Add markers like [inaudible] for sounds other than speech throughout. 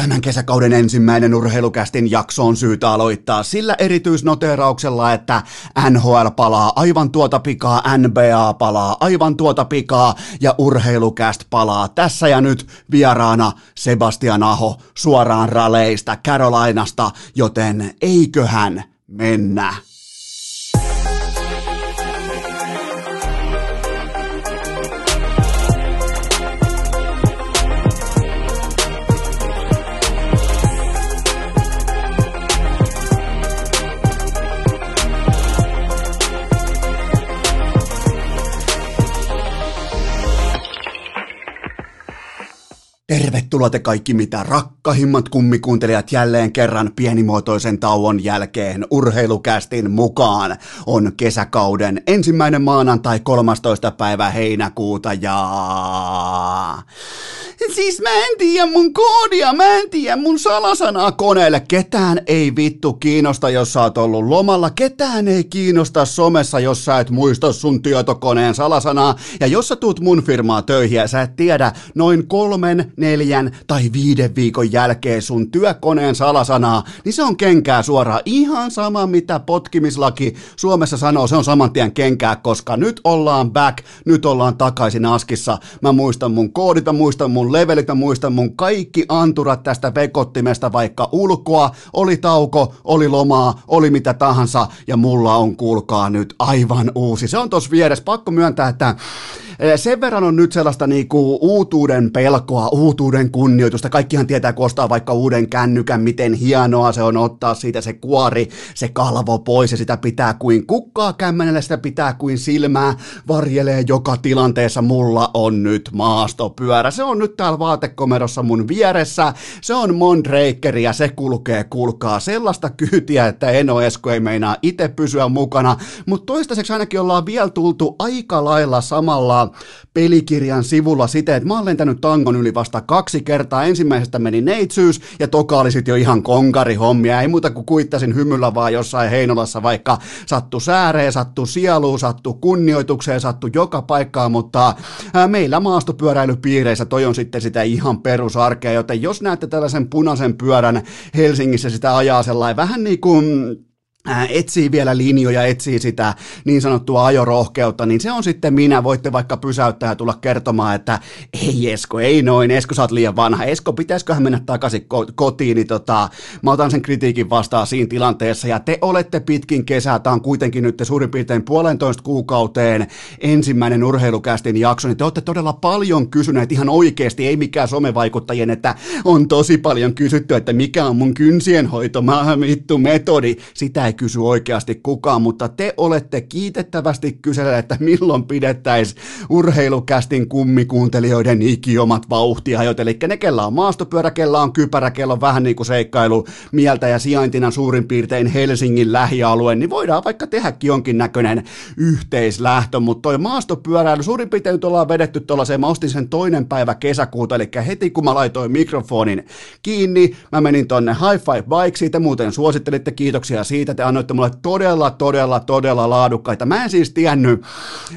Tämän kesäkauden ensimmäinen urheilukästin jakso on syytä aloittaa sillä erityisnoteerauksella, että NHL palaa aivan tuota pikaa, NBA palaa aivan tuota pikaa ja urheilukäst palaa tässä ja nyt vieraana Sebastian Aho suoraan raleista Carolinasta, joten eiköhän mennä. Tervetuloa te kaikki mitä rakkahimmat kummikuuntelijat jälleen kerran pienimuotoisen tauon jälkeen urheilukästin mukaan. On kesäkauden ensimmäinen maanantai 13. päivä heinäkuuta ja... Siis mä en tiedä mun koodia, mä en tiedä mun salasanaa koneelle. Ketään ei vittu kiinnosta, jos sä oot ollut lomalla. Ketään ei kiinnosta somessa, jos sä et muista sun tietokoneen salasanaa. Ja jos sä tuut mun firmaa töihin ja sä et tiedä noin kolmen, neljän tai viiden viikon jälkeen sun työkoneen salasanaa, niin se on kenkää suoraan. Ihan sama mitä potkimislaki Suomessa sanoo, se on saman tien kenkää, koska nyt ollaan back, nyt ollaan takaisin askissa. Mä muistan mun koodit, mä muistan mun levelit, mä muistan mun kaikki anturat tästä vekottimesta, vaikka ulkoa oli tauko, oli lomaa, oli mitä tahansa, ja mulla on, kuulkaa nyt, aivan uusi. Se on tos vieressä, pakko myöntää, että sen verran on nyt sellaista niinku uutuuden pelkoa, uutuuden kunnioitusta. Kaikkihan tietää, kun ostaa vaikka uuden kännykän, miten hienoa se on ottaa siitä se kuori, se kalvo pois ja sitä pitää kuin kukkaa kämmenellä, sitä pitää kuin silmää varjelee joka tilanteessa. Mulla on nyt maastopyörä. Se on nyt täällä vaatekomerossa mun vieressä. Se on Mondraker ja se kulkee, kulkaa sellaista kyytiä, että Eno Esko ei meinaa itse pysyä mukana. Mutta toistaiseksi ainakin ollaan vielä tultu aika lailla samalla pelikirjan sivulla siten, että mä oon lentänyt tangon yli vasta kaksi kertaa. Ensimmäisestä meni neitsyys ja toka oli sit jo ihan konkarihommia. Ei muuta kuin kuittasin hymyllä vaan jossain Heinolassa, vaikka sattu sääreen, sattu sieluun, sattu kunnioitukseen, sattu joka paikkaan, mutta meillä maastopyöräilypiireissä toi on sitten sitä ihan perusarkea, joten jos näette tällaisen punaisen pyörän Helsingissä sitä ajaa sellainen vähän niin kuin etsii vielä linjoja, etsii sitä niin sanottua ajorohkeutta, niin se on sitten minä. Voitte vaikka pysäyttää ja tulla kertomaan, että ei Esko, ei noin, Esko sä oot liian vanha. Esko, pitäisiköhän mennä takaisin kotiin, niin tota, mä otan sen kritiikin vastaan siinä tilanteessa. Ja te olette pitkin kesää, tämä on kuitenkin nyt suurin piirtein puolentoista kuukauteen ensimmäinen urheilukästin jakso, niin te olette todella paljon kysyneet ihan oikeasti, ei mikään somevaikuttajien, että on tosi paljon kysytty, että mikä on mun kynsien hoito, mä vittu metodi, sitä ei kysy oikeasti kukaan, mutta te olette kiitettävästi kyselleet, että milloin pidettäisiin urheilukästin kummikuuntelijoiden ikiomat vauhtiajot, eli ne, kellä on maastopyörä, kella on kypärä, kella on vähän niin kuin seikkailu mieltä ja sijaintina suurin piirtein Helsingin lähialue, niin voidaan vaikka tehdäkin jonkin näköinen yhteislähtö, mutta toi maastopyöräily suurin piirtein nyt ollaan vedetty tuollaiseen, mä ostin sen toinen päivä kesäkuuta, eli heti kun mä laitoin mikrofonin kiinni, mä menin tonne High Five Bike, siitä muuten suosittelitte, kiitoksia siitä, te annoitte mulle todella, todella, todella laadukkaita. Mä en siis tiennyt,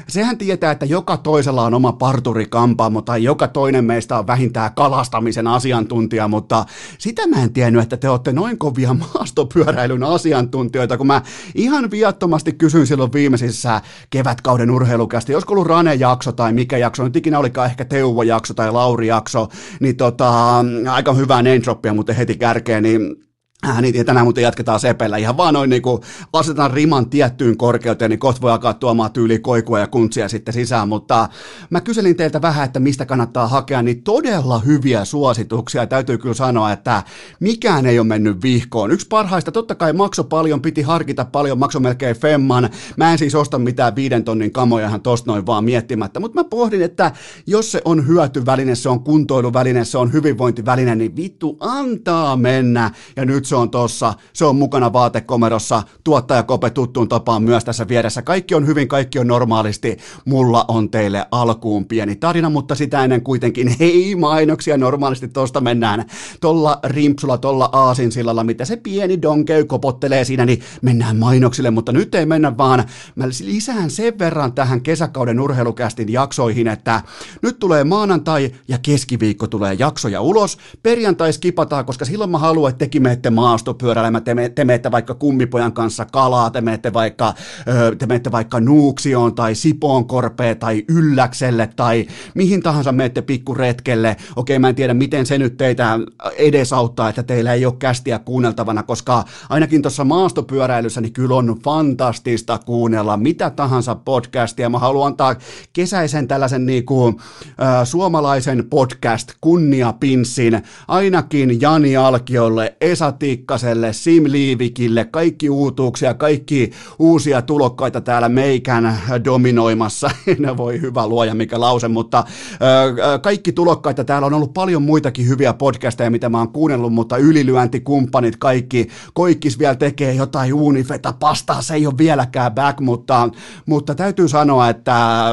sehän tietää, että joka toisella on oma parturikampaamo tai joka toinen meistä on vähintään kalastamisen asiantuntija, mutta sitä mä en tiennyt, että te olette noin kovia [laughs] maastopyöräilyn asiantuntijoita, kun mä ihan viattomasti kysyin silloin viimeisissä kevätkauden urheilukästi, olisiko ollut Rane-jakso tai mikä jakso, nyt ikinä olikaan ehkä Teuvo-jakso tai Lauri-jakso, niin tota, aika hyvää name mutta heti kärkeen, niin Äh, niin, tänään muuten jatketaan sepellä. Ihan vaan noin niin kuin asetetaan riman tiettyyn korkeuteen, niin kohta voi alkaa tuomaan tyyli koikua ja kuntsia sitten sisään. Mutta mä kyselin teiltä vähän, että mistä kannattaa hakea, niin todella hyviä suosituksia. Täytyy kyllä sanoa, että mikään ei ole mennyt vihkoon. Yksi parhaista, totta kai makso paljon, piti harkita paljon, makso melkein femman. Mä en siis osta mitään viiden tonnin kamoja ihan tosta noin vaan miettimättä. Mutta mä pohdin, että jos se on hyötyväline, se on kuntoiluväline, se on hyvinvointiväline, niin vittu antaa mennä. Ja nyt se on tossa, se on mukana vaatekomerossa, tuottaja Kope tuttuun tapaan myös tässä vieressä. Kaikki on hyvin, kaikki on normaalisti. Mulla on teille alkuun pieni tarina, mutta sitä ennen kuitenkin [laughs] hei mainoksia. Normaalisti tosta mennään tolla rimpsulla, tolla aasinsillalla, mitä se pieni donkey kopottelee siinä, niin mennään mainoksille, mutta nyt ei mennä vaan. Mä lisään sen verran tähän kesäkauden urheilukästin jaksoihin, että nyt tulee maanantai ja keskiviikko tulee jaksoja ulos. Perjantai skipataan, koska silloin mä haluan, että tekin menette maastopyöräilemään, te, te menette vaikka kummipojan kanssa kalaa, te menette vaikka, te menette vaikka Nuuksioon tai Sipoonkorpeen tai Ylläkselle tai mihin tahansa menette pikkuretkelle. Okei, mä en tiedä, miten se nyt teitä edesauttaa, että teillä ei ole kästiä kuunneltavana, koska ainakin tuossa maastopyöräilyssä niin kyllä on fantastista kuunnella mitä tahansa podcastia. Mä haluan antaa kesäisen tällaisen niin kuin, suomalaisen podcast kunniapinssin ainakin Jani Alkiolle, Esa Tikkaselle, Sim Liivikille, kaikki uutuuksia, kaikki uusia tulokkaita täällä meikän dominoimassa. [laughs] Ne voi hyvä luoja mikä lause, mutta äh, kaikki tulokkaita täällä on ollut paljon muitakin hyviä podcasteja, mitä mä oon kuunnellut, mutta ylilyöntikumppanit kaikki, Koikkis vielä tekee jotain uunifeta pastaa, se ei ole vieläkään back, mutta, mutta täytyy sanoa, että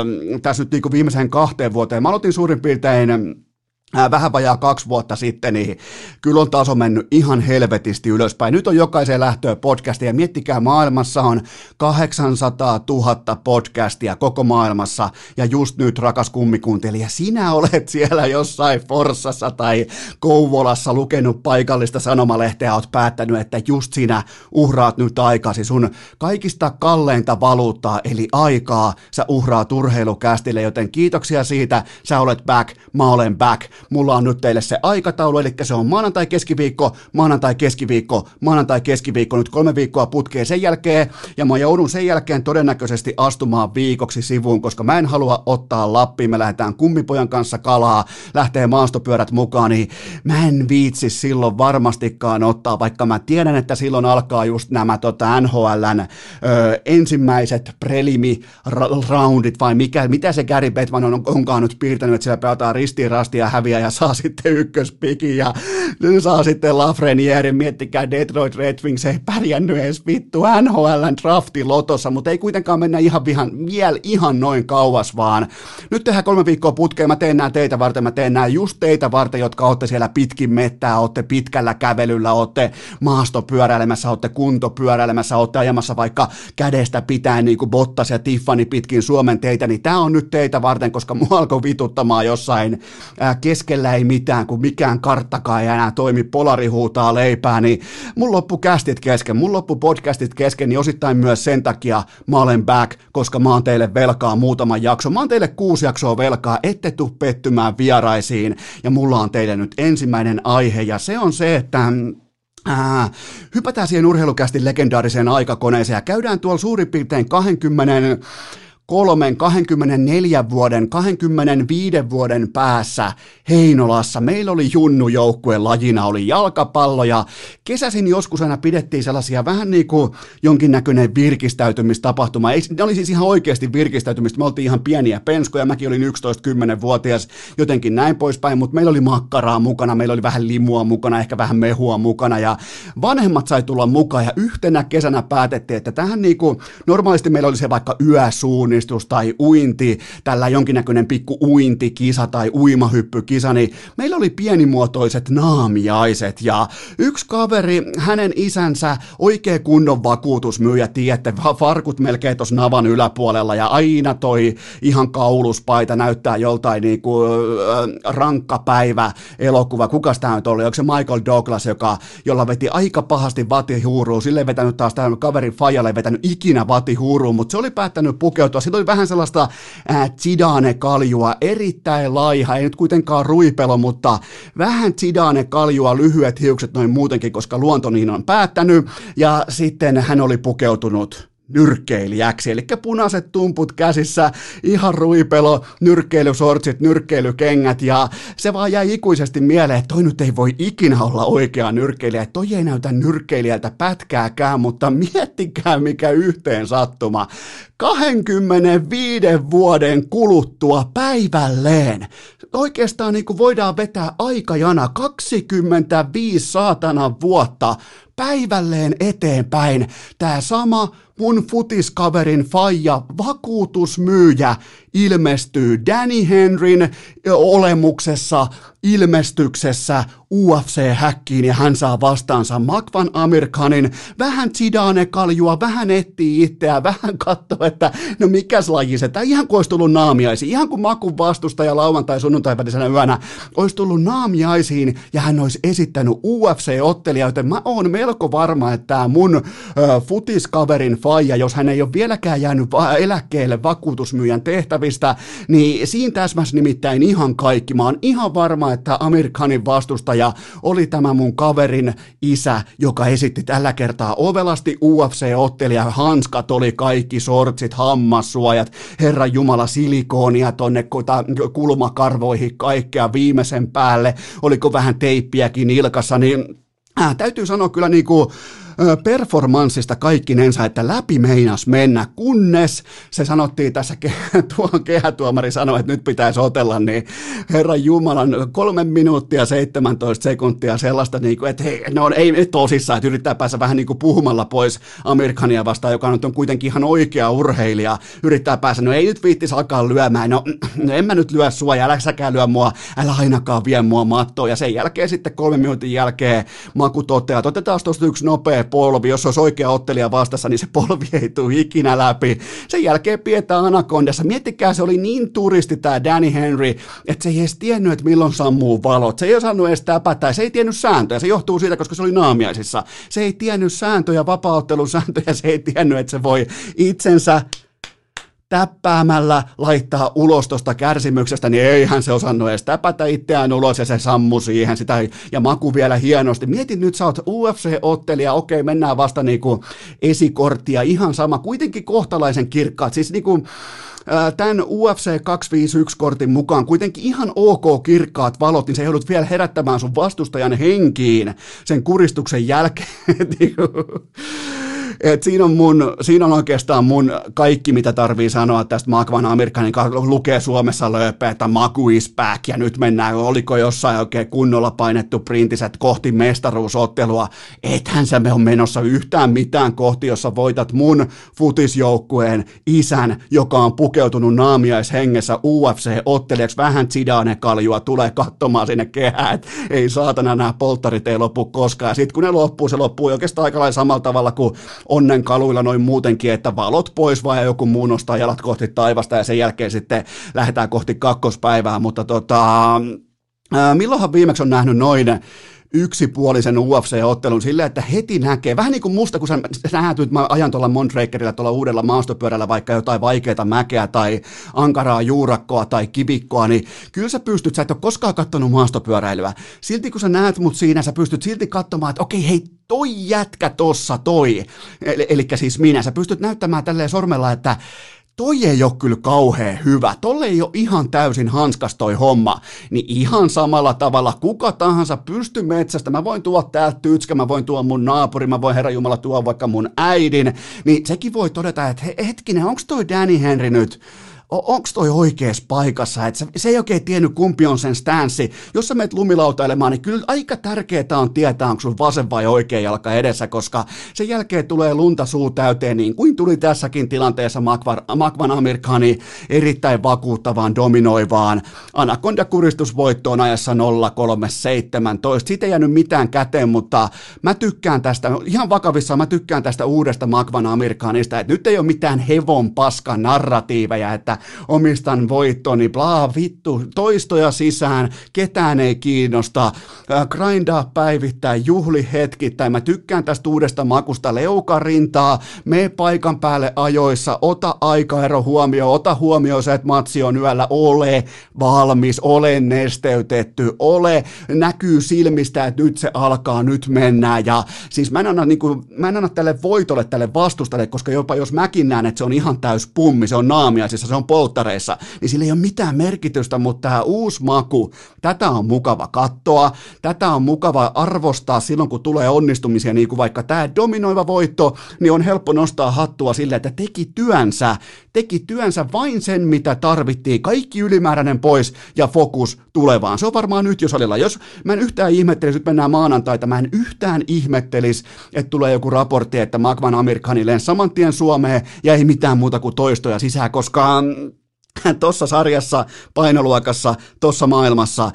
tässä nyt niin viimeiseen kahteen vuoteen, mä aloitin suurin piirtein vähän vajaa kaksi vuotta sitten, niin kyllä on taso mennyt ihan helvetisti ylöspäin. Nyt on jokaiseen lähtöön podcastia. Miettikää, maailmassa on 800 000 podcastia koko maailmassa, ja just nyt, rakas kummikuuntelija, sinä olet siellä jossain Forssassa tai Kouvolassa lukenut paikallista sanomalehteä, oot päättänyt, että just sinä uhraat nyt aikasi. Sun kaikista kalleinta valuuttaa, eli aikaa, sä uhraat urheilukästille, joten kiitoksia siitä, sä olet back, mä olen back, mulla on nyt teille se aikataulu, eli se on maanantai, keskiviikko, maanantai, keskiviikko, maanantai, keskiviikko, nyt kolme viikkoa putkeen sen jälkeen, ja mä joudun sen jälkeen todennäköisesti astumaan viikoksi sivuun, koska mä en halua ottaa Lappiin, me lähdetään kummipojan kanssa kalaa, lähtee maastopyörät mukaan, niin mä en viitsi silloin varmastikaan ottaa, vaikka mä tiedän, että silloin alkaa just nämä tota, NHLn ö, ensimmäiset prelimi-roundit, vai mikä, mitä se Gary Bettman on, onkaan nyt piirtänyt, että siellä pelataan ristiin rastia ja häviää ja saa sitten ykköspikin ja saa sitten Lafrenierin, miettikää Detroit Red Wings ei pärjännyt edes vittu NHLn draftilotossa, mutta ei kuitenkaan mennä ihan vihan, vielä ihan noin kauas, vaan. Nyt tehdään kolme viikkoa putkeen, mä teen nämä teitä varten, mä teen nämä just teitä varten, jotka olette siellä pitkin mettää, olette pitkällä kävelyllä, olette maastopyöräilemässä, olette kuntopyöräilemässä, olette ajamassa vaikka kädestä pitää niin kuin Bottas ja Tiffany pitkin Suomen teitä, niin tämä on nyt teitä varten, koska mua alkoi vituttamaan jossain äh, keskellä ei mitään, kun mikään karttakaan ei enää toimi, polari huutaa leipää, niin mun loppu kästit kesken, mun loppu podcastit kesken, niin osittain myös sen takia mä olen back, koska mä oon teille velkaa muutaman jakson. Mä oon teille kuusi jaksoa velkaa, ette tuu pettymään vieraisiin, ja mulla on teille nyt ensimmäinen aihe, ja se on se, että Äh, hypätään siihen urheilukästi legendaariseen aikakoneeseen ja käydään tuolla suurin piirtein 20 kolmen, 24 vuoden, 25 vuoden päässä Heinolassa. Meillä oli junnujoukkue lajina, oli jalkapallo ja kesäsin joskus aina pidettiin sellaisia vähän niin kuin jonkinnäköinen virkistäytymistapahtuma. Ei, ne oli siis ihan oikeasti virkistäytymistä. Me oltiin ihan pieniä penskoja, mäkin olin 11-10-vuotias, jotenkin näin poispäin, mutta meillä oli makkaraa mukana, meillä oli vähän limua mukana, ehkä vähän mehua mukana ja vanhemmat sai tulla mukaan ja yhtenä kesänä päätettiin, että tähän niin kuin, normaalisti meillä oli se vaikka yösuuni, ponnistus tai uinti, tällä jonkinnäköinen pikku uintikisa tai uimahyppykisa, niin meillä oli pienimuotoiset naamiaiset ja yksi kaveri, hänen isänsä, oikea kunnon vakuutusmyyjä, tiedätte, farkut melkein tuossa navan yläpuolella ja aina toi ihan kauluspaita näyttää joltain niin kuin, äh, rankka päivä elokuva. Kuka tämä nyt oli? Onko se Michael Douglas, joka, jolla veti aika pahasti vatihuuruun, sille ei vetänyt taas tämä kaveri Fajalle ei vetänyt ikinä vatihuuruun, mutta se oli päättänyt pukeutua siitä oli vähän sellaista äh, Zidane-kaljua, erittäin laiha, ei nyt kuitenkaan ruipelo, mutta vähän Zidane-kaljua, lyhyet hiukset noin muutenkin, koska luonto niin on päättänyt, ja sitten hän oli pukeutunut nyrkkeilijäksi, eli punaiset tumput käsissä, ihan ruipelo, nyrkkeilysortsit, nyrkkeilykengät, ja se vaan jäi ikuisesti mieleen, että toi nyt ei voi ikinä olla oikea nyrkkeilijä, toi ei näytä nyrkkeilijältä pätkääkään, mutta miettikää mikä yhteen sattuma. 25 vuoden kuluttua päivälleen. Oikeastaan niin kuin voidaan vetää aikajana 25 saatana vuotta päivälleen eteenpäin. Tämä sama mun futiskaverin faija, vakuutusmyyjä, ilmestyy Danny Henryn olemuksessa, ilmestyksessä UFC-häkkiin ja hän saa vastaansa Makvan Amerikanin, vähän Zidane kaljua, vähän etsii itseä, vähän katsoo, että no mikäs laji se, tämä ihan kuin olisi tullut naamiaisiin, ihan kuin Makun vastustaja lauantai sunnuntai välisenä yönä olisi tullut naamiaisiin ja hän olisi esittänyt UFC-ottelija, joten mä oon melko varma, että tämä mun äh, futiskaverin faija, jos hän ei ole vieläkään jäänyt eläkkeelle vakuutusmyyjän tehtävistä, niin siinä täsmässä nimittäin ihan kaikki. Mä oon ihan varma, että Amerikanin vastustaja oli tämä mun kaverin isä, joka esitti tällä kertaa ovelasti UFC-ottelija, hanskat oli kaikki, sortsit, hammassuojat, herran jumala silikoonia tonne kulmakarvoihin, kaikkea viimeisen päälle, oliko vähän teippiäkin ilkassa, niin äh, täytyy sanoa kyllä niin kuin, performanssista kaikkinensa, että läpi meinas mennä, kunnes se sanottiin tässä, [laughs] tuon kehätuomari sanoi, että nyt pitäisi otella, niin herran Jumalan kolme minuuttia 17 sekuntia sellaista, niin kuin, että hei, no ei tosissaan, että yrittää päästä vähän niin kuin puhumalla pois Amerikania vastaan, joka nyt on kuitenkin ihan oikea urheilija, yrittää päästä, no ei nyt viittis alkaa lyömään, no, no en mä nyt lyö sua ja älä säkään lyö mua, älä ainakaan vie mua mattoon, ja sen jälkeen sitten kolme minuutin jälkeen Maku toteaa, että otetaan tuosta yksi nopea polvi, jos olisi oikea ottelija vastassa, niin se polvi [laughs] ei tule ikinä läpi. Sen jälkeen pidetään Anacondassa. Miettikää, se oli niin turisti tämä Danny Henry, että se ei edes tiennyt, että milloin sammuu valot. Se ei osannut edes täpätä, se ei tiennyt sääntöjä. Se johtuu siitä, koska se oli naamiaisissa. Se ei tiennyt sääntöjä, vapaaottelun sääntöjä, se ei tiennyt, että se voi itsensä täppäämällä laittaa ulos tuosta kärsimyksestä, niin eihän se osannut edes täpätä itseään ulos ja se sammu siihen sitä ja maku vielä hienosti. Mietin nyt, sä oot UFC-ottelija, okei, mennään vasta niinku esikorttia, ihan sama, kuitenkin kohtalaisen kirkkaat, siis niinku, tämän UFC 251-kortin mukaan kuitenkin ihan ok kirkkaat valot, niin se joudut vielä herättämään sun vastustajan henkiin sen kuristuksen jälkeen. [laughs] Et siinä, on mun, siinä on oikeastaan mun kaikki, mitä tarvii sanoa tästä Makvan Amerikanin kanssa. Lukee Suomessa lööpeä, että Maku is back, ja nyt mennään, oliko jossain oikein kunnolla painettu printiset kohti mestaruusottelua. Ethän se me on menossa yhtään mitään kohti, jossa voitat mun futisjoukkueen isän, joka on pukeutunut naamiaishengessä UFC-ottelijaksi. Vähän Zidane-kaljua tulee katsomaan sinne kehään, että ei saatana nämä polttarit ei lopu koskaan. Sitten kun ne loppuu, se loppuu oikeastaan aika lailla samalla tavalla kuin onnenkaluilla noin muutenkin, että valot pois vai joku muu nostaa jalat kohti taivasta ja sen jälkeen sitten lähdetään kohti kakkospäivää, mutta tota, milloinhan viimeksi on nähnyt noin yksipuolisen UFC-ottelun silleen, että heti näkee, vähän niin kuin musta, kun sä näet, että mä ajan tuolla Montrakerilla tuolla uudella maastopyörällä vaikka jotain vaikeita mäkeä tai ankaraa juurakkoa tai kivikkoa, niin kyllä sä pystyt, sä et ole koskaan katsonut maastopyöräilyä. Silti kun sä näet mut siinä, sä pystyt silti katsomaan, että okei, hei, toi jätkä tossa toi. Eli, eli siis minä, sä pystyt näyttämään tälleen sormella, että toi ei ole kyllä kauhean hyvä, tolle ei ole ihan täysin hanskas toi homma, niin ihan samalla tavalla kuka tahansa pysty metsästä, mä voin tuoda täältä tytskä, mä voin tuoda mun naapuri, mä voin herra Jumala tuoda vaikka mun äidin, niin sekin voi todeta, että hetkinen, onko toi Danny Henry nyt onko toi oikeassa paikassa, että se, se ei oikein tiennyt kumpi on sen stanssi. Jos sä menet lumilautailemaan, niin kyllä aika tärkeää on tietää, onko sun vasen vai oikea jalka edessä, koska sen jälkeen tulee lunta suu täyteen, niin kuin tuli tässäkin tilanteessa Makvan, Makvan Amerikani erittäin vakuuttavaan, dominoivaan Anaconda-kuristusvoittoon ajassa 0317. Siitä ei jäänyt mitään käteen, mutta mä tykkään tästä, ihan vakavissa mä tykkään tästä uudesta Makvan Amerikanista, että nyt ei ole mitään hevon paska narratiiveja, että omistan voittoni, bla vittu, toistoja sisään, ketään ei kiinnosta, grindaa päivittää, juhli hetkittäin, mä tykkään tästä uudesta makusta, leukarintaa, me paikan päälle ajoissa, ota aikaero huomioon, ota huomioon se, että matsi on yöllä, ole valmis, ole nesteytetty, ole, näkyy silmistä, että nyt se alkaa, nyt mennään, ja siis mä en anna, niin kuin, mä en anna tälle voitolle, tälle vastustalle, koska jopa jos mäkin näen, että se on ihan täys pummi, se on naamia, siis se on polttareissa, niin sillä ei ole mitään merkitystä, mutta tämä uusi maku, tätä on mukava katsoa, tätä on mukava arvostaa silloin, kun tulee onnistumisia, niin kuin vaikka tämä dominoiva voitto, niin on helppo nostaa hattua sille, että teki työnsä, teki työnsä vain sen, mitä tarvittiin, kaikki ylimääräinen pois ja fokus tulevaan. Se on varmaan nyt jo salilla. Jos mä en yhtään ihmettelisi, nyt mennään maanantaita, mä en yhtään ihmettelisi, että tulee joku raportti, että Magvan Amerikani saman tien Suomeen ja ei mitään muuta kuin toistoja sisään, koska [laughs] tuossa sarjassa, painoluokassa, tuossa maailmassa,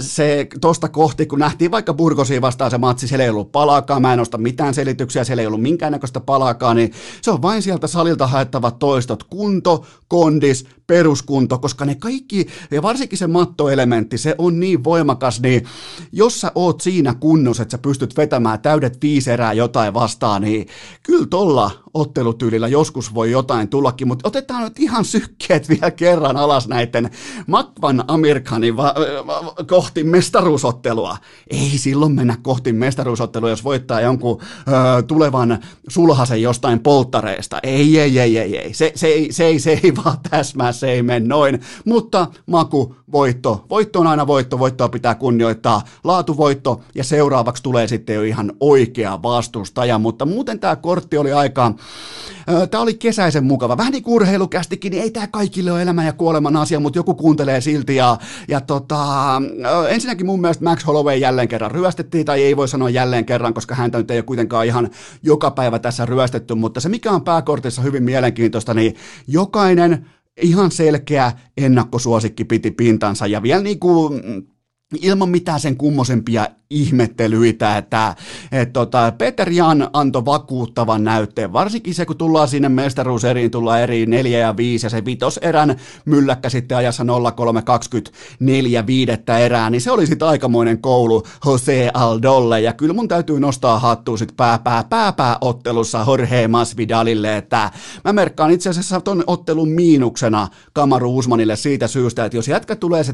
se tosta kohti, kun nähtiin vaikka Burgosiin vastaan se matsi, siellä ei ollut palaakaan, mä en osta mitään selityksiä, siellä ei ollut minkäännäköistä palaakaan, niin se on vain sieltä salilta haettavat toistot, kunto, kondis, peruskunto, koska ne kaikki, ja varsinkin se mattoelementti, se on niin voimakas, niin jos sä oot siinä kunnossa, että sä pystyt vetämään täydet viisi erää jotain vastaan, niin kyllä tolla ottelutyylillä joskus voi jotain tullakin, mutta otetaan nyt ihan sykkeet vielä kerran alas näiden Makvan Amerikanin va- va- kohti mestaruusottelua. Ei silloin mennä kohti mestaruusottelua, jos voittaa jonkun ö, tulevan sulhasen jostain polttareista. Ei, ei, ei, ei, ei. Se, se, ei, se, ei, se ei vaan täsmää, se ei mene noin. Mutta maku, voitto. Voitto on aina voitto, voittoa pitää kunnioittaa. Laatuvoitto ja seuraavaksi tulee sitten jo ihan oikea vastustaja, mutta muuten tämä kortti oli aika Tämä oli kesäisen mukava. Vähän niin kuin urheilukästikin, niin ei tämä kaikille ole elämän ja kuoleman asia, mutta joku kuuntelee silti. Ja, ja tota, ensinnäkin mun mielestä Max Holloway jälleen kerran ryöstettiin, tai ei voi sanoa jälleen kerran, koska häntä nyt ei ole kuitenkaan ihan joka päivä tässä ryöstetty, mutta se mikä on pääkortissa hyvin mielenkiintoista, niin jokainen ihan selkeä ennakkosuosikki piti pintansa ja vielä niin kuin ilman mitään sen kummosempia ihmettelyitä, että et tota, Peter Jan antoi vakuuttavan näytteen, varsinkin se, kun tullaan sinne mestaruuseriin, tullaan eri 4 ja 5 ja se vitoserän mylläkkä sitten ajassa 0324 viidettä erää, niin se oli sitten aikamoinen koulu Jose Aldolle, ja kyllä mun täytyy nostaa hattua sitten pääpää pääpää ottelussa Jorge Masvidalille, että mä merkkaan itse asiassa ton ottelun miinuksena Kamaru Usmanille siitä syystä, että jos jätkä tulee, se,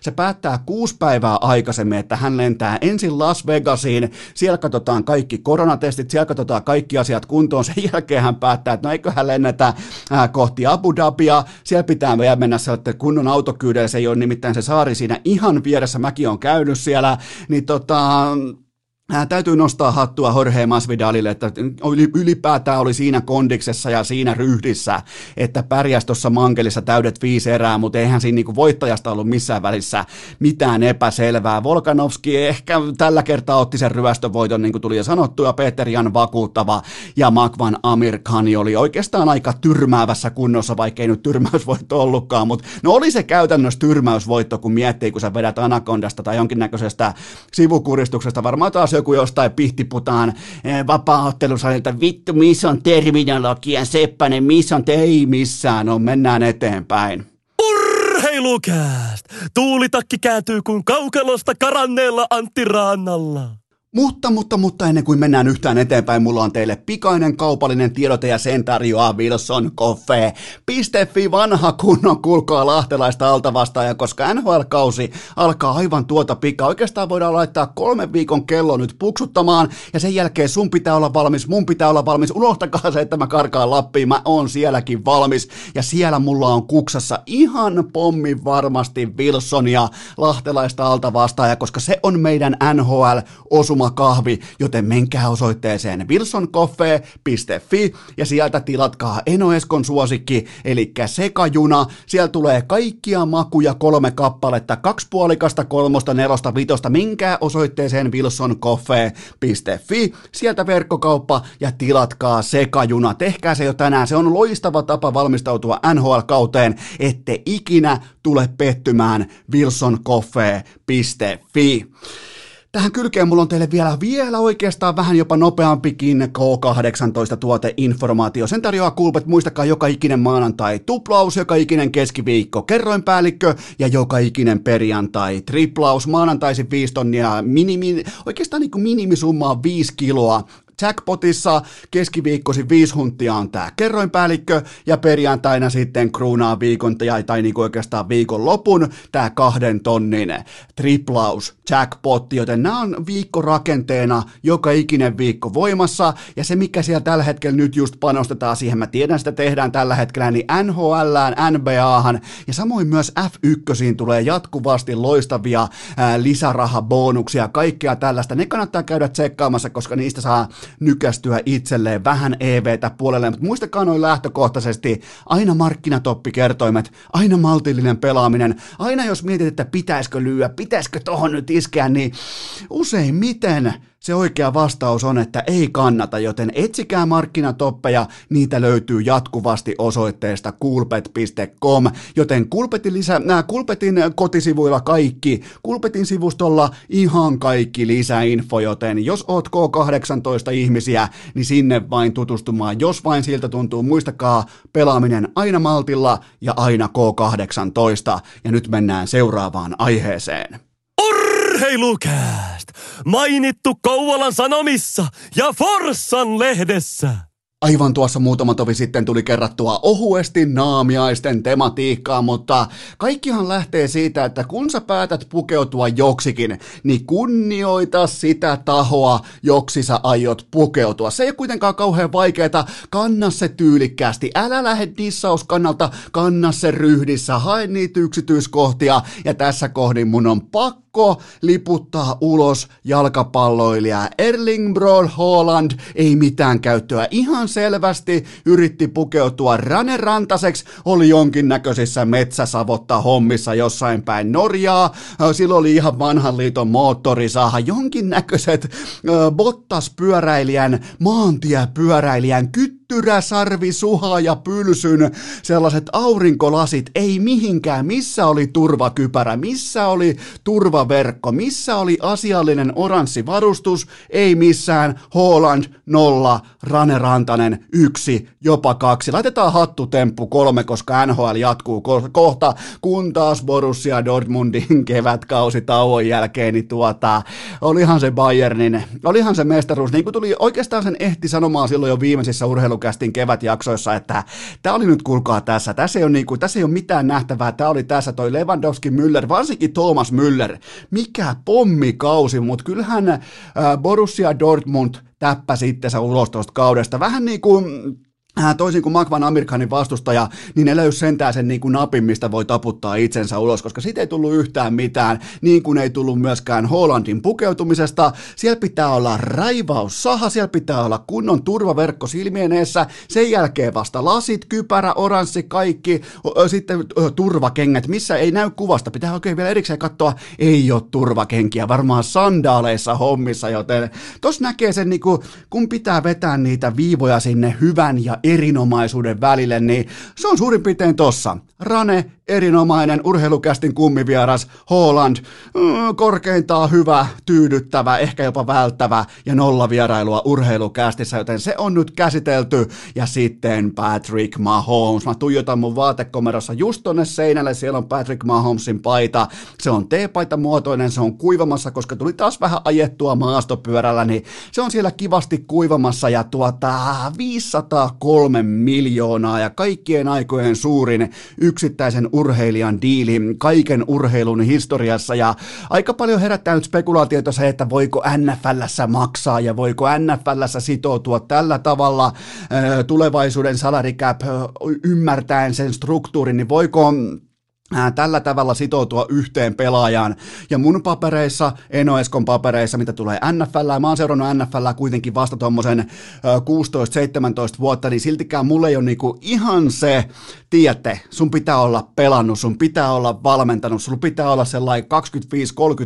se päättää kuusi päivää aikaisemmin, että hän lentää ensin Las Vegasiin, siellä katsotaan kaikki koronatestit, siellä katsotaan kaikki asiat kuntoon, sen jälkeen hän päättää, että no eiköhän lennetä kohti Abu Dhabia, siellä pitää vielä mennä sieltä kunnon autokyydellä, se ei ole nimittäin se saari siinä ihan vieressä, mäkin on käynyt siellä, niin tota, Ää, täytyy nostaa hattua Jorge Masvidalille, että ylipäätään oli siinä kondiksessa ja siinä ryhdissä, että pärjäs tuossa mankelissa täydet viisi erää, mutta eihän siinä niinku voittajasta ollut missään välissä mitään epäselvää. Volkanovski ehkä tällä kertaa otti sen ryöstövoiton, niin kuin tuli jo sanottu, ja Peter Jan vakuuttava, ja Makvan Amir Khani oli oikeastaan aika tyrmäävässä kunnossa, vaikkei nyt tyrmäysvoitto ollutkaan, mutta no oli se käytännössä tyrmäysvoitto, kun miettii, kun sä vedät Anakondasta tai jonkinnäköisestä sivukuristuksesta, varmaan taas joku jostain pihtiputaan eh, vapaaottelusalilta, vittu, missä on terminologia, Seppänen, missä on, ei missään, on, mennään eteenpäin. Urheilukääst! Tuulitakki kääntyy kuin kaukelosta karanneella Antti Raannalla. Mutta, mutta, mutta ennen kuin mennään yhtään eteenpäin, mulla on teille pikainen kaupallinen tiedote ja sen tarjoaa Wilson Coffee. Pistefi vanha kunnon kulkaa lahtelaista altavastaaja, koska NHL-kausi alkaa aivan tuota pika. Oikeastaan voidaan laittaa kolmen viikon kello nyt puksuttamaan ja sen jälkeen sun pitää olla valmis, mun pitää olla valmis. Unohtakaa se, että mä karkaan Lappiin, mä oon sielläkin valmis ja siellä mulla on kuksassa ihan pommi varmasti Wilsonia lahtelaista altavastaaja, koska se on meidän NHL-osuma kahvi, joten menkää osoitteeseen wilsoncoffee.fi ja sieltä tilatkaa Eno Eskon suosikki, eli sekajuna. Siellä tulee kaikkia makuja kolme kappaletta, kaksi puolikasta, kolmosta, nelosta, vitosta. Menkää osoitteeseen wilsoncoffee.fi, sieltä verkkokauppa ja tilatkaa sekajuna. Tehkää se jo tänään, se on loistava tapa valmistautua NHL-kauteen, ette ikinä tule pettymään wilsoncoffee.fi. Tähän kylkeen mulla on teille vielä, vielä oikeastaan vähän jopa nopeampikin K18-tuoteinformaatio. Sen tarjoaa Kulpet, muistakaa joka ikinen maanantai tuplaus, joka ikinen keskiviikko kerroinpäällikkö ja joka ikinen perjantai triplaus. Maanantaisin 5 tonnia, minimi, oikeastaan niin kuin minimisumma on 5 kiloa jackpotissa. Keskiviikkosi viisi huntia on tämä kerroinpäällikkö ja perjantaina sitten kruunaa viikon tai, tai niin oikeastaan viikon lopun tämä kahden tonnin triplaus jackpotti, joten nämä on viikkorakenteena joka ikinen viikko voimassa. Ja se mikä siellä tällä hetkellä nyt just panostetaan siihen, mä tiedän sitä tehdään tällä hetkellä, niin NHL, NBAhan ja samoin myös F1 tulee jatkuvasti loistavia ää, lisärahabonuksia, kaikkea tällaista. Ne kannattaa käydä tsekkaamassa, koska niistä saa nykästyä itselleen vähän EVtä puolelle, mutta muistakaa noin lähtökohtaisesti aina markkinatoppikertoimet, aina maltillinen pelaaminen, aina jos mietit, että pitäisikö lyödä, pitäisikö tohon nyt iskeä, niin useimmiten se oikea vastaus on, että ei kannata, joten etsikää markkinatoppeja, niitä löytyy jatkuvasti osoitteesta kulpet.com, joten Kulpetin, lisä, nää Kulpetin kotisivuilla kaikki, Kulpetin sivustolla ihan kaikki lisäinfo, joten jos oot K18 ihmisiä, niin sinne vain tutustumaan, jos vain siltä tuntuu, muistakaa pelaaminen aina maltilla ja aina K18, ja nyt mennään seuraavaan aiheeseen. Urheilukääst! Mainittu Kouvolan Sanomissa ja Forssan lehdessä. Aivan tuossa muutama tovi sitten tuli kerrattua ohuesti naamiaisten tematiikkaa, mutta kaikkihan lähtee siitä, että kun sä päätät pukeutua joksikin, niin kunnioita sitä tahoa, joksi sä aiot pukeutua. Se ei ole kuitenkaan kauhean vaikeeta, kanna se tyylikkäästi, älä lähde dissauskannalta, kanna se ryhdissä, hae niitä yksityiskohtia, ja tässä kohdin mun on pakko liputtaa ulos jalkapalloilija Erling Braun Haaland, ei mitään käyttöä. Ihan selvästi yritti pukeutua Rane Rantaseksi, oli jonkinnäköisissä metsäsavotta hommissa jossain päin Norjaa. Silloin oli ihan vanhan liiton moottorisaha, jonkinnäköiset Bottas-pyöräilijän, maantiepyöräilijän kyt Sarvi, Suha ja Pylsyn sellaiset aurinkolasit, ei mihinkään, missä oli turvakypärä, missä oli turvaverkko, missä oli asiallinen oranssi varustus, ei missään, Holland nolla, Rane Rantanen yksi, jopa kaksi. Laitetaan hattutemppu kolme, koska NHL jatkuu ko- kohta, kun taas Borussia Dortmundin [laughs] kevätkausi tauon jälkeen, niin tuota, olihan se Bayernin, olihan se mestaruus, niin kuin tuli oikeastaan sen ehti sanomaan silloin jo viimeisissä urheilu Urheilukästin kevätjaksoissa, että tämä oli nyt kuulkaa tässä, tässä ei ole, niin kuin, tässä ei ole mitään nähtävää, tämä oli tässä toi Lewandowski Müller, varsinkin Thomas Müller, mikä pommikausi, mutta kyllähän äh, Borussia Dortmund täppäsi itsensä ulos tuosta kaudesta, vähän niin kuin toisin kuin Magvan Amerikanin vastustaja, niin ne löysi sentään sen niin kuin napin, mistä voi taputtaa itsensä ulos, koska siitä ei tullut yhtään mitään, niin kuin ei tullut myöskään Hollandin pukeutumisesta. Siellä pitää olla raivaus saha, siellä pitää olla kunnon turvaverkko silmien eessä, sen jälkeen vasta lasit, kypärä, oranssi, kaikki, sitten turvakengät, missä ei näy kuvasta, pitää oikein vielä erikseen katsoa, ei ole turvakenkiä, varmaan sandaaleissa hommissa, joten tos näkee sen, niin kuin, kun pitää vetää niitä viivoja sinne hyvän ja erinomaisuuden välille, niin se on suurin piirtein tossa. Rane, erinomainen urheilukästin kummivieras, Holland, mm, korkeintaan hyvä, tyydyttävä, ehkä jopa välttävä ja nolla vierailua urheilukästissä, joten se on nyt käsitelty. Ja sitten Patrick Mahomes. Mä tuijotan mun vaatekomerossa just tonne seinälle, siellä on Patrick Mahomesin paita. Se on T-paita muotoinen, se on kuivamassa, koska tuli taas vähän ajettua maastopyörällä, niin se on siellä kivasti kuivamassa ja tuota 503 miljoonaa ja kaikkien aikojen suurin yksittäisen urheilijan diili kaiken urheilun historiassa. Ja aika paljon herättää nyt spekulaatiota se, että voiko NFLssä maksaa ja voiko NFLssä sitoutua tällä tavalla tulevaisuuden salary cap ymmärtäen sen struktuurin, niin voiko tällä tavalla sitoutua yhteen pelaajaan. Ja mun papereissa, Enoeskon papereissa, mitä tulee NFL, mä oon seurannut NFL kuitenkin vasta tuommoisen 16-17 vuotta, niin siltikään mulle ei ole niinku ihan se, tiedätte, sun pitää olla pelannut, sun pitää olla valmentanut, sun pitää olla sellainen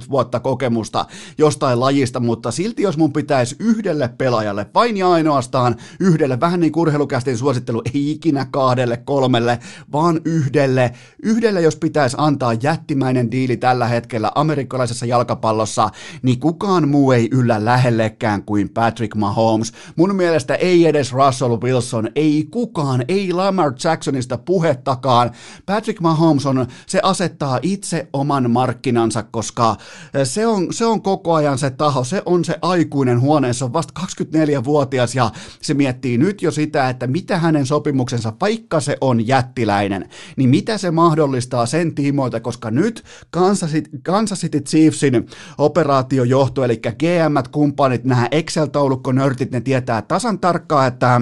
25-30 vuotta kokemusta jostain lajista, mutta silti jos mun pitäisi yhdelle pelaajalle, vain ja ainoastaan yhdelle, vähän niin kuin suosittelu, ei ikinä kahdelle, kolmelle, vaan yhdelle, yhdelle jos jos pitäisi antaa jättimäinen diili tällä hetkellä amerikkalaisessa jalkapallossa, niin kukaan muu ei yllä lähellekään kuin Patrick Mahomes. Mun mielestä ei edes Russell Wilson, ei kukaan, ei Lamar Jacksonista puhettakaan. Patrick Mahomes on, se asettaa itse oman markkinansa, koska se on, se on koko ajan se taho, se on se aikuinen huoneessa, on vasta 24-vuotias ja se miettii nyt jo sitä, että mitä hänen sopimuksensa, vaikka se on jättiläinen, niin mitä se mahdollistaa sen tiimoilta, koska nyt Kansas City, Kansas City Chiefsin operaatiojohto, eli GM, kumppanit, nämä Excel-taulukkonörtit, ne tietää tasan tarkkaan, että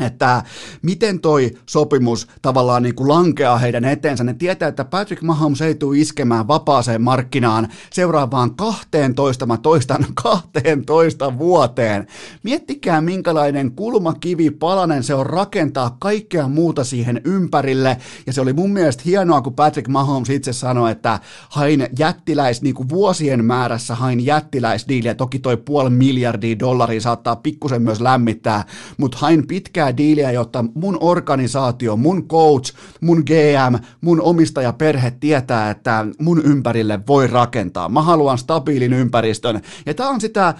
että miten toi sopimus tavallaan niin kuin lankeaa heidän eteensä. Ne tietää, että Patrick Mahomes ei tule iskemään vapaaseen markkinaan seuraavaan 12, mä toistan [laughs] 12 vuoteen. Miettikää minkälainen kulmakivi palanen se on rakentaa kaikkea muuta siihen ympärille. Ja se oli mun mielestä hienoa, kun Patrick Mahomes itse sanoi, että hain jättiläis, niin kuin vuosien määrässä hain jättiläisdiiliä. Toki toi puoli miljardia dollaria saattaa pikkusen myös lämmittää, mutta hain pitkään pitkää diiliä, jotta mun organisaatio, mun coach, mun GM, mun omistajaperhe tietää, että mun ympärille voi rakentaa. Mä haluan stabiilin ympäristön. Ja tää on sitä,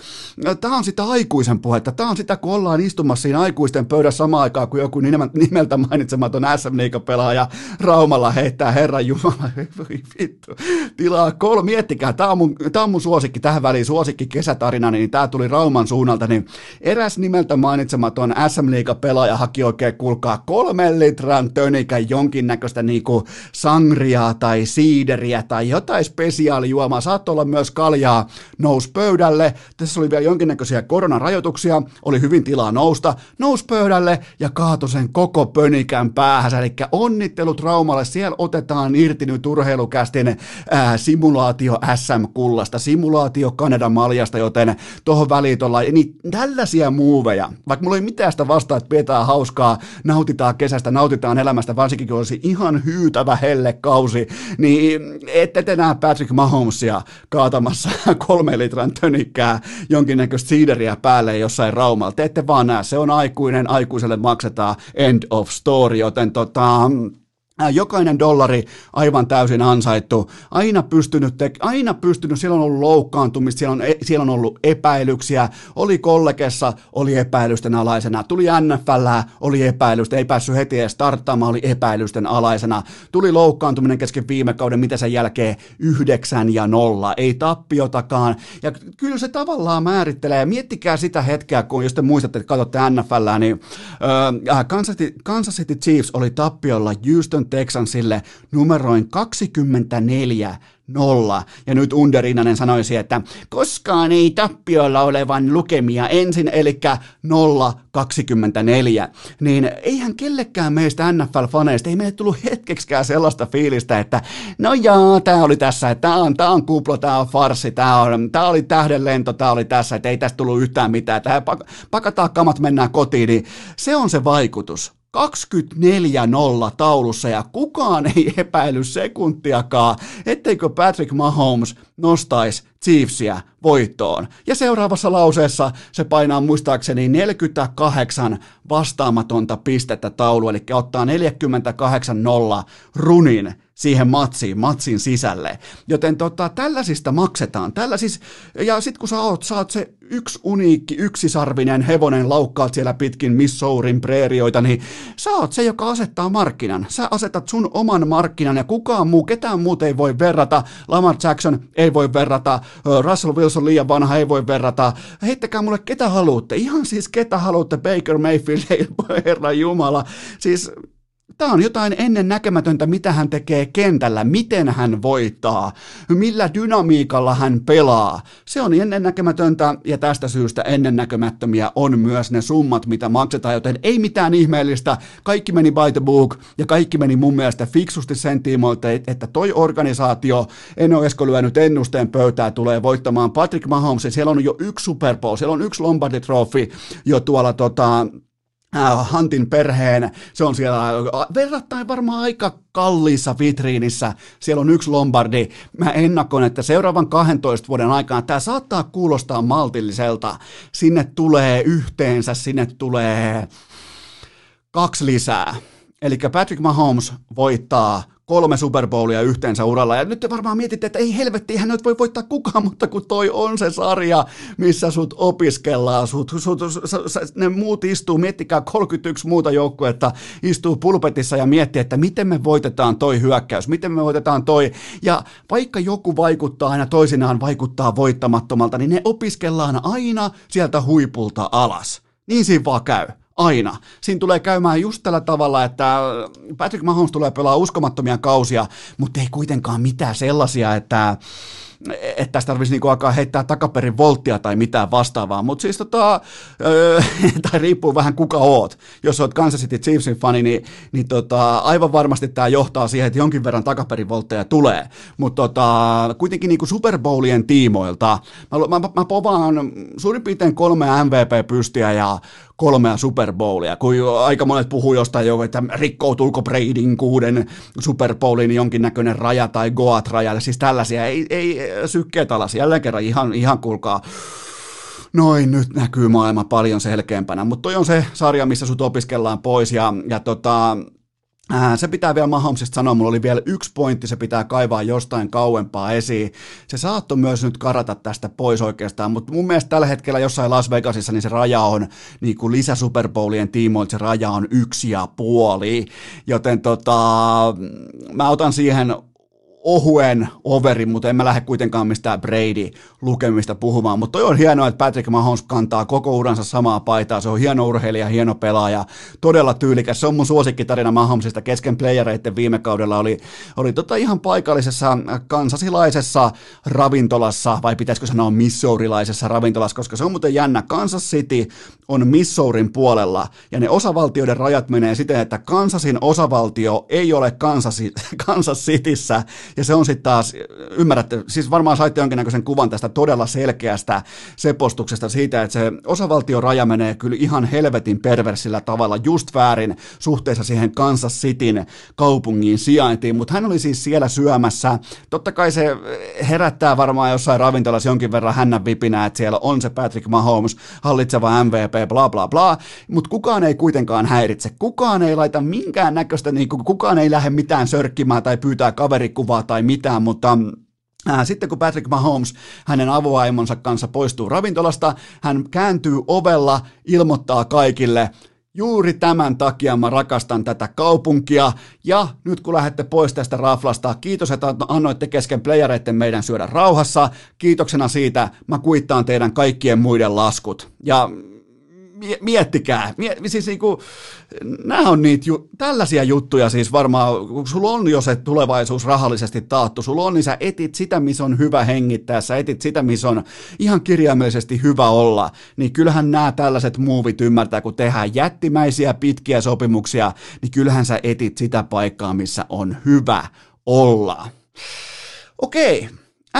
tää on sitä aikuisen puhetta. Tää on sitä, kun ollaan istumassa siinä aikuisten pöydässä samaan aikaan, kun joku nimeltä mainitsematon SM pelaaja Raumalla heittää Herran Jumala, [laughs] vittu, tilaa kolme, miettikää, tää on, mun, tää on mun suosikki tähän väliin, suosikki kesätarina, niin tää tuli Rauman suunnalta, niin eräs nimeltä mainitsematon SM pelaaja pelaaja haki oikein, kuulkaa, kolmen litran tönikän jonkinnäköistä niinku sangriaa tai siideriä tai jotain spesiaalijuomaa. Saattoi olla myös kaljaa, nousi pöydälle. Tässä oli vielä jonkinnäköisiä koronarajoituksia, oli hyvin tilaa nousta, nousi pöydälle ja kaatoi sen koko pönikän päähän. Eli onnittelut Raumalle, siellä otetaan irti nyt urheilukästin ää, simulaatio SM-kullasta, simulaatio Kanadan maljasta, joten tuohon väliin tuolla, niin tällaisia muuveja, vaikka mulla ei mitään sitä vastaa, että pidetään hauskaa, nautitaan kesästä, nautitaan elämästä, varsinkin kun olisi ihan hyytävä kausi, niin ette te näe Patrick Mahomesia kaatamassa [laughs] kolme litran tönikkää jonkinnäköistä siideriä päälle jossain raumalla. Te ette vaan näe, se on aikuinen, aikuiselle maksetaan end of story, joten tota, Jokainen dollari aivan täysin ansaittu, aina pystynyt, te- aina pystynyt, siellä on ollut loukkaantumista, siellä on, e- siellä on ollut epäilyksiä, oli kollegessa, oli epäilysten alaisena, tuli NFL, oli epäilystä, ei päässyt heti edes starttaamaan, oli epäilysten alaisena, tuli loukkaantuminen kesken viime kauden, mitä sen jälkeen, yhdeksän ja nolla, ei tappiotakaan, ja kyllä se tavallaan määrittelee, miettikää sitä hetkeä, kun jos te muistatte, että katsotte NFL, niin äh, Kansas, City, Kansas City Chiefs oli tappiolla Houston Texansille numeroin 24 nolla. Ja nyt Underinanen sanoisi, että koskaan ei tappiolla olevan lukemia ensin, eli 0,24. Niin eihän kellekään meistä NFL-faneista, ei meille tullut hetkeksikään sellaista fiilistä, että no jaa, tämä oli tässä, tämä on, tää on kuplo, tämä on farsi, tämä on, tää oli tähdenlento, tämä oli tässä, että ei tästä tullut yhtään mitään, että pakataan kamat, mennään kotiin, niin se on se vaikutus. 24-0 taulussa ja kukaan ei [laughs] epäily sekuntiakaan, etteikö Patrick Mahomes nostaisi Chiefsia voittoon. Ja seuraavassa lauseessa se painaa muistaakseni 48 vastaamatonta pistettä taulu, eli ottaa 48-0 runin siihen matsiin, matsin sisälle. Joten tota, tällaisista maksetaan. Tällaisis, ja sitten kun sä oot, sä oot se yksi uniikki, yksisarvinen hevonen laukkaat siellä pitkin Missourin preerioita, niin sä oot se, joka asettaa markkinan. Sä asetat sun oman markkinan ja kukaan muu, ketään muut ei voi verrata. Lamar Jackson ei voi verrata, Russell Wilson liian vanha ei voi verrata. Heittäkää mulle ketä haluatte, ihan siis ketä haluatte, Baker Mayfield, [laughs] herra Jumala. Siis Tämä on jotain ennen näkemätöntä, mitä hän tekee kentällä, miten hän voittaa, millä dynamiikalla hän pelaa. Se on ennen näkemätöntä ja tästä syystä ennen näkemättömiä on myös ne summat, mitä maksetaan, joten ei mitään ihmeellistä. Kaikki meni by the book ja kaikki meni mun mielestä fiksusti sen tiimoilta, että toi organisaatio, en ole esko lyönyt ennusteen pöytää, tulee voittamaan Patrick Mahomes. Siellä on jo yksi Super Bowl, siellä on yksi Lombardi Trophy jo tuolla tota, Hantin perheen, se on siellä verrattain varmaan aika kalliissa vitriinissä, siellä on yksi Lombardi. Mä ennakon, että seuraavan 12 vuoden aikana tämä saattaa kuulostaa maltilliselta. Sinne tulee yhteensä, sinne tulee kaksi lisää. Eli Patrick Mahomes voittaa kolme Super Bowlia yhteensä uralla. Ja nyt te varmaan mietitte, että ei helvetti, eihän nyt voi voittaa kukaan, mutta kun toi on se sarja, missä sut opiskellaan, sut, sut, sut, ne muut istuu, miettikää 31 muuta joukkuetta, istuu pulpetissa ja miettii, että miten me voitetaan toi hyökkäys, miten me voitetaan toi. Ja vaikka joku vaikuttaa aina toisinaan vaikuttaa voittamattomalta, niin ne opiskellaan aina sieltä huipulta alas. Niin siinä vaan käy. Aina. Siinä tulee käymään just tällä tavalla, että Patrick Mahomes tulee pelaa uskomattomia kausia, mutta ei kuitenkaan mitään sellaisia, että että tästä tarvitsisi niinku alkaa heittää takaperin volttia tai mitään vastaavaa, mutta siis tota, öö, [laughs] tai riippuu vähän kuka oot. Jos oot Kansas City Chiefsin fani, niin, niin tota, aivan varmasti tämä johtaa siihen, että jonkin verran takaperin voltteja tulee, mutta tota, kuitenkin niinku Super Bowlien tiimoilta, mä, mä, mä povaan suurin piirtein kolme MVP-pystiä ja kolmea Super Bowlia, kun aika monet puhuu jostain jo, että rikkoutuuko Bradyn kuuden Super Bowlin jonkinnäköinen raja tai Goat-raja, siis tällaisia, ei, ei sykkeet alas, jälleen kerran ihan, ihan kuulkaa, noin nyt näkyy maailma paljon selkeämpänä, mutta toi on se sarja, missä sut opiskellaan pois ja, ja tota, se pitää vielä Mahomesista sanoa, mulla oli vielä yksi pointti, se pitää kaivaa jostain kauempaa esiin. Se saattoi myös nyt karata tästä pois oikeastaan, mutta mun mielestä tällä hetkellä jossain Las Vegasissa niin se raja on, niin kuin lisä Super Bowlien tiimoilta se raja on yksi ja puoli, joten tota, mä otan siihen ohuen overin, mutta en mä lähde kuitenkaan mistään Brady lukemista puhumaan, mutta toi on hienoa, että Patrick Mahomes kantaa koko uransa samaa paitaa, se on hieno urheilija, hieno pelaaja, todella tyylikäs, se on mun suosikkitarina Mahomesista kesken playereiden viime kaudella. Oli, oli tota ihan paikallisessa kansasilaisessa ravintolassa, vai pitäisikö sanoa missourilaisessa ravintolassa, koska se on muuten jännä, Kansas City on Missourin puolella, ja ne osavaltioiden rajat menee siten, että Kansasin osavaltio ei ole Kansas, [laughs] Kansas Cityssä, ja se on sitten taas, ymmärrätte, siis varmaan saitte jonkinnäköisen kuvan tästä todella selkeästä sepostuksesta siitä, että se osavaltioraja menee kyllä ihan helvetin perversillä tavalla just väärin suhteessa siihen Kansas Cityn kaupungin sijaintiin, mutta hän oli siis siellä syömässä. Totta kai se herättää varmaan jossain ravintolassa jonkin verran hännän vipinä, että siellä on se Patrick Mahomes, hallitseva MVP, bla bla bla, mutta kukaan ei kuitenkaan häiritse, kukaan ei laita minkään näköistä, niin kukaan ei lähde mitään sörkkimään tai pyytää kaverikuvaa tai mitään, mutta sitten kun Patrick Mahomes hänen avovaimonsa kanssa poistuu ravintolasta, hän kääntyy ovella, ilmoittaa kaikille, Juuri tämän takia mä rakastan tätä kaupunkia. Ja nyt kun lähdette pois tästä raflasta, kiitos, että annoitte kesken playereiden meidän syödä rauhassa. Kiitoksena siitä mä kuittaan teidän kaikkien muiden laskut. Ja miettikää, miet, siis niinku, nämä on niitä, ju, tällaisia juttuja siis varmaan, kun sulla on jo se tulevaisuus rahallisesti taattu, sulla on, niin sä etit sitä, missä on hyvä hengittää, sä etit sitä, missä on ihan kirjaimellisesti hyvä olla, niin kyllähän nämä tällaiset muuvit ymmärtää, kun tehdään jättimäisiä pitkiä sopimuksia, niin kyllähän sä etit sitä paikkaa, missä on hyvä olla. Okei,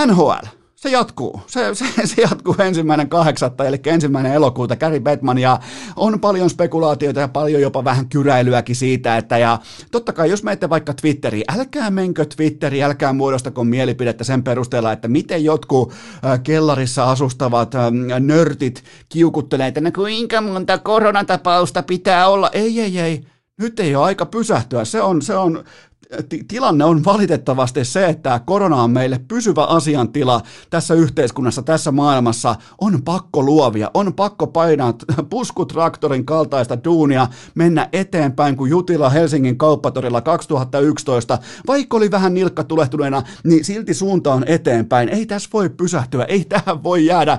NHL se jatkuu. Se, se, se jatkuu ensimmäinen kahdeksatta, eli ensimmäinen elokuuta. Gary Bettman ja on paljon spekulaatioita ja paljon jopa vähän kyräilyäkin siitä, että ja totta kai jos menette vaikka Twitteriin, älkää menkö Twitteriin, älkää muodostako mielipidettä sen perusteella, että miten jotkut äh, kellarissa asustavat äh, nörtit kiukuttelee, että no kuinka monta koronatapausta pitää olla. Ei, ei, ei. Nyt ei ole aika pysähtyä. Se on, se on tilanne on valitettavasti se, että korona on meille pysyvä asiantila tässä yhteiskunnassa, tässä maailmassa. On pakko luovia, on pakko painaa puskutraktorin kaltaista duunia, mennä eteenpäin kuin Jutila Helsingin kauppatorilla 2011. Vaikka oli vähän nilkka tulehtuneena, niin silti suunta on eteenpäin. Ei tässä voi pysähtyä, ei tähän voi jäädä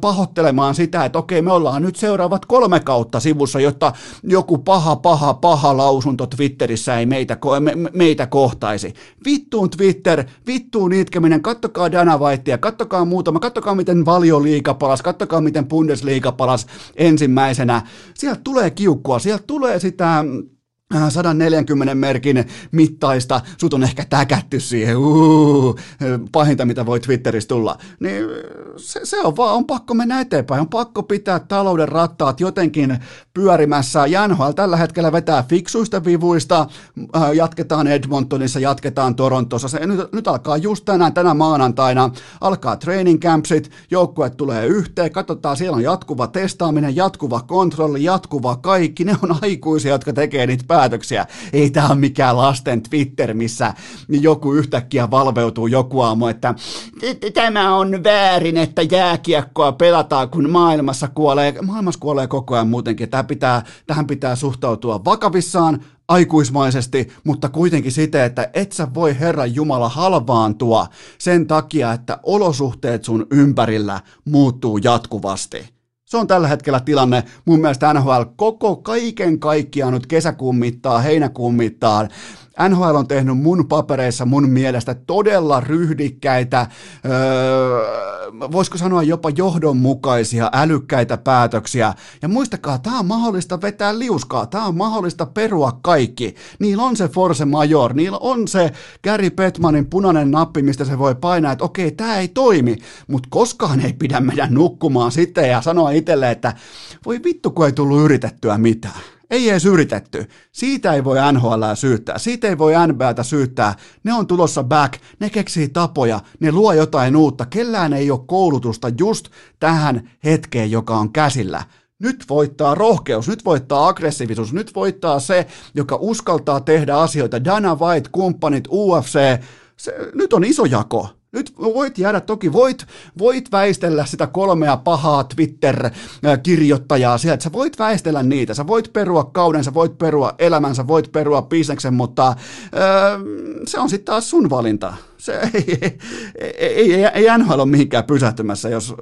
pahoittelemaan sitä, että okei, me ollaan nyt seuraavat kolme kautta sivussa, jotta joku paha, paha, paha lausunto Twitterissä ei meitä, me, meitä kohtaisi. Vittuun Twitter, vittuun itkeminen, kattokaa Dana Whitea, kattokaa muutama, kattokaa miten liiga palas, kattokaa miten Bundesliga palas ensimmäisenä. Sieltä tulee kiukkua, sieltä tulee sitä 140 merkin mittaista, sut on ehkä täkätty siihen, uu, pahinta mitä voi Twitterissä tulla, niin se, se on vaan, on pakko mennä eteenpäin, on pakko pitää talouden rattaat jotenkin pyörimässä. Janhoal tällä hetkellä vetää fiksuista vivuista, äh, jatketaan Edmontonissa, jatketaan Torontossa, se, nyt, nyt alkaa just tänään, tänä maanantaina, alkaa training campsit, joukkueet tulee yhteen, katsotaan, siellä on jatkuva testaaminen, jatkuva kontrolli, jatkuva kaikki, ne on aikuisia, jotka tekee niitä päätöksiä. Ei tämä ole mikään lasten Twitter, missä joku yhtäkkiä valveutuu joku aamu, että tämä on väärin, että jääkiekkoa pelataan, kun maailmassa kuolee, maailmassa kuolee koko ajan muutenkin. Tähän pitää, tähän pitää suhtautua vakavissaan, aikuismaisesti, mutta kuitenkin siten, että et sä voi Herran Jumala halvaantua sen takia, että olosuhteet sun ympärillä muuttuu jatkuvasti. Se on tällä hetkellä tilanne. Mun mielestä NHL koko kaiken kaikkiaan nyt kesäkuun mittaan, heinäkuun mittaan NHL on tehnyt mun papereissa mun mielestä todella ryhdikkäitä, öö, voisiko sanoa jopa johdonmukaisia, älykkäitä päätöksiä. Ja muistakaa, tämä on mahdollista vetää liuskaa, tämä on mahdollista perua kaikki. Niillä on se force major, niillä on se Gary Petmanin punainen nappi, mistä se voi painaa, että okei, tämä ei toimi, mutta koskaan ei pidä meidän nukkumaan sitten ja sanoa itselle, että voi vittu, kun ei tullut yritettyä mitään. Ei edes yritetty. Siitä ei voi NHL syyttää. Siitä ei voi NBAtä syyttää. Ne on tulossa back. Ne keksii tapoja. Ne luo jotain uutta. Kellään ei ole koulutusta just tähän hetkeen, joka on käsillä. Nyt voittaa rohkeus, nyt voittaa aggressiivisuus, nyt voittaa se, joka uskaltaa tehdä asioita. Dana White, kumppanit, UFC, se, nyt on iso jako. Nyt voit jäädä, toki voit, voit väistellä sitä kolmea pahaa Twitter-kirjoittajaa sieltä, sä voit väistellä niitä, sä voit perua kauden, sä voit perua elämänsä, voit perua bisneksen, mutta öö, se on sitten taas sun valinta. Se ei, ei, ei, ei NHL ole mihinkään pysähtymässä, jos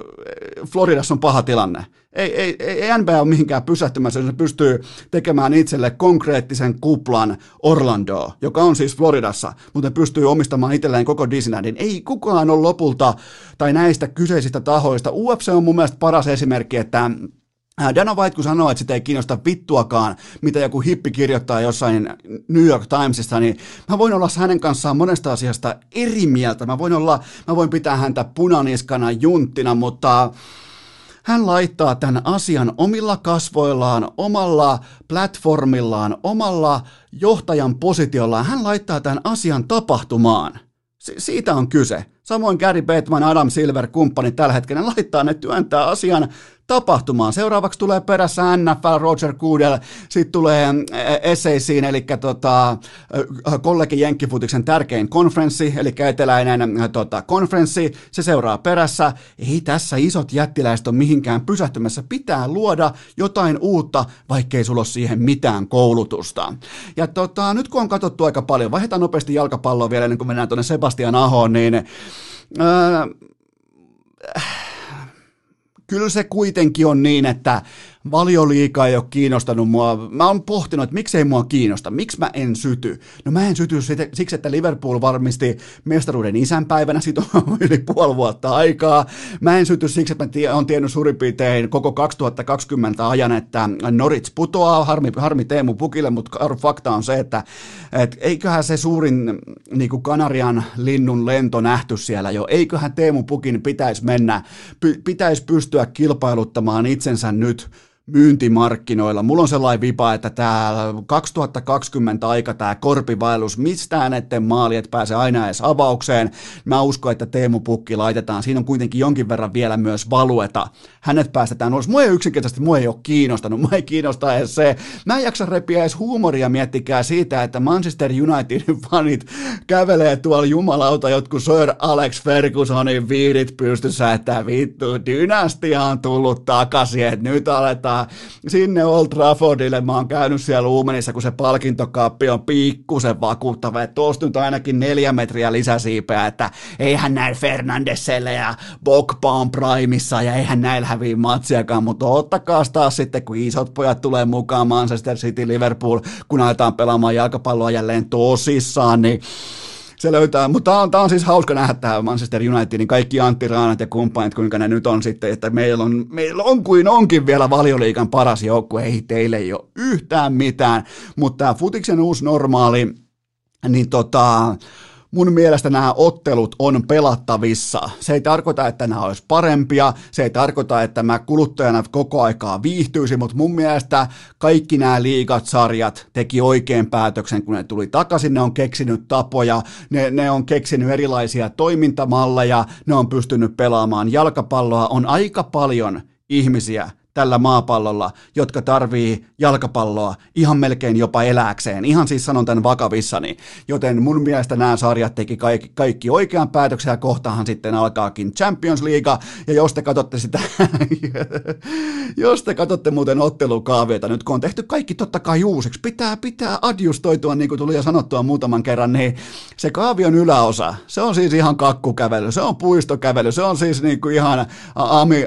Floridassa on paha tilanne. Ei, ei, ei NBA ole mihinkään pysähtymässä, se pystyy tekemään itselle konkreettisen kuplan Orlandoa, joka on siis Floridassa, mutta pystyy omistamaan itselleen koko Disneylandin. Ei kukaan ole lopulta, tai näistä kyseisistä tahoista. UFC on mun mielestä paras esimerkki, että Äh, Dana White, kun sanoo, että sitä ei kiinnosta vittuakaan, mitä joku hippi kirjoittaa jossain New York Timesissa, niin mä voin olla hänen kanssaan monesta asiasta eri mieltä. Mä voin, olla, mä voin pitää häntä punaniskana junttina, mutta hän laittaa tämän asian omilla kasvoillaan, omalla platformillaan, omalla johtajan positiollaan. Hän laittaa tämän asian tapahtumaan. Si- siitä on kyse. Samoin Gary Bateman, Adam Silver, kumppani tällä hetkellä laittaa ne työntää asian tapahtumaan. Seuraavaksi tulee perässä NFL, Roger Goodell, sitten tulee eh, SACin, eli tota, kollegi Jenkkifutiksen tärkein konferenssi, eli eteläinen tota, konferenssi, se seuraa perässä. Ei tässä isot jättiläiset ole mihinkään pysähtymässä, pitää luoda jotain uutta, vaikkei sulla ole siihen mitään koulutusta. Ja tota, nyt kun on katsottu aika paljon, vaihdetaan nopeasti jalkapalloa vielä ennen kuin mennään tuonne Sebastian Ahoon, niin öö, [sighs] kyllä se kuitenkin on niin, että valioliika ei ole kiinnostanut mua. Mä oon pohtinut, että miksei mua kiinnosta, miksi mä en syty. No mä en syty siksi, että Liverpool varmisti mestaruuden isänpäivänä, siitä on [laughs] yli puoli vuotta aikaa. Mä en syty siksi, että mä oon tiennyt suurin piirtein koko 2020 ajan, että Norits putoaa, harmi, harmi Teemu Pukille, mutta fakta on se, että et eiköhän se suurin niin kuin Kanarian linnun lento nähty siellä jo, eiköhän Teemu Pukin pitäisi mennä, pitäisi pystyä kilpailuttamaan itsensä nyt myyntimarkkinoilla. Mulla on sellainen vipa, että tämä 2020 aika, tämä korpivaellus, mistään etten maali, että pääse aina edes avaukseen. Mä uskon, että Teemu Pukki laitetaan. Siinä on kuitenkin jonkin verran vielä myös valueta. Hänet päästetään ulos. Mua ei yksinkertaisesti, mua ei ole kiinnostanut. Mua ei kiinnosta edes se. Mä en jaksa repiä edes huumoria miettikää siitä, että Manchester Unitedin [laughs] fanit kävelee tuolla jumalauta jotkut Sir Alex Fergusonin viirit pystyssä, että vittu, dynastia on tullut takaisin, että nyt aletaan sinne Old Traffordille. Mä oon käynyt siellä Uumenissa, kun se palkintokaappi on pikkusen vakuuttava, että tuosta nyt ainakin neljä metriä lisäsiipeä, että eihän näin Fernandeselle ja Bogba on Primeissa ja eihän näillä häviä matsiakaan, mutta ottakaa taas sitten, kun isot pojat tulee mukaan Manchester City, Liverpool, kun aletaan pelaamaan jalkapalloa jälleen tosissaan, niin se löytää, mutta tämä on, tämä on siis hauska nähdä tämä Manchester Unitedin kaikki Antti Raanat ja kumppanit, kuinka ne nyt on sitten, että meillä on, meillä on kuin onkin vielä valioliikan paras joukkue, ei teille ei ole yhtään mitään, mutta tämä futiksen uusi normaali, niin tota, mun mielestä nämä ottelut on pelattavissa. Se ei tarkoita, että nämä olisi parempia, se ei tarkoita, että mä kuluttajana koko aikaa viihtyisin, mutta mun mielestä kaikki nämä liigat, sarjat teki oikein päätöksen, kun ne tuli takaisin, ne on keksinyt tapoja, ne, ne on keksinyt erilaisia toimintamalleja, ne on pystynyt pelaamaan jalkapalloa, on aika paljon ihmisiä, tällä maapallolla, jotka tarvii jalkapalloa ihan melkein jopa elääkseen. Ihan siis sanon tämän vakavissani. Joten mun mielestä nämä sarjat teki kaikki, kaikki oikean päätöksen ja kohtahan sitten alkaakin Champions League. Ja jos te katsotte sitä, [laughs] jos te katsotte muuten ottelukaaviota nyt, kun on tehty kaikki totta kai uusiksi, pitää, pitää adjustoitua, niin kuin tuli jo sanottua muutaman kerran, niin se kaavion yläosa, se on siis ihan kakkukävely, se on puistokävely, se on siis niin kuin ihan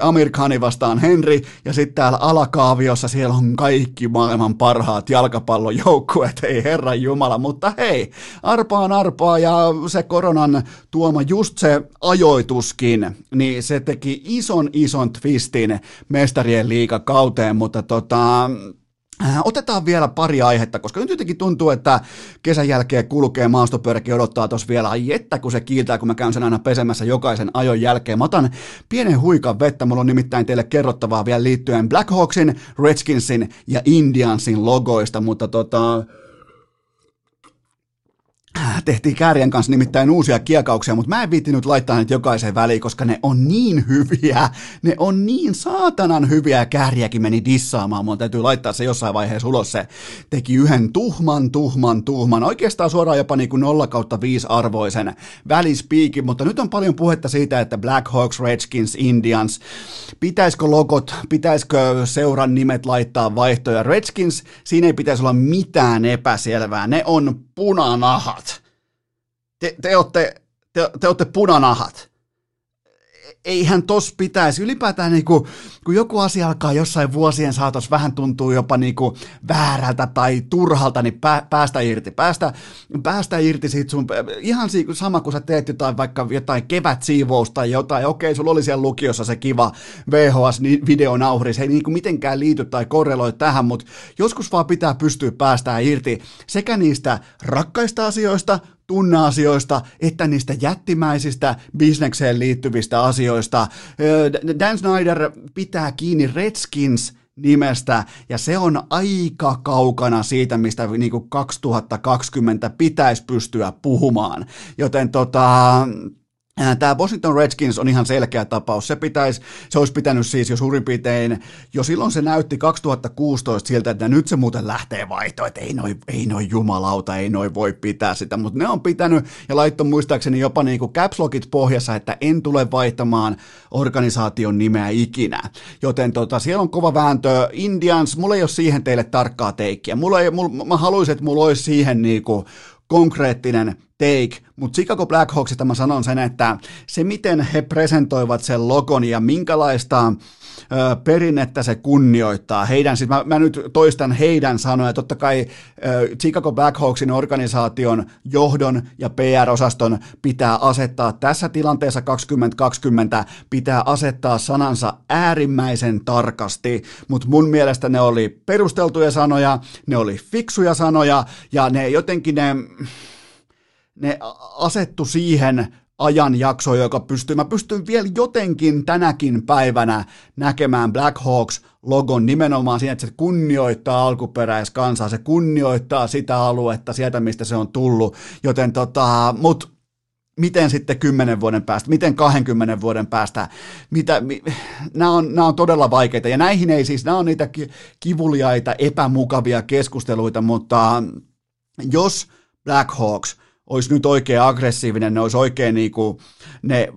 Amir Khani vastaan Henry, ja sitten täällä alakaaviossa siellä on kaikki maailman parhaat jalkapallojoukkueet, ei herran jumala, mutta hei, arpaa on arpaa, ja se koronan tuoma just se ajoituskin, niin se teki ison ison twistin mestarien liikakauteen, mutta tota, otetaan vielä pari aihetta, koska nyt jotenkin tuntuu, että kesän jälkeen kulkee maastopyöräkin odottaa tuossa vielä, ai että kun se kiiltää, kun mä käyn sen aina pesemässä jokaisen ajon jälkeen. Mä otan pienen huikan vettä, mulla on nimittäin teille kerrottavaa vielä liittyen Blackhawksin, Redskinsin ja Indiansin logoista, mutta tota, tehtiin Kärjen kanssa nimittäin uusia kiekauksia, mutta mä en viittinyt laittaa nyt jokaiseen väliin, koska ne on niin hyviä, ne on niin saatanan hyviä. Kärjäkin meni dissaamaan, mun täytyy laittaa se jossain vaiheessa ulos, se teki yhden tuhman, tuhman, tuhman, oikeastaan suoraan jopa niin kuin 0 kautta 5 arvoisen välispiikin, mutta nyt on paljon puhetta siitä, että Black Hawks, Redskins, Indians, pitäisikö logot, pitäisikö seuran nimet laittaa vaihtoja, Redskins, siinä ei pitäisi olla mitään epäselvää, ne on punanahat. Te, te, olette, te, te olette punanahat. Eihän tos pitäisi. Ylipäätään niin kuin, kun joku asia alkaa jossain vuosien saatossa vähän tuntuu jopa niin kuin väärältä tai turhalta, niin pää, päästä irti. Päästä, päästä irti siitä sun, ihan sama kuin sä teet jotain vaikka jotain kevätsiivousta tai jotain. Okei, sulla oli siellä lukiossa se kiva VHS-videonauhri. Se ei niin kuin mitenkään liity tai korreloi tähän, mutta joskus vaan pitää pystyä päästään irti sekä niistä rakkaista asioista, tunneasioista, että niistä jättimäisistä bisnekseen liittyvistä asioista. Dan Snyder pitää kiinni Redskins nimestä, ja se on aika kaukana siitä, mistä niin kuin 2020 pitäisi pystyä puhumaan. Joten tota, Tämä Washington Redskins on ihan selkeä tapaus. Se, pitäisi, se olisi pitänyt siis jo suurin piirtein, jo silloin se näytti 2016 siltä, että nyt se muuten lähtee vaihtoon, että ei noin ei noi jumalauta, ei noin voi pitää sitä, mutta ne on pitänyt ja laitto muistaakseni jopa niin kuin caps pohjassa, että en tule vaihtamaan organisaation nimeä ikinä. Joten tota, siellä on kova vääntö. Indians, mulla ei ole siihen teille tarkkaa teikkiä. Mulla ei, mulla, mä haluaisin, että mulla olisi siihen niin kuin konkreettinen take, mutta Chicago Blackhawksista mä sanon sen, että se miten he presentoivat sen logon ja minkälaista perinnettä se kunnioittaa. Heidän, siis mä, mä nyt toistan heidän sanoja, totta kai Chicago Blackhawksin organisaation johdon ja PR-osaston pitää asettaa tässä tilanteessa 2020, pitää asettaa sanansa äärimmäisen tarkasti, mutta mun mielestä ne oli perusteltuja sanoja, ne oli fiksuja sanoja ja ne jotenkin ne ne asettu siihen ajanjaksoon, joka pystyy, mä pystyn vielä jotenkin tänäkin päivänä näkemään Black Hawks logon nimenomaan siinä, että se kunnioittaa alkuperäiskansaa, se kunnioittaa sitä aluetta sieltä, mistä se on tullut, joten tota, mut miten sitten kymmenen vuoden päästä, miten 20 vuoden päästä, mitä, mi, nämä, on, nämä on todella vaikeita, ja näihin ei siis, nämä on niitä kivuliaita, epämukavia keskusteluita, mutta jos Black Hawks olisi nyt oikein aggressiivinen, ne olisi oikein niin kuin, ne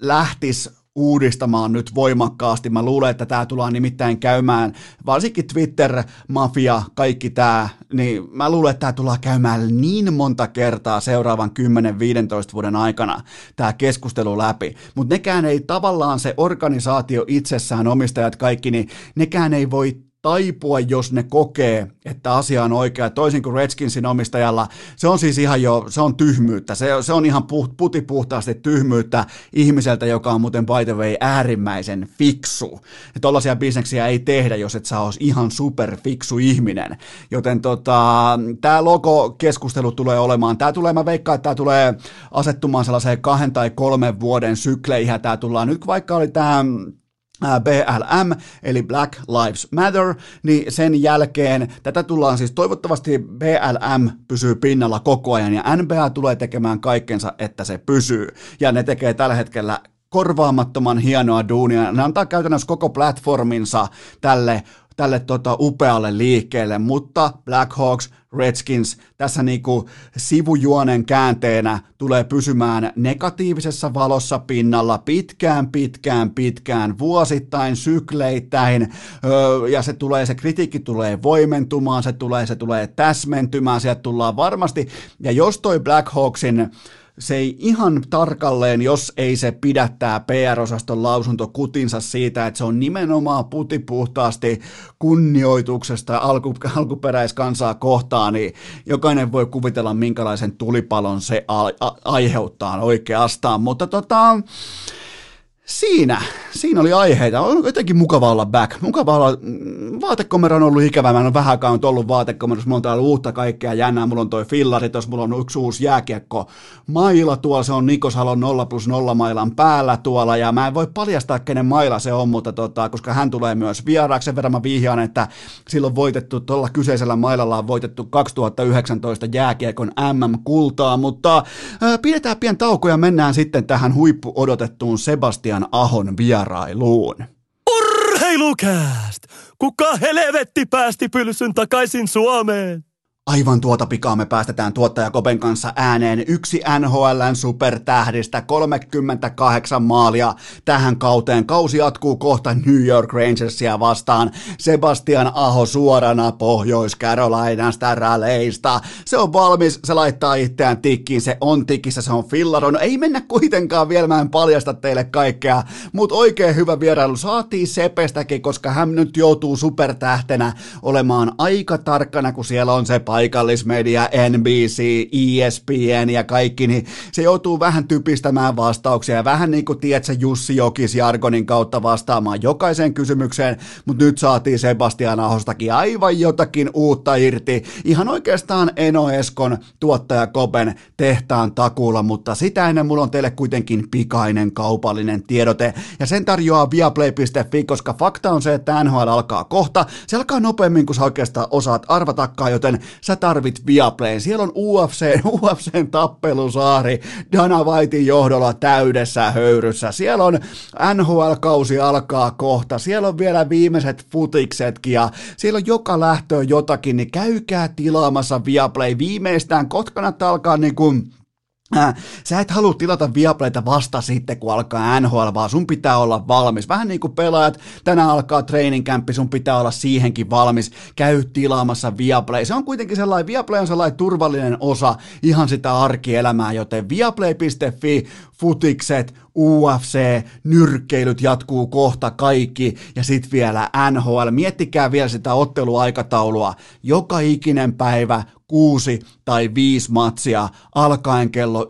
lähtis uudistamaan nyt voimakkaasti. Mä luulen, että tämä tullaan nimittäin käymään, varsinkin Twitter, mafia, kaikki tämä, niin mä luulen, että tämä tullaan käymään niin monta kertaa seuraavan 10-15 vuoden aikana tämä keskustelu läpi. Mutta nekään ei tavallaan se organisaatio itsessään, omistajat kaikki, niin nekään ei voi taipua, jos ne kokee, että asia on oikea. Toisin kuin Redskinsin omistajalla, se on siis ihan jo, se on tyhmyyttä. Se, se on ihan puht, putipuhtaasti tyhmyyttä ihmiseltä, joka on muuten by the way äärimmäisen fiksu. Ja tollaisia bisneksiä ei tehdä, jos et sä olisi ihan super fiksu ihminen. Joten tota, tämä logo-keskustelu tulee olemaan, tämä tulee, mä veikkaan, että tämä tulee asettumaan sellaiseen kahden tai kolmen vuoden sykleihin. Tämä tullaan nyt vaikka oli tämä BLM, eli Black Lives Matter, niin sen jälkeen tätä tullaan siis toivottavasti BLM pysyy pinnalla koko ajan ja NBA tulee tekemään kaikkensa, että se pysyy. Ja ne tekee tällä hetkellä korvaamattoman hienoa duunia. Ne antaa käytännössä koko platforminsa tälle tälle tota, upealle liikkeelle, mutta Black Hawks, Redskins tässä niinku sivujuonen käänteenä tulee pysymään negatiivisessa valossa pinnalla pitkään, pitkään, pitkään, vuosittain, sykleittäin, öö, ja se tulee, se kritiikki tulee voimentumaan, se tulee, se tulee täsmentymään, sieltä tullaan varmasti, ja jos toi Black Hawksin se ei ihan tarkalleen, jos ei se pidättää PR-osaston lausunto kutinsa siitä, että se on nimenomaan putipuhtaasti kunnioituksesta alku, alkuperäiskansaa kohtaan, niin jokainen voi kuvitella, minkälaisen tulipalon se a- a- aiheuttaa oikeastaan. Mutta tota, Siinä, siinä oli aiheita. On jotenkin mukava olla back. Mukava olla, vaatekomero on ollut ikävä. Mä en ole vähän aikaa ollut vaatekomerossa. Mulla on täällä uutta kaikkea jännää. Mulla on toi fillari, tuossa mulla on yksi uusi jääkiekko. Maila tuolla, se on Nikos Halon 0 plus 0 mailan päällä tuolla. Ja mä en voi paljastaa, kenen maila se on, mutta tota, koska hän tulee myös vieraaksi. Sen verran mä vihjaan, että silloin voitettu, tuolla kyseisellä mailalla on voitettu 2019 jääkiekon MM-kultaa. Mutta äh, pidetään pien tauko ja mennään sitten tähän huippu odotettuun Sebastian Sebastian Ahon vierailuun. Urheilukääst! Kuka helvetti päästi pylsyn takaisin Suomeen? Aivan tuota pikaa me päästetään tuottaja Kopen kanssa ääneen yksi NHLn supertähdistä, 38 maalia tähän kauteen. Kausi jatkuu kohta New York Rangersia vastaan. Sebastian Aho suorana Pohjois-Carolinasta räleistä. Se on valmis, se laittaa itseään tikkiin, se on tikissä, se on fillaron. Ei mennä kuitenkaan vielä, mä en paljasta teille kaikkea, mutta oikein hyvä vierailu saatiin Sepestäkin, koska hän nyt joutuu supertähtenä olemaan aika tarkkana, kun siellä on se paikka paikallismedia, NBC, ESPN ja kaikki, niin se joutuu vähän typistämään vastauksia ja vähän niin kuin tiedätkö, Jussi Jokis Jargonin kautta vastaamaan jokaiseen kysymykseen, mutta nyt saatiin Sebastian Ahostakin aivan jotakin uutta irti. Ihan oikeastaan Eno Eskon tuottaja Kopen tehtaan takuulla, mutta sitä ennen mulla on teille kuitenkin pikainen kaupallinen tiedote ja sen tarjoaa viaplay.fi, koska fakta on se, että NHL alkaa kohta. Se alkaa nopeammin kuin sä oikeastaan osaat arvatakaan, joten sä tarvit Viaplayn. Siellä on UFC, UFCn [laughs] tappelusaari Dana Whitein johdolla täydessä höyryssä. Siellä on NHL-kausi alkaa kohta. Siellä on vielä viimeiset futiksetkin ja siellä on joka lähtöön jotakin, niin käykää tilaamassa Viaplay. Viimeistään kohta kannattaa alkaa niin kuin Sä et halua tilata Viaplayta vasta sitten, kun alkaa NHL, vaan sun pitää olla valmis. Vähän niin kuin pelaajat, tänään alkaa training camp, sun pitää olla siihenkin valmis. Käy tilaamassa Viaplay. Se on kuitenkin sellainen, Viaplay on sellainen turvallinen osa ihan sitä arkielämää, joten viaplay.fi, futikset, UFC, nyrkkeilyt jatkuu kohta kaikki ja sitten vielä NHL. Miettikää vielä sitä otteluaikataulua. Joka ikinen päivä kuusi tai viisi matsia alkaen kello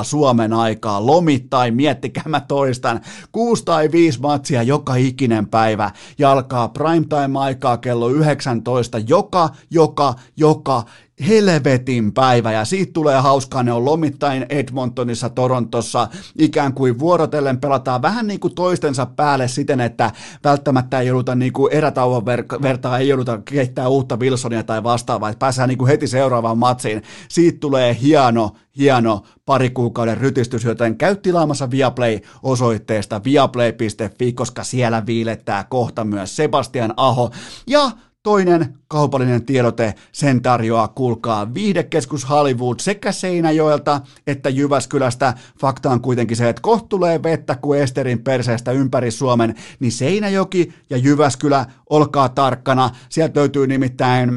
19.00 Suomen aikaa. Lomittain, miettikää mä toistan, kuusi tai viisi matsia joka ikinen päivä ja alkaa primetime-aikaa kello 19 joka, joka, joka helvetin päivä. Ja siitä tulee hauskaa, ne on lomittain Edmontonissa, Torontossa, ikään kuin vuorotellen pelataan vähän niin kuin toistensa päälle siten, että välttämättä ei jouduta niin kuin erätauon ver- vertaa, ei jouduta kehittää uutta Wilsonia tai vastaavaa, että pääsään niin kuin heti seuraavaan matsiin. Siitä tulee hieno, hieno pari kuukauden rytistys, joten käy tilaamassa Viaplay osoitteesta viaplay.fi, koska siellä viilettää kohta myös Sebastian Aho. Ja Toinen kaupallinen tiedote, sen tarjoaa kuulkaa viihdekeskus Hollywood sekä Seinäjoelta että Jyväskylästä. Fakta on kuitenkin se, että kohta tulee vettä kuin Esterin perseestä ympäri Suomen, niin Seinäjoki ja Jyväskylä, olkaa tarkkana. Sieltä löytyy nimittäin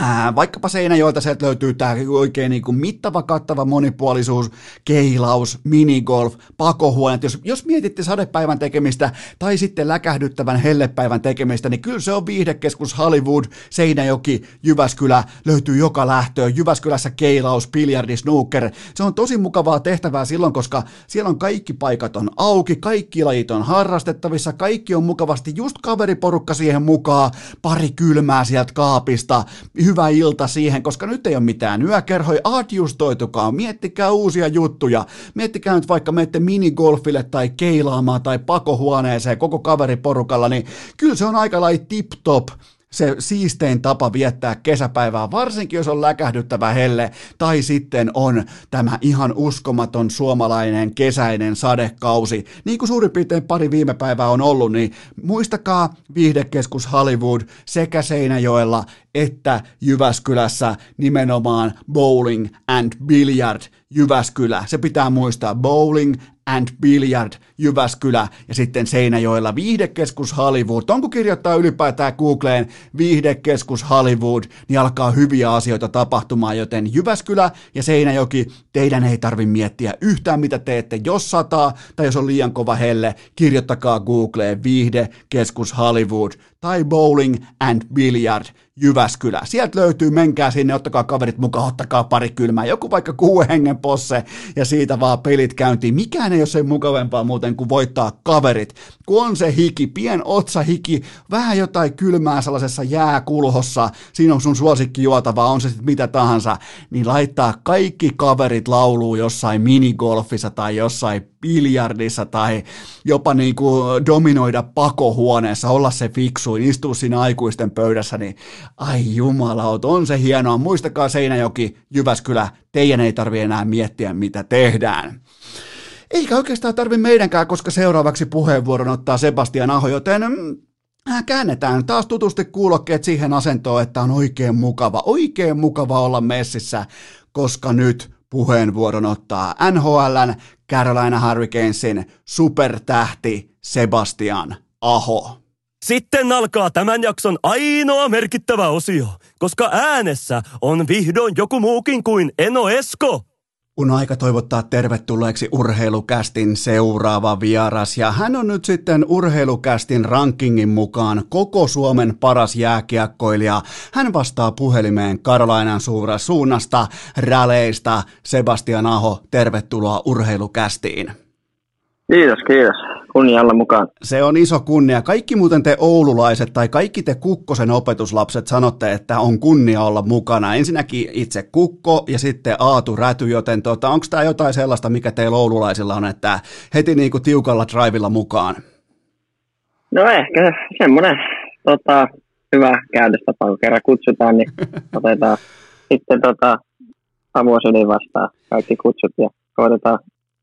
Ää, vaikkapa Seinäjoelta sieltä löytyy tämä oikein niin kuin mittava, kattava monipuolisuus, keilaus, minigolf, pakohuoneet. Jos, jos mietitte sadepäivän tekemistä tai sitten läkähdyttävän hellepäivän tekemistä, niin kyllä se on viihdekeskus Hollywood, Seinäjoki, Jyväskylä, löytyy joka lähtöön. Jyväskylässä keilaus, biljardi, snooker. Se on tosi mukavaa tehtävää silloin, koska siellä on kaikki paikat on auki, kaikki lajit on harrastettavissa, kaikki on mukavasti, just kaveriporukka siihen mukaan, pari kylmää sieltä kaapista, hyvä ilta siihen, koska nyt ei ole mitään yökerhoja, adjustoitukaa, miettikää uusia juttuja, miettikää nyt vaikka menette minigolfille tai keilaamaan tai pakohuoneeseen koko kaveriporukalla, niin kyllä se on aika lai tip-top se siistein tapa viettää kesäpäivää, varsinkin jos on läkähdyttävä helle, tai sitten on tämä ihan uskomaton suomalainen kesäinen sadekausi. Niin kuin suurin piirtein pari viime päivää on ollut, niin muistakaa viihdekeskus Hollywood sekä Seinäjoella että Jyväskylässä nimenomaan bowling and billiard Jyväskylä. Se pitää muistaa, bowling and Billiard Jyväskylä ja sitten Seinäjoella viihdekeskus Hollywood. Onko kirjoittaa ylipäätään Googleen viihdekeskus Hollywood, niin alkaa hyviä asioita tapahtumaan, joten Jyväskylä ja Seinäjoki, teidän ei tarvi miettiä yhtään mitä teette, jos sataa tai jos on liian kova helle, kirjoittakaa Googleen viihdekeskus Hollywood tai Bowling and Billiard Jyväskylä. Sieltä löytyy, menkää sinne, ottakaa kaverit mukaan, ottakaa pari kylmää, joku vaikka kuuden hengen posse ja siitä vaan pelit käyntiin. Mikään ei ole sen mukavempaa muuten kuin voittaa kaverit. Kun on se hiki, pien hiki, vähän jotain kylmää sellaisessa jääkulhossa, siinä on sun suosikki juotava, on se sitten mitä tahansa, niin laittaa kaikki kaverit lauluun jossain minigolfissa tai jossain biljardissa tai jopa niin kuin dominoida pakohuoneessa, olla se fiksuin, istua siinä aikuisten pöydässä, niin ai jumala, on se hienoa. Muistakaa Seinäjoki, Jyväskylä, teidän ei tarvi enää miettiä, mitä tehdään. Eikä oikeastaan tarvi meidänkään, koska seuraavaksi puheenvuoron ottaa Sebastian Aho, joten mm, äh, käännetään taas tutusti kuulokkeet siihen asentoon, että on oikein mukava, oikein mukava olla messissä, koska nyt puheenvuoron ottaa NHLn Carolina Hurricanesin supertähti Sebastian Aho. Sitten alkaa tämän jakson ainoa merkittävä osio, koska äänessä on vihdoin joku muukin kuin Eno Esko. On aika toivottaa tervetulleeksi Urheilukästin seuraava vieras ja hän on nyt sitten Urheilukästin rankingin mukaan koko Suomen paras jääkiekkoilija. Hän vastaa puhelimeen Karolainan suura suunnasta, räleistä. Sebastian Aho, tervetuloa Urheilukästiin. Kiitos, kiitos kunnialla mukaan. Se on iso kunnia. Kaikki muuten te oululaiset tai kaikki te Kukkosen opetuslapset sanotte, että on kunnia olla mukana. Ensinnäkin itse Kukko ja sitten Aatu Räty, joten tota, onko tämä jotain sellaista, mikä teillä oululaisilla on, että heti niin kuin tiukalla drivilla mukaan? No ehkä semmoinen tota, hyvä käytöstapa, kun kerran kutsutaan, niin [laughs] otetaan sitten tota, avosuuden vastaan kaikki kutsut ja koitetaan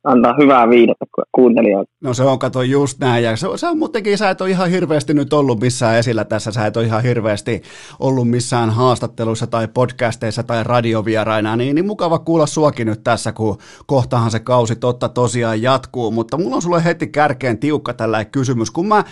antaa hyvää viidettä kuuntelijoille. No se on, kato just näin. Ja se, se on muutenkin, sä et ole ihan hirveästi nyt ollut missään esillä tässä. Sä et ole ihan hirveästi ollut missään haastatteluissa tai podcasteissa tai radiovieraina. Niin, niin mukava kuulla suakin nyt tässä, kun kohtahan se kausi totta tosiaan jatkuu. Mutta mulla on sulle heti kärkeen tiukka tällä kysymys. Kun mä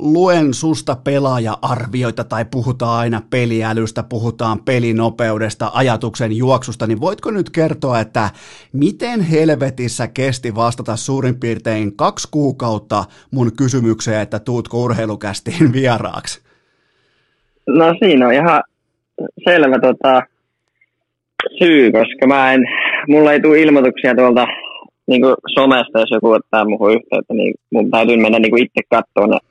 luen susta pelaaja-arvioita tai puhutaan aina peliälystä, puhutaan pelinopeudesta, ajatuksen juoksusta, niin voitko nyt kertoa, että miten helvetissä kesti vastata suurin piirtein kaksi kuukautta mun kysymykseen, että tuutko urheilukästiin [laughs] vieraaksi? No siinä on ihan selvä tota, syy, koska mä en, mulla ei tule ilmoituksia tuolta niin somesta, jos joku ottaa muuhun yhteyttä, niin mun täytyy mennä niin itse katsoa ne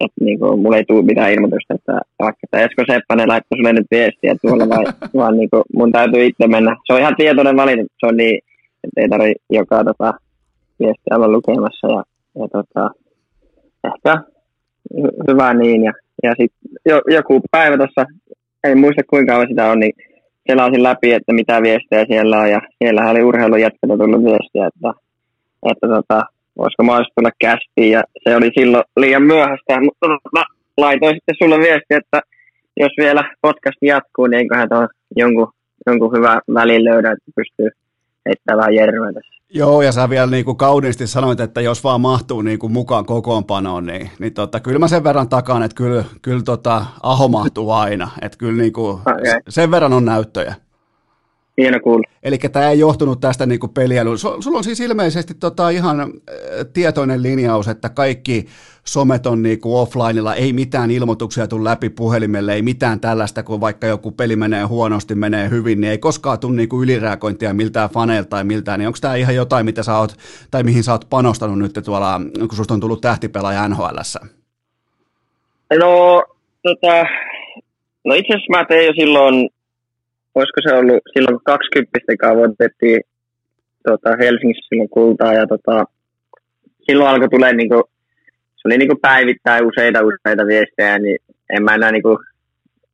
[laughs] että niinku, mulla ei tule mitään ilmoitusta, että vaikka että Esko Seppänen laittoi sulle nyt viestiä tuolla, vai, [laughs] vaan niinku, mun täytyy itse mennä. Se on ihan tietoinen valinta, se on niin, että ei tarvitse joka tota, viestiä olla lukemassa. Ja, ja tota, ehkä hy- hyvä niin. Ja, ja sitten jo, joku päivä tuossa, ei muista kuinka kauan sitä on, niin selasin läpi, että mitä viestejä siellä on. Ja siellä oli urheilujätkältä tullut viestiä, että, että tota, voisiko mahdollisesti tulla kästiin, ja se oli silloin liian myöhäistä, mutta mä laitoin sitten sulle viesti, että jos vielä podcast jatkuu, niin eiköhän tuon jonkun, jonkun hyvä välin löydä, että pystyy heittämään vähän järveä tässä. Joo, ja sä vielä niin kuin kauniisti sanoit, että jos vaan mahtuu niin kuin mukaan kokoonpanoon, niin, niin tota, kyllä mä sen verran takaan, että kyllä, kyllä tota, Aho mahtuu aina. Että kyllä niin kuin, okay. sen verran on näyttöjä. Hieno kuulla. Eli tämä ei johtunut tästä niinku peliälyä. Sulla on siis ilmeisesti tota ihan äh, tietoinen linjaus, että kaikki somet on niinku offlineilla, ei mitään ilmoituksia tule läpi puhelimelle, ei mitään tällaista, kun vaikka joku peli menee huonosti, menee hyvin, niin ei koskaan tule niinku ylireagointia miltään faneilta tai miltään, niin onko tämä ihan jotain, mitä sä oot, tai mihin sä oot panostanut nyt tuolla, kun susta on tullut tähtipelaaja NHLssä? No, tota, no itse asiassa mä tein jo silloin olisiko se ollut silloin, kun 20 voitettiin tota, Helsingissä silloin kultaa ja tota, silloin alkoi tulee niinku, se oli niinku päivittäin useita useita viestejä, niin en mä enää niinku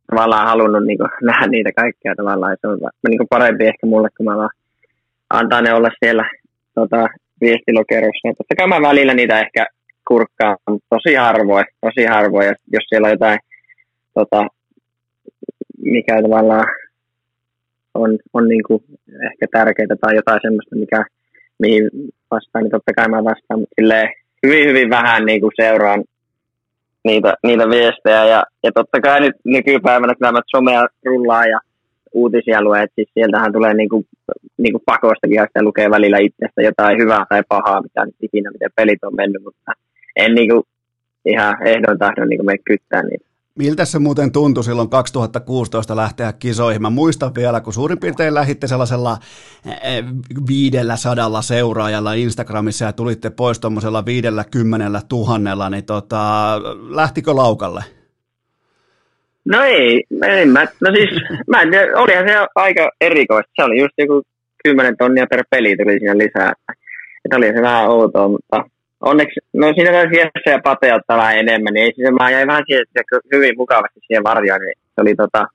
tavallaan halunnut kuin, [laughs] nähdä niitä kaikkea tavallaan. Se on kuin parempi ehkä mulle, kun mä vaan antaa ne olla siellä tota, viestilokerossa. Totta kai mä välillä niitä ehkä kurkkaan, mutta tosi harvoin, tosi harvoin. Ja jos siellä on jotain, tota, mikä tavallaan on, on niin kuin ehkä tärkeää tai jotain semmoista, mikä, mihin vastaan, niin totta kai mä vastaan, mutta silleen hyvin, hyvin vähän niin kuin seuraan niitä, niitä viestejä. Ja, ja totta kai nyt nykypäivänä, kun nämä somea rullaa ja uutisia lue, että siis sieltähän tulee niin kuin, niin kuin pakostakin, ja lukee välillä itsestä jotain hyvää tai pahaa, mitä nyt ikinä, miten pelit on mennyt, mutta en niin kuin, ihan ehdon tahdon niin mene kyttää niitä. Miltä se muuten tuntui silloin 2016 lähteä kisoihin? Mä muistan vielä, kun suurin piirtein lähditte sellaisella eh, viidellä sadalla seuraajalla Instagramissa ja tulitte pois tuommoisella viidellä kymmenellä tuhannella, niin tota, lähtikö laukalle? No ei, en mä, no siis, mä en olihan se aika erikoista. Se oli just joku 10 tonnia per peli tuli siinä lisää. Että oli se vähän outoa, mutta onneksi, no siinä taisi Jesse ja Pate ottaa vähän enemmän, niin ei siis, mä jäin vähän siihen, hyvin mukavasti siihen varjoon, niin se oli tota,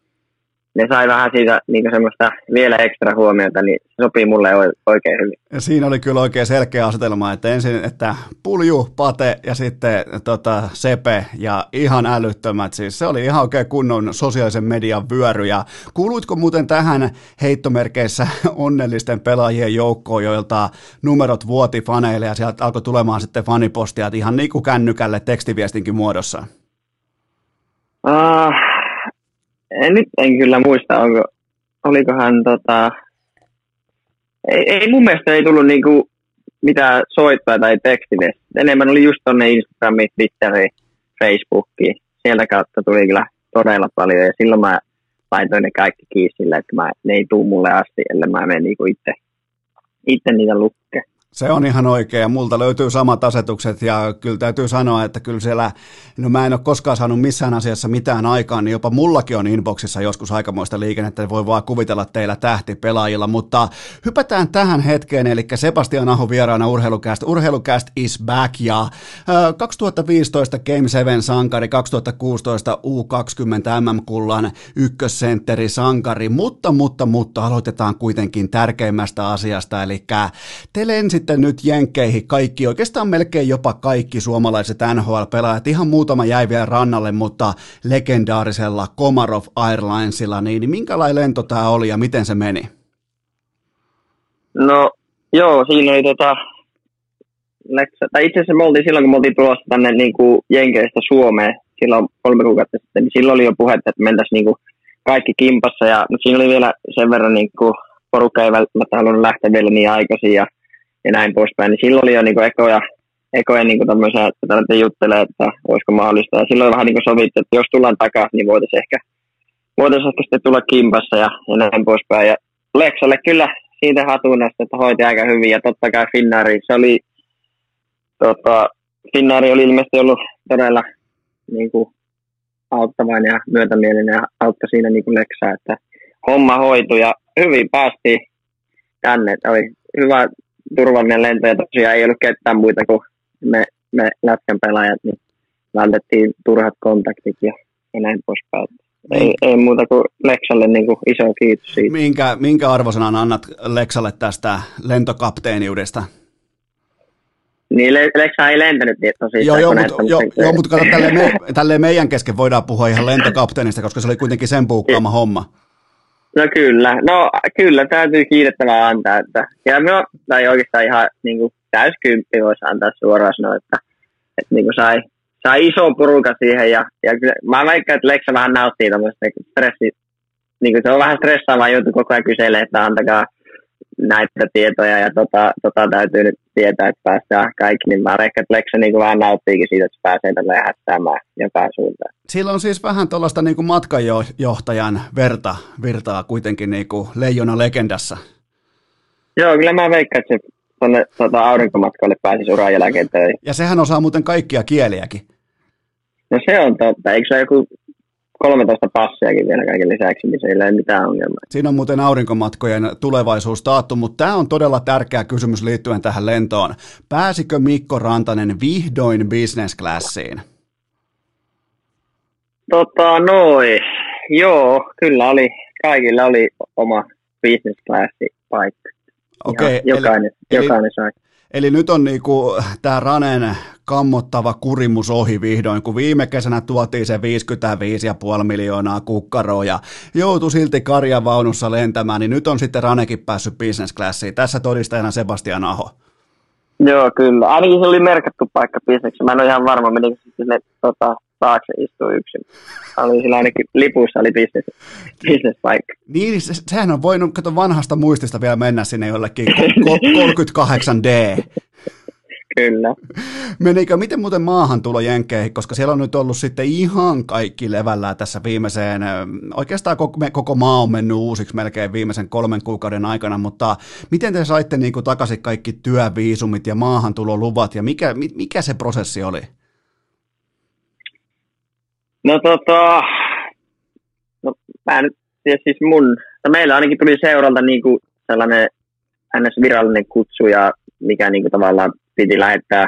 ne sai vähän siitä niin semmoista vielä ekstra huomiota, niin se sopii mulle oikein hyvin. Ja siinä oli kyllä oikein selkeä asetelma, että ensin, että Pulju, Pate ja sitten tota, Sepe ja ihan älyttömät, siis se oli ihan oikein kunnon sosiaalisen median vyöry ja kuuluitko muuten tähän heittomerkeissä [laughs] onnellisten pelaajien joukkoon, joilta numerot vuoti faneille ja sieltä alkoi tulemaan sitten fanipostia, ihan niin kuin kännykälle tekstiviestinkin muodossa? En, nyt en kyllä muista, onko, olikohan tota, ei, ei mun mielestä ei tullut niinku mitään soittaa tai tekstiviestiä. Enemmän oli just tonne Instagramiin, Twitteriin, Facebookiin. Sieltä kautta tuli kyllä todella paljon ja silloin mä laitoin ne kaikki kiinni sillä, että mä, ne ei tuu mulle asti, ellei mä menen niinku itse, itse niitä lukke. Se on ihan oikein ja multa löytyy samat asetukset ja kyllä täytyy sanoa, että kyllä siellä, no mä en ole koskaan saanut missään asiassa mitään aikaan, niin jopa mullakin on inboxissa joskus aikamoista liikennettä, voi vaan kuvitella teillä tähtipelaajilla, mutta hypätään tähän hetkeen, eli Sebastian Aho vieraana Urheilucast, Urheilucast is back ja 2015 Game 7 sankari, 2016 U20 MM-kullan ykkössentteri sankari, mutta, mutta, mutta aloitetaan kuitenkin tärkeimmästä asiasta, eli te lensit sitten nyt Jenkkeihin kaikki, oikeastaan melkein jopa kaikki suomalaiset NHL-pelaajat, ihan muutama jäi vielä rannalle, mutta legendaarisella Komarov Airlinesilla, niin, niin minkälainen lento tämä oli ja miten se meni? No joo, siinä oli tota, tai itse asiassa me oltiin silloin, kun me oltiin tulossa tänne niin kuin Jenkeistä Suomeen, silloin kolme kuukautta sitten, niin silloin oli jo puhetta, että mentäisiin niin kuin kaikki kimpassa, ja, mutta siinä oli vielä sen verran niin kuin, porukka ei välttämättä halunnut lähteä vielä niin aikaisin, ja ja näin poispäin. Niin silloin oli jo niin ekoja, ekoja niin tämmöisiä, että juttelee, että olisiko mahdollista. Ja silloin vähän niin sovittu, että jos tullaan takaisin, niin voitaisiin ehkä, voitaisiin ehkä sitten tulla kimpassa ja, ja näin poispäin. Ja Lexalle kyllä siitä hatunasta, että hoiti aika hyvin. Ja totta kai Finnaari, se oli, tota, Finnaari oli ilmeisesti ollut todella niin kuin, auttavainen ja myötämielinen ja auttoi siinä niin kuin Lexaa, että homma hoitui ja hyvin päästiin tänne. Oli hyvä turvallinen lento ja tosiaan ei ollut ketään muita kuin me, me lätkän pelaajat, niin vältettiin turhat kontaktit ja, ja näin poispäin. Ei, niin. ei muuta kuin Leksalle niin kuin iso kiitos siitä. Minkä, minkä arvosanan annat Leksalle tästä lentokapteeniudesta? Niin, Leksa ei lentänyt tosiaan. Joo, joo, mutta, jo, joo, mutta kato, tälleen, me, tälleen meidän kesken voidaan puhua ihan lentokapteenista, koska se oli kuitenkin sen puukkaama homma. No kyllä, no kyllä täytyy kiitettävää antaa, että ja me tai oikeastaan ihan niin kuin täyskymppi voisi antaa suoraan sanoa, että, että niin kuin sai, sai iso poruka siihen ja, ja kyllä, mä väikkaan, että Leksa vähän nauttii tämmöistä stressi, niin kuin se on vähän stressaavaa joutu koko ajan kyselemään, että antakaa näitä tietoja ja tota, tota täytyy nyt tietää, että päästään kaikki, niin mä ehkä, Lexa niin vähän nauttiikin siitä, että se pääsee tälle hässäämään joka suuntaan. Sillä on siis vähän tuollaista niin matkanjohtajan verta virtaa kuitenkin niin kuin leijona legendassa. Joo, kyllä mä veikkaan, että se tuonne tuota, aurinkomatkalle pääsisi uran jälkeen töihin. Ja sehän osaa muuten kaikkia kieliäkin. No se on totta. Eikö se joku 13 passiakin vielä kaiken lisäksi, niin se ei ole mitään ongelmaa. Siinä on muuten aurinkomatkojen tulevaisuus taattu, mutta tämä on todella tärkeä kysymys liittyen tähän lentoon. Pääsikö Mikko Rantanen vihdoin business classiin? Tota, noin. joo, kyllä oli. Kaikilla oli oma business classi paikka. Okei, okay, jokainen, eli, jokainen sai. Eli nyt on niinku tämä Ranen kammottava kurimus ohi vihdoin, kun viime kesänä tuotiin se 55,5 miljoonaa kukkaroa ja joutui silti karjavaunussa lentämään, niin nyt on sitten Ranekin päässyt business classiin. Tässä todistajana Sebastian Aho. Joo, kyllä. Ainakin se oli merkattu paikka bisneksessä. Mä en ole ihan varma, menikö sinne tota, taakse istuu yksin. Oli sillä ainakin lipussa oli business, business paikka. Niin, se, sehän on voinut kato vanhasta muistista vielä mennä sinne jollekin 38D. [laughs] Kyllä. Menikö, miten muuten maahan tulo Jenkkeihin, koska siellä on nyt ollut sitten ihan kaikki levällään tässä viimeiseen, oikeastaan koko, koko maa on mennyt uusiksi melkein viimeisen kolmen kuukauden aikana, mutta miten te saitte niin kuin takaisin kaikki työviisumit ja maahantuloluvat ja mikä, mikä se prosessi oli? No tota, no mä nyt tiedä siis mun, no meillä ainakin tuli seuralta niinku sellainen ns. virallinen kutsu ja mikä niinku tavallaan piti lähettää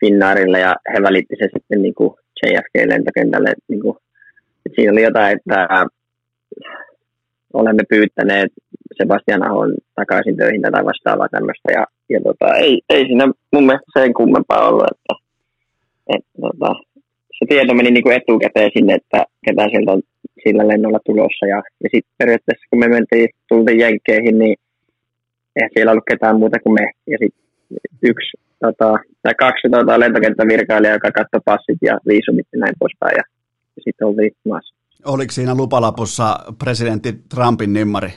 Finnaarille ja he välitti se sitten niinku JFK-lentokentälle. Niinku, siinä oli jotain, että olemme pyytäneet Sebastian Ahon takaisin töihin tai vastaavaa tämmöistä. Ja, ja tota, ei, ei siinä mun mielestä sen kummempaa ollut, että, että tota, se tieto meni niin kuin etukäteen sinne, että ketä sieltä on sillä lennolla tulossa. Ja, ja sitten periaatteessa kun me mentiin, tultiin Jenkkeihin, niin ei siellä ollut ketään muuta kuin me. Ja sitten yksi tota, tai kaksi tota, lentokenttävirkailijaa, joka katsoi passit ja viisumit ja näin poispäin. Ja, ja sitten oltiin maassa. Oliko siinä lupalapussa presidentti Trumpin nimmari?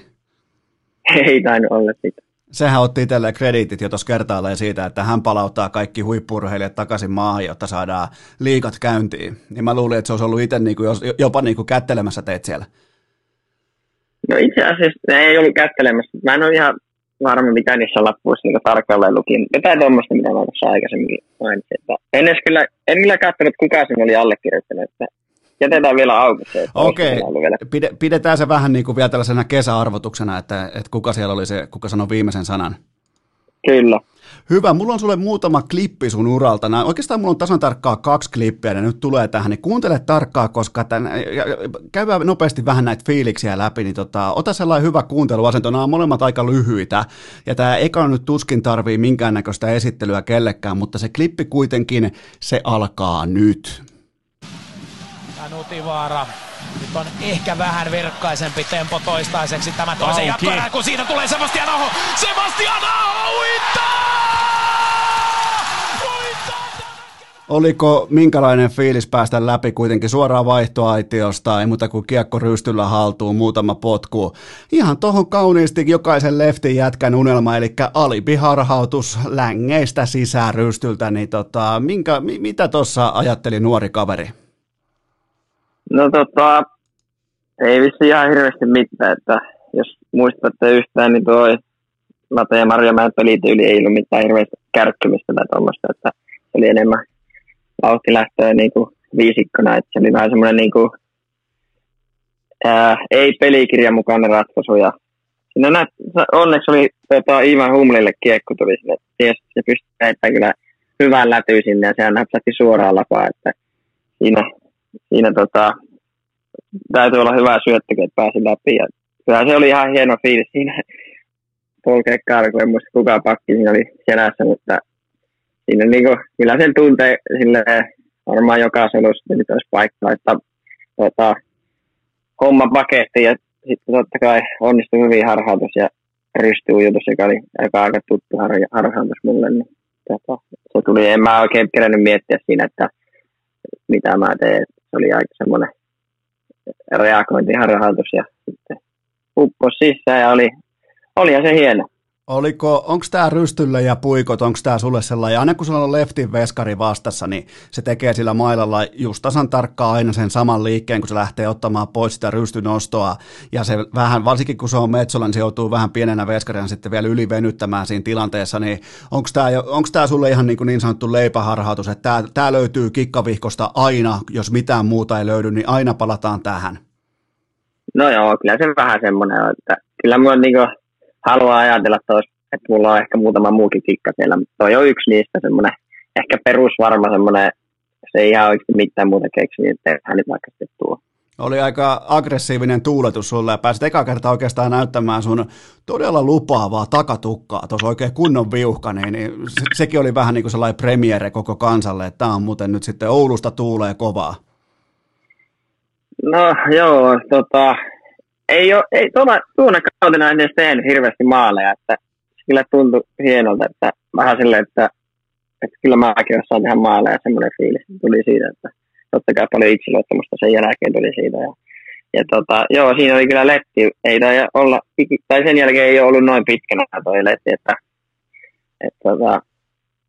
Ei tainnut olla sitä sehän otti itselleen krediitit jo tuossa kertaalleen siitä, että hän palauttaa kaikki huippurheilijat takaisin maahan, jotta saadaan liikat käyntiin. Niin mä luulin, että se olisi ollut itse niin kuin, jopa niin kuin kättelemässä teet siellä. No itse asiassa ei ollut kättelemässä. Mä en ole ihan varma, mitä niissä lappuissa niin tarkalleen lukin. Jotain tuommoista, mitä mä tuossa aikaisemmin mainitsin. En edes kyllä, en kyllä katsonut, kuka sen oli allekirjoittanut. Että jätetään vielä auki se. Okei, okay. pidetään se vähän niin kuin vielä tällaisena kesäarvotuksena, että, että kuka siellä oli se, kuka sanoi viimeisen sanan. Kyllä. Hyvä, mulla on sulle muutama klippi sun uralta. Nämä, oikeastaan mulla on tasan tarkkaa kaksi klippiä, ja nyt tulee tähän, niin kuuntele tarkkaa, koska tämän, käydään nopeasti vähän näitä fiiliksiä läpi, niin tota, ota sellainen hyvä kuunteluasento, nämä on molemmat aika lyhyitä, ja tämä eka nyt tuskin tarvii minkäännäköistä esittelyä kellekään, mutta se klippi kuitenkin, se alkaa nyt. Nutivaara. Nyt on ehkä vähän verkkaisempi tempo toistaiseksi tämä toisen jatkoerä, kun siitä tulee Sebastian Aho. Sebastian Aho uittaa! Oliko minkälainen fiilis päästä läpi kuitenkin suoraan vaihtoaitiosta, ei muuta kuin kiekko rystyllä haltuun, muutama potku. Ihan tohon kauniisti jokaisen leftin jätkän unelma, eli alibiharhautus längeistä sisään rystyltä, niin tota, minkä, mitä tuossa ajatteli nuori kaveri? No tota, ei vissi ihan hirveästi mitään, että jos muistatte yhtään, niin tuo Lata ja Marjamäen pelityyli ei ollut mitään hirveästi kärkkymistä tai tuommoista, että oli enemmän vauhtilähtöä niin kuin viisikkona, että se oli vähän semmoinen niin kuin, ää, ei pelikirjan mukainen ratkaisu ja siinä näet, onneksi oli tota, Ivan Humlille kiekko tuli sinne, ties, se pystyi kyllä hyvän läty sinne ja sehän näpsähti suoraan lapaa, että siinä siinä tota, täytyy olla hyvä syöttökin, että pääsi läpi. Ja kyllä se oli ihan hieno fiilis siinä [laughs] polkea karkuun. En muista kuka pakki siinä oli selässä, mutta siinä niinku, kyllä sen tuntee sille varmaan joka selussa nyt olisi paikka, että tota, homma paketti ja sitten totta kai onnistui hyvin harhautus ja rystyujutus, joka oli aika, aika tuttu har, harhautus mulle. Niin, tota, se tuli, en mä oikein kerännyt miettiä siinä, että mitä mä teen se oli aika semmoinen reagointiharjoitus ja sitten uppos sisään ja oli, olihan se hieno. Oliko, onko tämä rystyllä ja puikot, onko tämä sulle sellainen, aina kun sulla on leftin veskari vastassa, niin se tekee sillä mailalla just tasan tarkkaan aina sen saman liikkeen, kun se lähtee ottamaan pois sitä rystynostoa, ja se vähän, varsinkin kun se on Metsola, niin se joutuu vähän pienenä veskarina sitten vielä ylivenyttämään siinä tilanteessa, niin onko tämä, onko tämä sulle ihan niin, kuin niin sanottu leipäharhautus, että tämä, tämä löytyy kikkavihkosta aina, jos mitään muuta ei löydy, niin aina palataan tähän? No joo, kyllä se vähän semmoinen että kyllä mulla niin kuin haluaa ajatella, että, olisi, että mulla on ehkä muutama muukin kikka siellä, mutta toi on yksi niistä semmoinen ehkä perusvarma semmoinen, se ei ihan oikeasti mitään muuta keksi, niin tehdään nyt vaikka sitten tuo. Oli aika aggressiivinen tuuletus sulle ja pääsit eka kertaa oikeastaan näyttämään sun todella lupaavaa takatukkaa, tuossa oikein kunnon viuhka, niin, niin se, sekin oli vähän niin kuin sellainen premiere koko kansalle, että tämä on muuten nyt sitten Oulusta tuulee kovaa. No joo, tota, ei, ole, ei tuona, tuona kautena en edes tehnyt hirveästi maaleja, että kyllä tuntui hienolta, että vähän silleen, että, että kyllä mäkin osaan tehdä maaleja, semmoinen fiilis tuli siitä, että totta kai paljon itseluottamusta sen jälkeen tuli siitä. Ja, ja tota, joo, siinä oli kyllä letti, ei olla, tai sen jälkeen ei ole ollut noin pitkänä toi letti, että, että tota,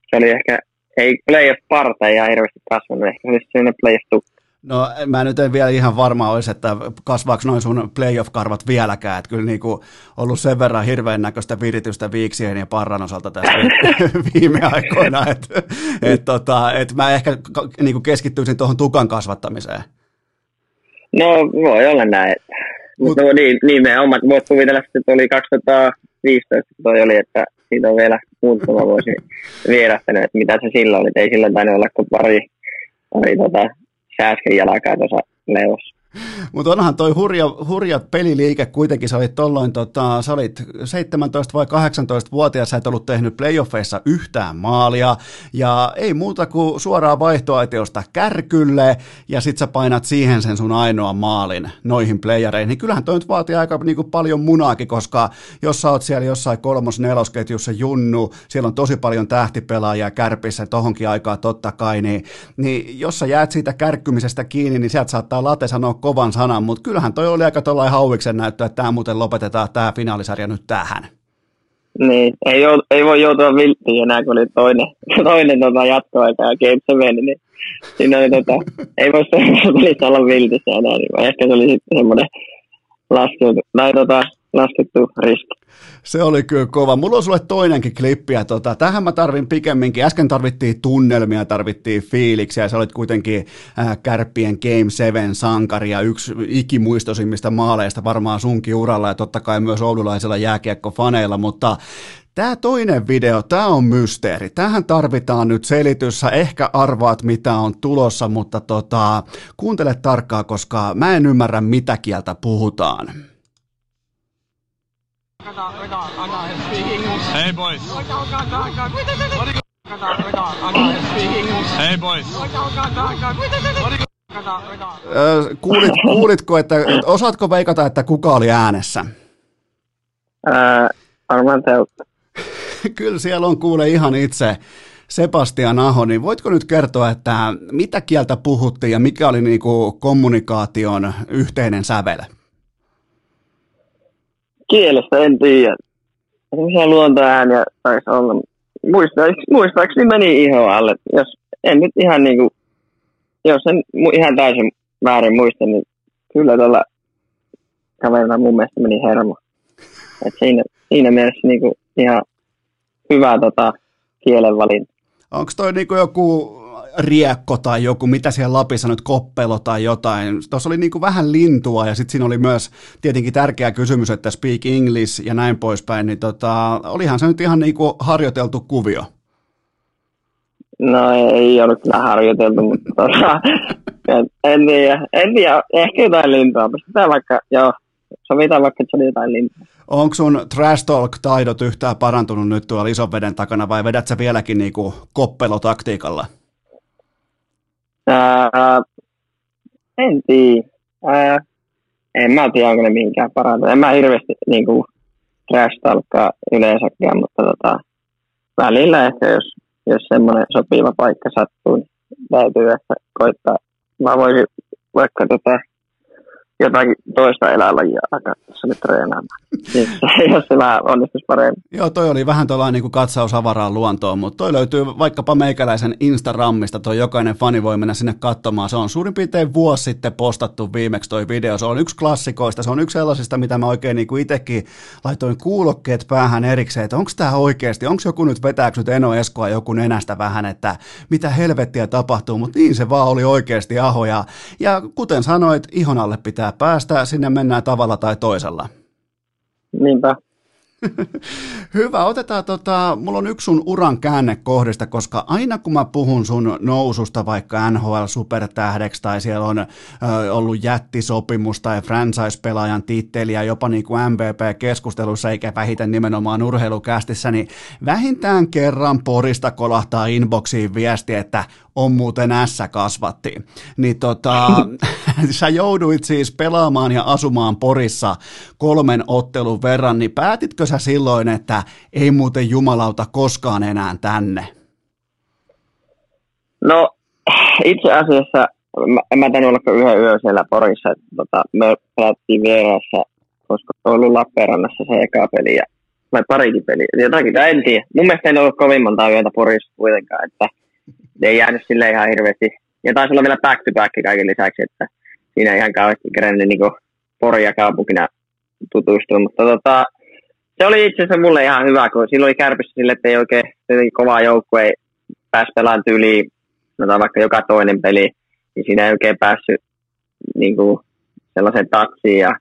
se oli ehkä, ei playoff parta ja hirveästi kasvanut, ehkä se olisi sellainen playoff tukka. No mä nyt en vielä ihan varma olisi, että kasvaako noin sun playoff-karvat vieläkään, että kyllä niinku ollut sen verran hirveän näköistä viritystä viiksien ja parran osalta tässä [laughs] viime aikoina, että et, tota, et mä ehkä niinku keskittyisin tuohon tukan kasvattamiseen. No voi olla näin. Mutta no, niin, niin me omat, voit kuvitella, että oli 2015, kun toi oli, että siitä on vielä muutama vuosi vierähtänyt, että mitä se silloin oli. Ei silloin tainnut olla kuin pari, pari tota, sääsken jalkaa tuossa. Mutta onhan toi hurja, hurja peliliike kuitenkin, sä olit tolloin, tota, sä olit 17 vai 18-vuotias, sä et ollut tehnyt playoffeissa yhtään maalia, ja ei muuta kuin suoraan vaihtoaitiosta kärkylle, ja sit sä painat siihen sen sun ainoa maalin noihin playereihin, niin kyllähän toi nyt vaatii aika niin kuin paljon munaakin, koska jos sä oot siellä jossain kolmos-nelosketjussa junnu, siellä on tosi paljon tähtipelaajia kärpissä tohonkin aikaa totta kai, niin, niin jos sä jäät siitä kärkkymisestä kiinni, niin sieltä saattaa late sanoa kovan sanan, mutta kyllähän toi oli aika tuollainen hauiksen näyttö, että tämä muuten lopetetaan tämä finaalisarja nyt tähän. Niin, ei, jou, ei voi joutua vilttiin enää, kun oli toinen, [laughs] toinen tota jatkoaika ja Game 7, niin siinä oli, tota, ei voi se olla viltissä enää, niin ehkä se oli sitten semmoinen laskeutu, tai tota, laskettu riski. Se oli kyllä kova. Mulla on sulle toinenkin klippi, ja tota, tähän mä tarvin pikemminkin. Äsken tarvittiin tunnelmia, tarvittiin fiiliksiä, sä olit kuitenkin äh, kärppien Game 7 sankari ja yksi ikimuistosimmista maaleista varmaan sunkin uralla, ja totta kai myös oululaisilla jääkiekkofaneilla, mutta Tämä toinen video, tämä on mysteeri. Tähän tarvitaan nyt selitys. Sä ehkä arvaat, mitä on tulossa, mutta tota, kuuntele tarkkaa, koska mä en ymmärrä, mitä kieltä puhutaan. Hey boys. Hey boys. Kuulit, kuulitko, että osaatko veikata, että kuka oli äänessä? Arman [laughs] Kyllä siellä on kuule ihan itse Sebastian Aho, niin voitko nyt kertoa, että mitä kieltä puhuttiin ja mikä oli niinku kommunikaation yhteinen sävel? Kielestä en tiedä. Sellaisia luontoääniä taisi olla. Muistaakseni, muistaakseni meni iho alle. Jos en nyt ihan niinku, jos en ihan täysin väärin muista, niin kyllä tuolla kaverilla mun mielestä meni hermo. Et siinä, siinä mielessä niinku ihan hyvä tota, kielenvalinta. Onko toi niinku joku riekko tai joku, mitä siellä Lapissa nyt, koppelo tai jotain. Tuossa oli niin kuin vähän lintua ja sitten siinä oli myös tietenkin tärkeä kysymys, että speak English ja näin poispäin, niin tota, olihan se nyt ihan niin kuin harjoiteltu kuvio. No ei ollut kyllä harjoiteltu, mutta tota, [laughs] en, tiedä, en tiedä, ehkä jotain lintua, pystytään vaikka, joo, sovitaan vaikka, että se oli jotain lintua. Onko sun trash talk-taidot yhtään parantunut nyt tuolla ison veden takana vai vedät sä vieläkin niinku koppelotaktiikalla? Ää, en tiedä. En mä tiedä, onko ne mihinkään parantunut. En mä hirveästi niin kuin, trash yleensäkään, mutta tota, välillä ehkä, jos, jos semmoinen sopiva paikka sattuu, niin täytyy ehkä koittaa. Mä voisin vaikka tota, jotakin toista eläinlajia alkaa tässä nyt treenaamaan, jos se vähän onnistuisi paremmin. Joo, toi oli vähän tuollainen niin kuin katsaus avaraan luontoon, mutta toi löytyy vaikkapa meikäläisen Instagramista, toi jokainen fani voi mennä sinne katsomaan. Se on suurin piirtein vuosi sitten postattu viimeksi toi video. Se on yksi klassikoista, se on yksi sellaisista, mitä mä oikein niin kuin itsekin laitoin kuulokkeet päähän erikseen, että onko tämä oikeasti, onko joku nyt vetääkö nyt Eno Eskoa joku nenästä vähän, että mitä helvettiä tapahtuu, mutta niin se vaan oli oikeasti aho. Ja, ja kuten sanoit, ihon alle pitää pitää päästä, sinne mennään tavalla tai toisella. Niinpä. [laughs] Hyvä, otetaan tota, mulla on yksi sun uran käännekohdista, koska aina kun mä puhun sun noususta vaikka NHL supertähdeksi tai siellä on ö, ollut jättisopimus tai franchise-pelaajan titteli ja jopa niin kuin MVP-keskustelussa eikä vähiten nimenomaan urheilukästissä, niin vähintään kerran porista kolahtaa inboxiin viesti, että on muuten ässä kasvatti. Niin tota, [laughs] sä jouduit siis pelaamaan ja asumaan Porissa kolmen ottelun verran, niin päätitkö sä silloin, että ei muuten jumalauta koskaan enää tänne? No itse asiassa en mä tainnut olla yhden yön siellä Porissa. Tota, me pelattiin vieraassa, koska ollut Lappeenrannassa se eka peli ja, vai parikin peli. Jotakin, en tiedä. Mun mielestä ei ollut kovin monta yötä Porissa kuitenkaan, että ei jäänyt sille ihan hirveästi. Ja taisi olla vielä back to back kaiken lisäksi, että siinä ihan kauheasti kerennyt niin Pori ja kaupunkina tutustua. Mutta tota, se oli itse asiassa mulle ihan hyvä, kun silloin oli kärpissä sille, että ei oikein kova joukkue ei pääsi pelaamaan tyyliin, sanotaan vaikka joka toinen peli, niin siinä ei oikein päässyt niin kuin, sellaiseen tatsiin. Ja,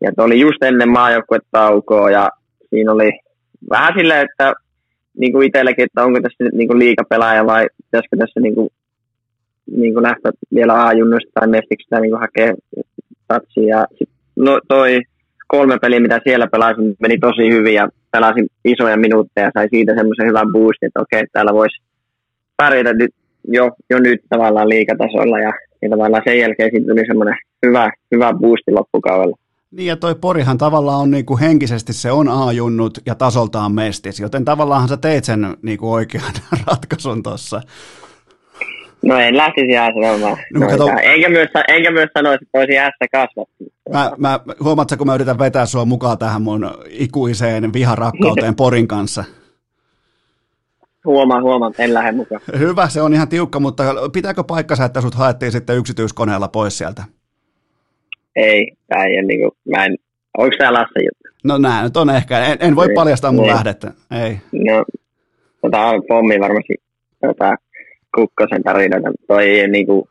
ja oli just ennen maajoukkuetaukoa ja siinä oli vähän silleen, että niin kuin itselläkin, että onko tässä niin liikapelaaja vai pitäisikö tässä niin kuin, niin kuin lähteä vielä A-junnusta tai mestiksi niin kuin hakea tatsia. No, toi kolme peliä, mitä siellä pelasin, meni tosi hyvin ja pelasin isoja minuutteja ja sai siitä semmoisen hyvän boostin, että okei, täällä voisi pärjätä nyt, jo, jo nyt tavallaan liikatasolla ja, ja tavallaan sen jälkeen sitten tuli semmoinen hyvä, hyvä boosti loppukaudella. Niin ja toi Porihan tavallaan on niinku henkisesti se on A-junnut ja tasoltaan mestis, joten tavallaan sä teit sen niinku oikean [laughs] ratkaisun tuossa. No en lähtisi sanomaan. No, no, kato... enkä, myös, enkä myös sanoisi, että olisi jäässä kasvattu. Mä, mä, huomaatko, kun mä yritän vetää sua mukaan tähän mun ikuiseen viharakkauteen [laughs] Porin kanssa? Huomaan, huomaan, en lähde mukaan. Hyvä, se on ihan tiukka, mutta pitääkö paikkansa, että sut haettiin sitten yksityiskoneella pois sieltä? Ei, tämä ei ole niin kuin, mä en, onko tämä Lasse juttu? No nämä nyt on ehkä, en, en voi niin, paljastaa mun niin. lähdettä, ei. No, tota on pommi varmasti tota, kukkosen tarinoita, toi ei niin kuin,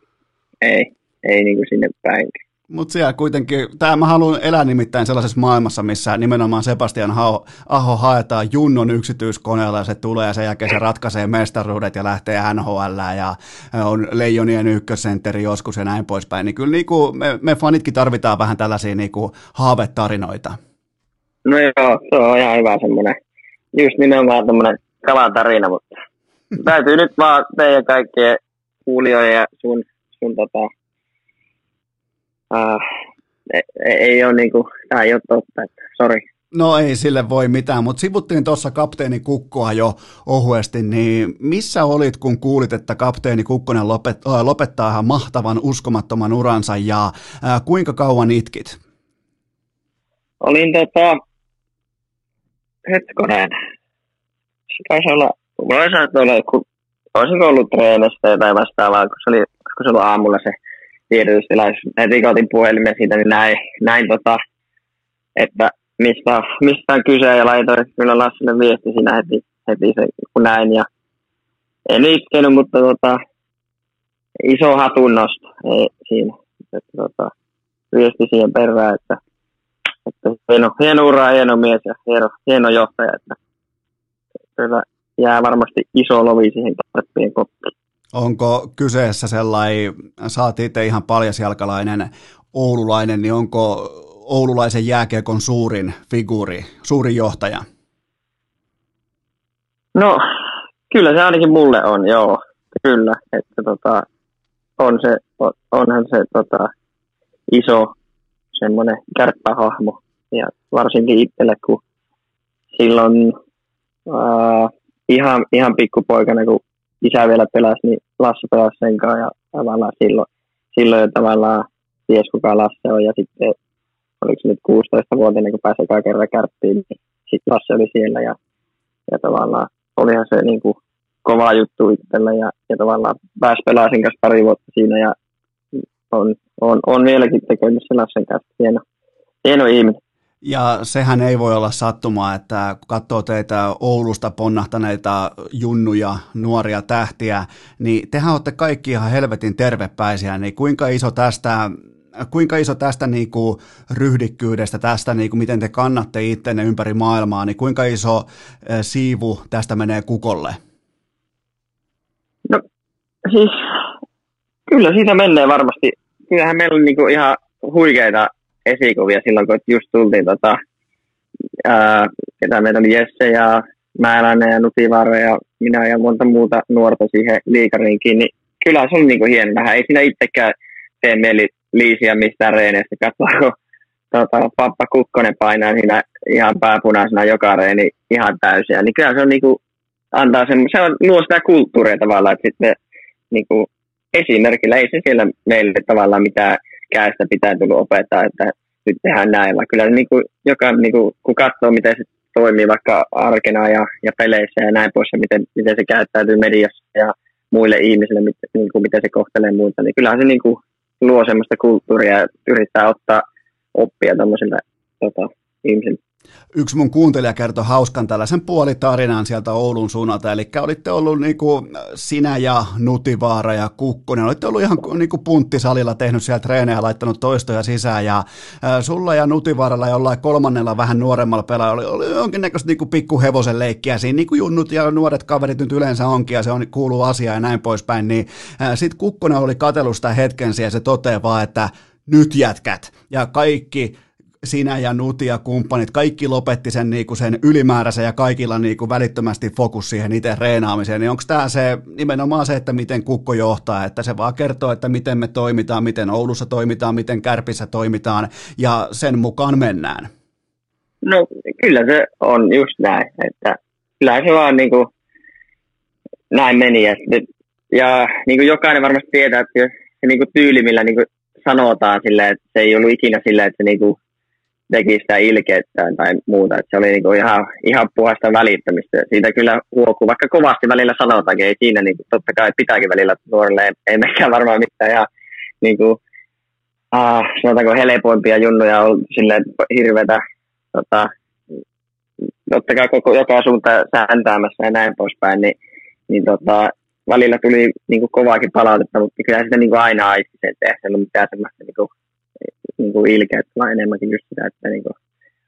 ei, ei niin kuin sinne päin. Mutta siellä kuitenkin, tämä mä haluan elää nimittäin sellaisessa maailmassa, missä nimenomaan Sebastian Aho, Aho haetaan Junnon yksityiskoneella ja se tulee ja sen jälkeen se ratkaisee mestaruudet ja lähtee NHL ja on Leijonien ykkössentteri joskus ja näin poispäin. Niin kyllä niinku, me, me fanitkin tarvitaan vähän tällaisia niinku haavetarinoita. No joo, se on ihan hyvä semmoinen, just nimenomaan tämmöinen kalatarina, mutta [laughs] täytyy nyt vaan teidän kaikkien kuulijoiden ja sun, sun tota, äh, ei ole niinku, tämä ei ole totta, että sori. No ei sille voi mitään, mutta sivuttiin tuossa kapteeni Kukkoa jo ohuesti, niin missä olit, kun kuulit, että kapteeni Kukkonen lopet, lopettaa ihan mahtavan, uskomattoman uransa ja äh, kuinka kauan itkit? Olin tota, hetkonen, se taisi olla, voisi olla, kun olisiko ollut treenistä tai vastaavaa, kun se oli, kun se oli aamulla se tiedotustilaisuus. Heti kun otin puhelimen siitä, niin näin, näin tota, että mistä, mistä on kyse ja laitoin kyllä Lassille viesti siinä heti, heti se, kun näin. Ja en itkenyt, mutta tota, iso hatunnosto ei, siinä. Että, tota, viesti siihen perään, että, että hieno, hieno ura, hieno mies ja hieno, hieno johtaja. Että, kyllä jää varmasti iso lovi siihen tarppien koppiin. Onko kyseessä sellainen, saat itse ihan paljasjalkalainen oululainen, niin onko oululaisen jääkiekon suurin figuuri, suurin johtaja? No, kyllä se ainakin mulle on, joo. Kyllä, että tota, on se, onhan se tota, iso semmoinen kärppähahmo. Ja varsinkin itselle, kun silloin ää, ihan, ihan pikkupoikana, kun isä vielä pelasi, niin Lasse pelasi sen kanssa ja tavallaan silloin, silloin jo tavallaan ties kuka Lasse on ja sitten oliko se nyt 16 vuotta ennen kuin pääsi ekaa kerran kärppiin, niin sitten Lasse oli siellä ja, ja tavallaan olihan se niin kuin kova juttu itsellä ja, ja tavallaan pääsi pelaamaan sen kanssa pari vuotta siinä ja on, on, on vieläkin tekemisissä Lassen kanssa. Hieno, hieno ihminen. Ja sehän ei voi olla sattumaa, että kun katsoo teitä Oulusta ponnahtaneita junnuja, nuoria tähtiä, niin tehän olette kaikki ihan helvetin tervepäisiä, niin kuinka iso tästä kuinka iso tästä niin kuin ryhdikkyydestä, tästä niin kuin miten te kannatte ittenne ympäri maailmaa, niin kuinka iso siivu tästä menee kukolle? No siis kyllä siitä menee varmasti. Kyllähän meillä on niin kuin ihan huikeita esikuvia silloin, kun just tultiin tota, ää, ketä meitä oli Jesse ja Määläinen ja Nutivaaro ja minä ja monta muuta nuorta siihen liikariinkin, niin kyllä se on niin kuin hieno nähdä. Ei siinä itsekään tee mieli liisiä mistään reeneistä, katsoa kun tota, pappa Kukkonen painaa siinä ihan pääpunaisena joka reeni ihan täysiä. Niin kyllä se on niin kuin, antaa sen, se on, luo sitä kulttuuria tavallaan, että sitten niin kuin, esimerkillä ei se siellä meille tavallaan mitään käistä pitää tullut opettaa, että nyt tehdään näin, vaan kyllä niin kuin, joka, niin kuin, kun katsoo, miten se toimii vaikka arkena ja, ja peleissä ja näin pois, ja miten, miten se käyttäytyy mediassa ja muille ihmisille, mit, niin kuin, miten se kohtelee muita, niin kyllähän se niin kuin, luo semmoista kulttuuria ja yrittää ottaa oppia tämmöisiltä tota, ihmisiltä. Yksi mun kuuntelija kertoi hauskan tällaisen puolitarinan sieltä Oulun suunnalta, eli olitte ollut niin kuin sinä ja Nutivaara ja Kukkonen, olitte ollut ihan niin kuin punttisalilla tehnyt siellä treenejä, laittanut toistoja sisään, ja sulla ja Nutivaaralla jollain kolmannella vähän nuoremmalla pelaajalla oli, oli jonkinnäköistä niin kuin pikkuhevosen leikkiä siinä, niin kuin junnut ja nuoret kaverit nyt yleensä onkin, ja se on, kuuluu asiaan ja näin poispäin, niin sitten Kukkonen oli katellut sitä hetken ja se toteaa vaan, että nyt jätkät, ja kaikki sinä ja Nuti ja kumppanit, kaikki lopetti sen, niin kuin sen ylimääräisen ja kaikilla niin kuin välittömästi fokus siihen itse reenaamiseen, niin onko tämä se nimenomaan se, että miten kukko johtaa, että se vaan kertoo, että miten me toimitaan, miten Oulussa toimitaan, miten Kärpissä toimitaan ja sen mukaan mennään? No kyllä se on just näin, että kyllä se vaan niin kuin näin meni ja, ja niin kuin jokainen varmasti tietää, että se niin kuin tyyli, millä niin kuin sanotaan silleen, että se ei ollut ikinä silleen, että se niin kuin teki sitä ilkeyttään tai muuta. Että se oli niinku ihan, ihan puhasta välittämistä. Siitä kyllä huokuu, vaikka kovasti välillä sanotaankin, ei siinä niinku, totta kai pitääkin välillä nuorille, ei, ei mekään varmaan mitään ihan niinku, ah, sanotaanko helpoimpia junnuja on silleen hirveätä tota, totta kai koko, joka suunta sääntäämässä ja näin poispäin, niin, niin tota, välillä tuli niin kuin, kovaakin palautetta, mutta kyllä sitä niin kuin aina aisti sen, että ei ollut mitään semmoista niin kuin, niin kuin ilkeät, vaan enemmänkin just sitä, että niin kuin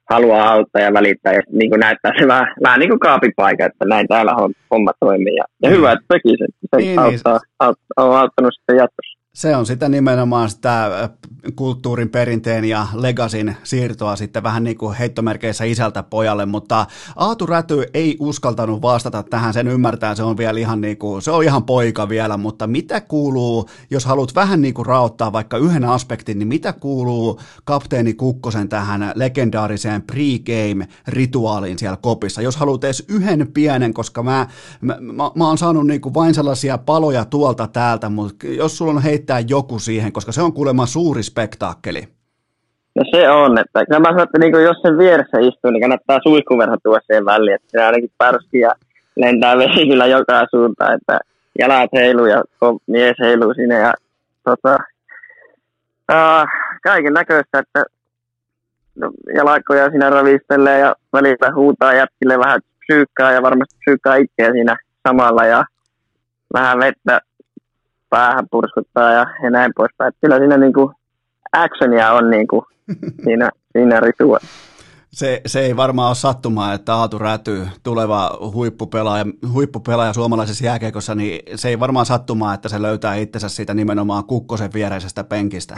haluaa auttaa ja välittää ja niin kuin näyttää se vähän, vähän niin kuin kaapipaikka, että näin täällä homma toimii. Ja, ja hyvä, että teki sen. Se niin, auttaa, niin. auttaa, on auttanut sitten jatkossa. Se on sitä nimenomaan sitä äh, kulttuurin perinteen ja legasin siirtoa sitten vähän niin kuin heittomerkeissä isältä pojalle, mutta Aatu Räty ei uskaltanut vastata tähän, sen ymmärtää, se on vielä ihan niin kuin, se on ihan poika vielä, mutta mitä kuuluu, jos haluat vähän niin kuin raottaa vaikka yhden aspektin, niin mitä kuuluu kapteeni Kukkosen tähän legendaariseen pregame-rituaaliin siellä kopissa, jos haluat edes yhden pienen, koska mä, mä, mä, mä oon saanut niin kuin vain sellaisia paloja tuolta täältä, mutta jos sulla on heittää joku siihen, koska se on kuulemma suuri spektaakkeli. No se on, että kyllä mä sanon, että niin jos sen vieressä istuu, niin kannattaa suihkuverho tuoda siihen väliin, että se ainakin pärski ja lentää vesi kyllä joka suuntaan, että jalat heiluu ja mies heiluu sinne ja tota, äh, kaiken näköistä, että no, jalakkoja siinä ravistelee ja välillä huutaa jätkille vähän psyykkaa ja varmasti psyykkaa itseä siinä samalla ja vähän vettä päähän purskuttaa ja, ja näin poispäin. Kyllä siinä niin kuin actionia on niin kuin [laughs] siinä, siinä rituaalissa. Se, se ei varmaan ole sattumaa, että Aatu Räty, tuleva huippupelaaja, huippupelaaja suomalaisessa jääkeikossa, niin se ei varmaan sattumaa, että se löytää itsensä siitä nimenomaan Kukkosen viereisestä penkistä.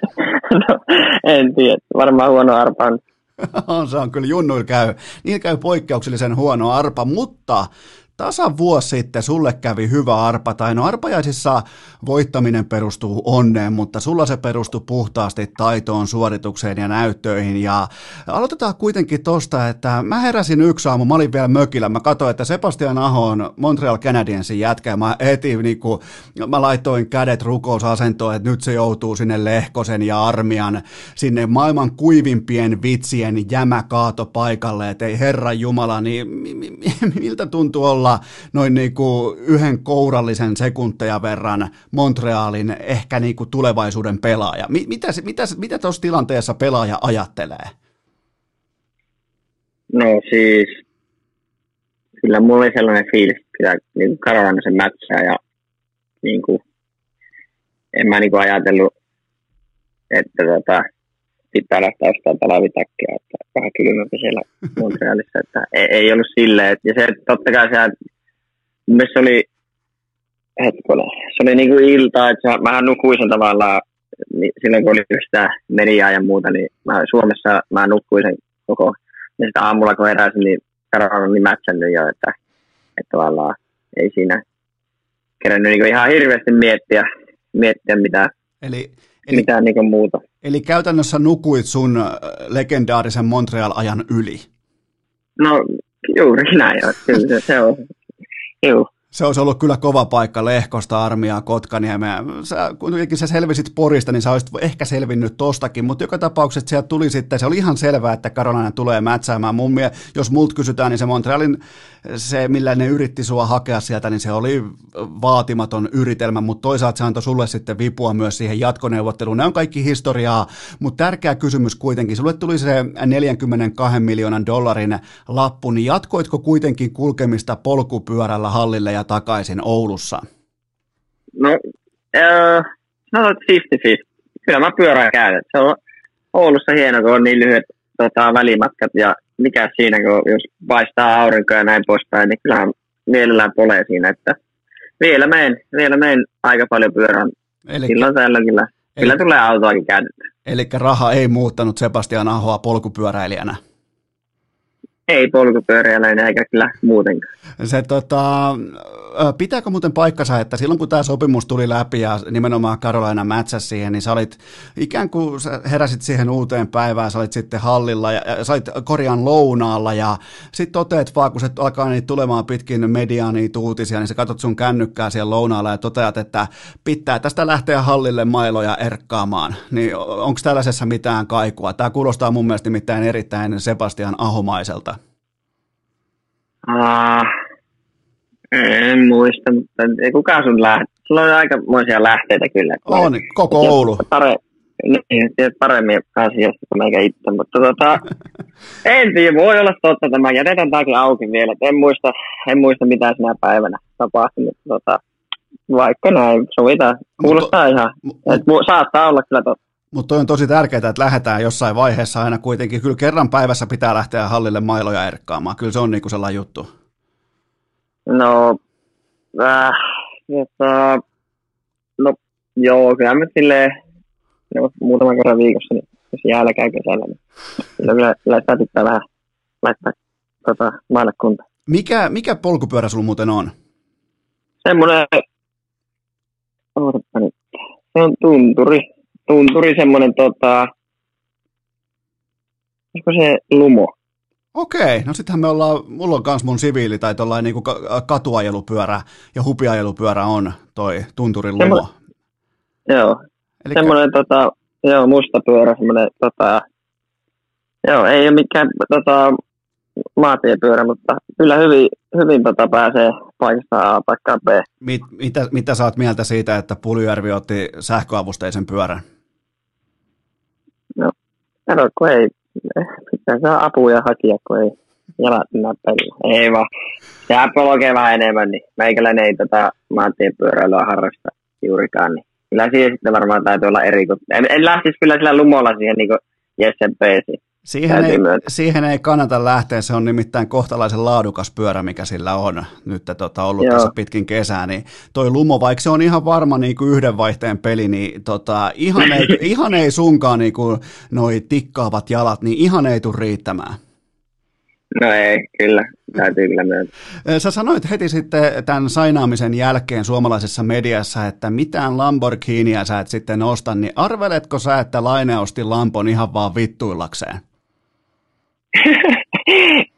[laughs] no, en tiedä, varmaan huono arpa on. [laughs] se on kyllä, junnuilla käy, niin käy poikkeuksellisen huono arpa, mutta Tasan vuosi sitten sulle kävi hyvä arpa, tai no arpajaisissa voittaminen perustuu onneen, mutta sulla se perustuu puhtaasti taitoon, suoritukseen ja näyttöihin. Ja aloitetaan kuitenkin tosta, että mä heräsin yksi aamu, mä olin vielä mökillä, mä katsoin, että Sebastian Aho on Montreal Canadiensin jätkä, ja mä heti niin kuin, mä laitoin kädet rukousasentoon, että nyt se joutuu sinne Lehkosen ja Armian, sinne maailman kuivimpien vitsien jämäkaatopaikalle, että ei herran jumala, niin miltä tuntuu olla olla noin niin kuin yhden kourallisen sekunteja verran Montrealin ehkä niin kuin tulevaisuuden pelaaja. Mitä, mitä, mitä tuossa tilanteessa pelaaja ajattelee? No siis, kyllä mulla oli sellainen fiilis, että niin Karolana sen mätsää ja niin kuin, en mä niin kuin ajatellut, että tota, pitää lähteä ostamaan talvitakkeja, että vähän kylmempi siellä Montrealissa, että ei, ei ollut silleen. Ja se, totta kai se, se oli, hetkone, se oli niin kuin ilta, että se, mähän nukuisin tavallaan, niin silloin kun oli sitä mediaa ja muuta, niin mä, Suomessa mä nukkuisin koko, ja sitten aamulla kun heräsin, niin Karol on niin mätsännyt jo, että, että tavallaan ei siinä kerännyt niin ihan hirveästi miettiä, miettiä mitä, Eli, eli, mitään niin muuta. Eli käytännössä nukuit sun äh, legendaarisen Montreal-ajan yli? No juuri näin, kyllä se, se on. Juu se olisi ollut kyllä kova paikka Lehkosta, Armiaa, Kotkaniemeä. Sä, kuitenkin sä selvisit Porista, niin sä olisit ehkä selvinnyt tostakin, mutta joka tapauksessa sieltä tuli sitten, se oli ihan selvää, että Karolainen tulee mätsäämään. Mun mielestä, jos mult kysytään, niin se Montrealin, se millä ne yritti sua hakea sieltä, niin se oli vaatimaton yritelmä, mutta toisaalta se antoi sulle sitten vipua myös siihen jatkoneuvotteluun. Ne on kaikki historiaa, mutta tärkeä kysymys kuitenkin. Sulle tuli se 42 miljoonan dollarin lappu, niin jatkoitko kuitenkin kulkemista polkupyörällä hallille ja takaisin Oulussa? No, äh, sanotaan 50-50. Kyllä mä pyörään käyn. Se on Oulussa hieno, kun on niin lyhyet tota, välimatkat ja mikä siinä, kun jos paistaa aurinko ja näin poispäin, niin kyllähän mielellään polee siinä, että vielä menen, vielä menen aika paljon pyörään. Elikkä, Silloin tällä kyllä, kyllä tulee autoakin käytetty. Eli raha ei muuttanut Sebastian Ahoa polkupyöräilijänä? Ei polkupyöräilijänä eikä kyllä muutenkaan. Se, tota, pitääkö muuten paikkansa, että silloin kun tämä sopimus tuli läpi ja nimenomaan Karolaina mätsäsi siihen, niin sä olit ikään kuin sä heräsit siihen uuteen päivään, sä olit sitten hallilla ja, ja sä olit korjaan lounaalla ja sitten toteat vaan, kun se alkaa niitä tulemaan pitkin mediaa niitä uutisia, niin sä katsot sun kännykkää siellä lounaalla ja toteat, että pitää tästä lähteä hallille mailoja erkkaamaan. Niin onko tällaisessa mitään kaikua? Tämä kuulostaa mun mielestä nimittäin erittäin Sebastian Ahomaiselta. Ah, en muista, mutta ei kukaan sun lähte. Sulla on aikamoisia lähteitä kyllä. On, koko Oulu. Pare, niin, tiedät paremmin asiasta kuin meikä itse, mutta tota, [laughs] en tiedä, voi olla totta tämä. Jätetään tämäkin auki vielä. En muista, en muista mitä sinä päivänä tapahtui, mutta tota, vaikka näin, sovitaan. Kuulostaa mutta, ihan, mu, että saattaa olla kyllä totta. Mutta on tosi tärkeää, että lähdetään jossain vaiheessa aina kuitenkin. Kyllä kerran päivässä pitää lähteä hallille mailoja erkkaamaan. Kyllä se on niinku sellainen juttu. No, äh, jota, no joo, kyllä mä silleen, muutaman kerran viikossa, niin jos jäällä käy kesällä, niin kyllä, kyllä pitää vähän laittaa tota, maille kunta. Mikä, mikä polkupyörä sulla muuten on? Semmoinen, ootapa nyt, se on tunturi, tunturi semmoinen tota, olisiko se lumo? Okei, no sittenhän me ollaan, mulla on kans mun siviili tai tollain niinku katuajelupyörä ja hupiajelupyörä on toi tunturin lumo. Semmo, joo, Elikkä... semmoinen tota, joo, musta pyörä, semmoinen tota, joo, ei ole mikään tota, maatiepyörä, mutta kyllä hyvin, hyvin tota, pääsee paikasta A paikkaan B. Mit, mitä, mitä sä oot mieltä siitä, että Puljärvi otti sähköavusteisen pyörän? No, kato, kun ei, pitää saa apuja hakia, kun ei jalat näppäillä. Ei vaan. Se polkee vähän enemmän, niin meikäläinen ei tätä maantiepyöräilyä harrasta juurikaan. Niin kyllä siihen sitten varmaan täytyy olla eri. En, en lähtisi kyllä sillä lumolla siihen niin Jessen peesiin. Siihen ei, siihen ei kannata lähteä, se on nimittäin kohtalaisen laadukas pyörä, mikä sillä on nyt tota, ollut Joo. tässä pitkin kesää, niin toi Lumo, vaikka se on ihan varma niin kuin yhden vaihteen peli, niin tota, ihan, ei, [laughs] ihan ei sunkaan niin kuin noi tikkaavat jalat, niin ihan ei tule riittämään. No ei, kyllä, täytyy kyllä myöntää. Sä sanoit heti sitten tämän sainaamisen jälkeen suomalaisessa mediassa, että mitään Lamborghiniä sä et sitten osta, niin arveletko sä, että Laine osti Lampon ihan vaan vittuillakseen?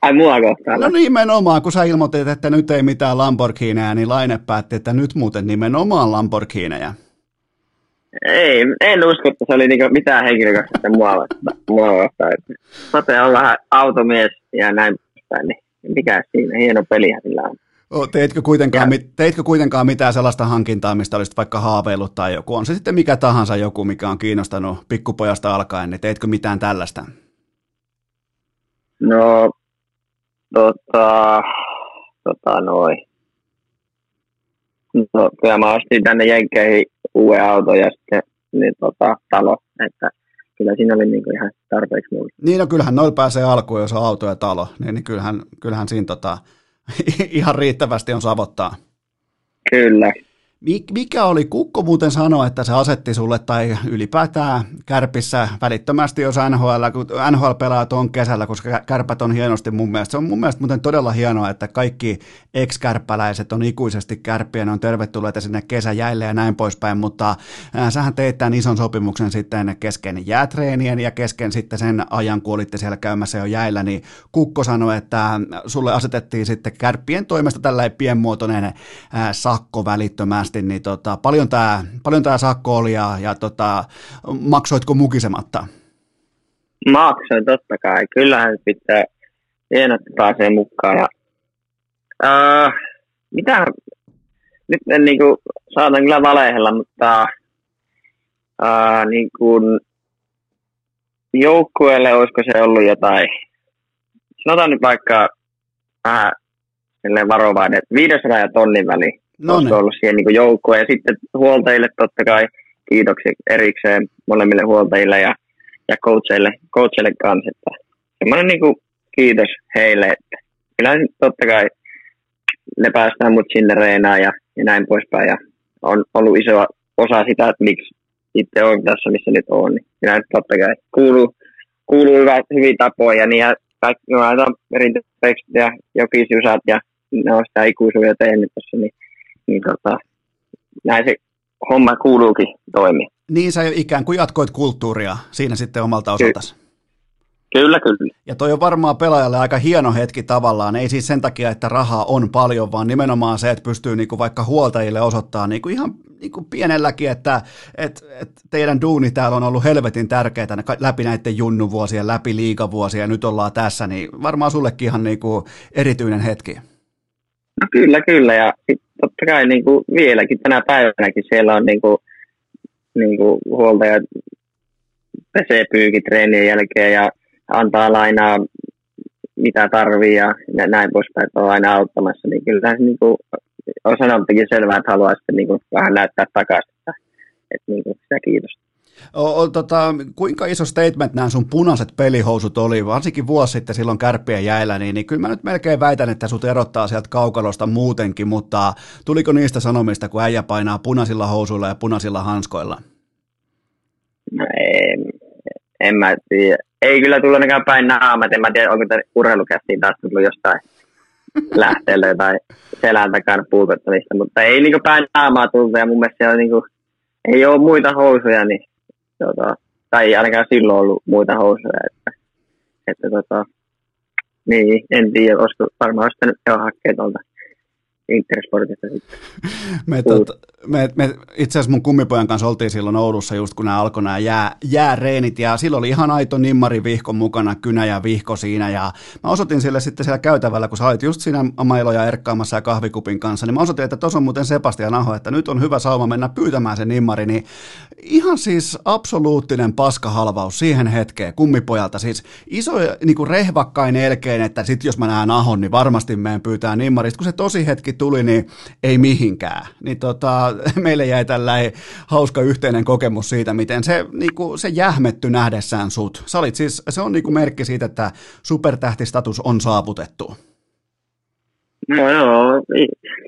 Ai mua kohtaan. No nimenomaan, kun sä ilmoitit, että nyt ei mitään Lamborghineja, niin Laine päätti, että nyt muuten nimenomaan Lamborghineja. Ei, en usko, että se oli niinku mitään henkilökohtaista mua vastaan. Sote on vähän automies ja näin päin, niin mikä siinä, hieno pelihän sillä on. Teitkö kuitenkaan, ja. teitkö kuitenkaan mitään sellaista hankintaa, mistä olisit vaikka haaveillut tai joku? On se sitten mikä tahansa joku, mikä on kiinnostanut pikkupojasta alkaen, niin teitkö mitään tällaista? No, tota, tota noin. No, kyllä mä ostin tänne Jenkkeihin uuden auton ja sitten niin, tota, talo, että kyllä siinä oli niin kuin ihan tarpeeksi mulle. Niin, no kyllähän noilla pääsee alkuun, jos on auto ja talo, niin, niin kyllähän, kyllähän siinä tota, [laughs] ihan riittävästi on savottaa. Kyllä, mikä oli, Kukko muuten sanoi, että se asetti sulle tai ylipäätään kärpissä välittömästi, jos NHL, NHL pelaa tuon kesällä, koska kärpät on hienosti mun mielestä. Se on mun mielestä muuten todella hienoa, että kaikki ex-kärppäläiset on ikuisesti kärppiä, ne on tervetulleita sinne kesäjäille ja näin poispäin, mutta äh, sähän teit tämän ison sopimuksen sitten kesken jäätreenien ja kesken sitten sen ajan, kun olitte siellä käymässä jo jäillä, niin Kukko sanoi, että sulle asetettiin sitten kärppien toimesta tällainen pienmuotoinen äh, sakko välittömästi asti, niin tota, paljon tämä paljon tää sakko oli ja, ja tota, maksoitko mukisematta? Maksoin totta kai. Kyllähän pitää hienoa, että pääsee mukaan. Ja, uh, mitä, nyt en niin kuin, saatan kyllä valehella, mutta uh, niin kuin, joukkueelle olisiko se ollut jotain, sanotaan nyt vaikka vähän varovainen, että 500 ja tonnin väliin no niin. ollut siihen niin joukkoon. Ja sitten huoltajille totta kai kiitoksia erikseen molemmille huoltajille ja, ja coachille, coachille kanssa. Että semmoinen niin kiitos heille, että kyllä totta kai ne päästään mut sinne reenaan ja, ja näin poispäin. Ja on ollut iso osa sitä, että miksi itse on tässä, missä nyt on. Niin kyllä totta kai kuuluu, kuuluu hyvä, hyviä tapoja niin ja kaikki no, perinteiset ja jokisjusat ja ne on sitä ikuisuuden tehnyt tässä, niin niin tota, näin se homma kuuluukin toimi. Niin sä ikään kuin jatkoit kulttuuria siinä sitten omalta osaltasi. Kyllä, kyllä. Ja toi on varmaan pelaajalle aika hieno hetki tavallaan, ei siis sen takia, että rahaa on paljon, vaan nimenomaan se, että pystyy niinku vaikka huoltajille osoittamaan niinku ihan niinku pienelläkin, että et, et teidän duuni täällä on ollut helvetin tärkeää läpi näiden junnuvuosien, läpi liikavuosia ja nyt ollaan tässä, niin varmaan sullekin ihan niinku erityinen hetki. No kyllä, kyllä. Ja sit totta kai niin kuin vieläkin tänä päivänäkin siellä on niin kuin, niin kuin huoltajat pesee pyykit treenien jälkeen ja antaa lainaa mitä tarvii ja näin poispäin, että on aina auttamassa, niin kyllä niin kuin, on sanottukin selvää, että haluaa sitten niin kuin, vähän näyttää takaisin, että, että niin kuin, sitä kiitosta. O, o, tota, kuinka iso statement nämä sun punaiset pelihousut oli, varsinkin vuosi sitten silloin kärppien jäillä, niin, niin kyllä mä nyt melkein väitän, että sut erottaa sieltä kaukalosta muutenkin, mutta tuliko niistä sanomista, kun äijä painaa punaisilla housuilla ja punaisilla hanskoilla? No en, en mä tiedä. Ei kyllä tullut ainakaan päin naamat, en mä tiedä, onko tämä urheilukästiin taas tullut jostain [laughs] lähteellä tai selän takana puukottamista, mutta ei niin päin naamaa tullut ja mun mielestä siellä niin kuin, ei ole muita housuja, niin tota, tai ainakaan silloin ollut muita housuja, että, että tota, niin, en tiedä, olisiko varmaan jo hakea tuolta Intersportista sitten. [laughs] me, tot, me, me, itse asiassa mun kummipojan kanssa oltiin silloin Oulussa just kun nämä alkoi nämä jää, jääreenit ja silloin oli ihan aito nimmari vihko mukana, kynä ja vihko siinä ja mä osoitin sille sitten siellä käytävällä, kun sä olit just siinä mailoja erkkaamassa ja kahvikupin kanssa, niin mä osoitin, että tuossa on muuten Sebastian Aho, että nyt on hyvä sauma mennä pyytämään sen nimmari, niin ihan siis absoluuttinen paskahalvaus siihen hetkeen kummipojalta, siis iso niin kuin rehvakkain elkein, että sit jos mä näen Ahon, niin varmasti meidän pyytää nimmarista, kun se tosi hetki tuli, niin ei mihinkään. Niin tota, [laughs] meille jäi tällainen hauska yhteinen kokemus siitä, miten se, niin kuin, se jähmetty nähdessään sut. Sä olit siis, se on niin kuin merkki siitä, että supertähtistatus on saavutettu. No joo,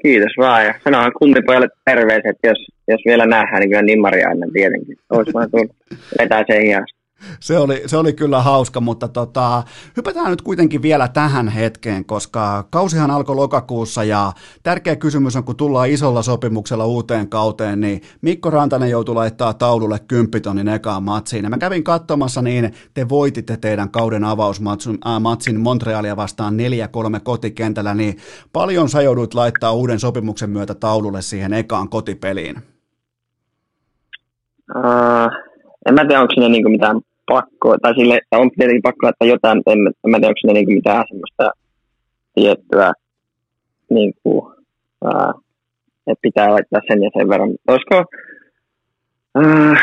kiitos vaan. Ja sanohan kuntipojalle terveiset, jos, jos vielä nähdään, niin kyllä nimmari aina tietenkin. Olisi vaan tullut vetää sen hiasta. Se oli, se oli kyllä hauska, mutta tota, hypätään nyt kuitenkin vielä tähän hetkeen, koska kausihan alkoi lokakuussa ja tärkeä kysymys on, kun tullaan isolla sopimuksella uuteen kauteen, niin Mikko Rantanen joutui laittaa taululle kymppitonnin ekaan matsiin. Ja mä kävin katsomassa, niin te voititte teidän kauden avausmatsin äh, Montrealia vastaan 4-3 kotikentällä, niin paljon sä joudut laittaa uuden sopimuksen myötä taululle siihen ekaan kotipeliin? Uh en mä tiedä, onko siinä niinku mitään pakkoa, tai sille, on tietenkin pakko laittaa jotain, en, en tiedä, onko siinä niinku mitään semmoista tiettyä, niinku, ää, että pitää laittaa sen ja sen verran. Olisiko, ää,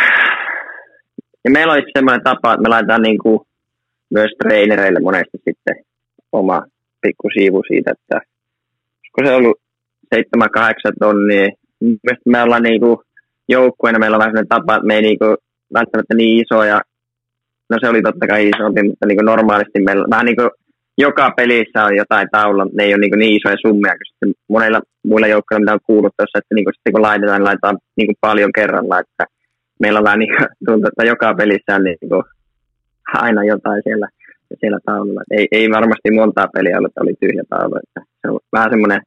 ja meillä on semmoinen tapa, että me laitetaan niinku myös treenereille monesti sitten oma pikku siivu siitä, että olisiko se ollut 7-8 tonnia, me ollaan niinku joukkueena meillä on vähän sellainen tapa, että me ei niinku välttämättä niin iso ja no se oli totta kai isompi, mutta niinku normaalisti meillä vähän niinku joka pelissä on jotain taulua, ne ei ole niin, niin isoja summia kuin sitten monilla muilla joukkoilla, mitä on kuullut tuossa, että niin sitten kun laitetaan, niin laitetaan niin kuin paljon kerralla, että meillä on vähän niin kuin, [laughs] tuntuu, että joka pelissä on niin kuin aina jotain siellä, siellä taululla. Ei, ei varmasti montaa peliä ollut, että oli tyhjä taulu. Että se on vähän semmoinen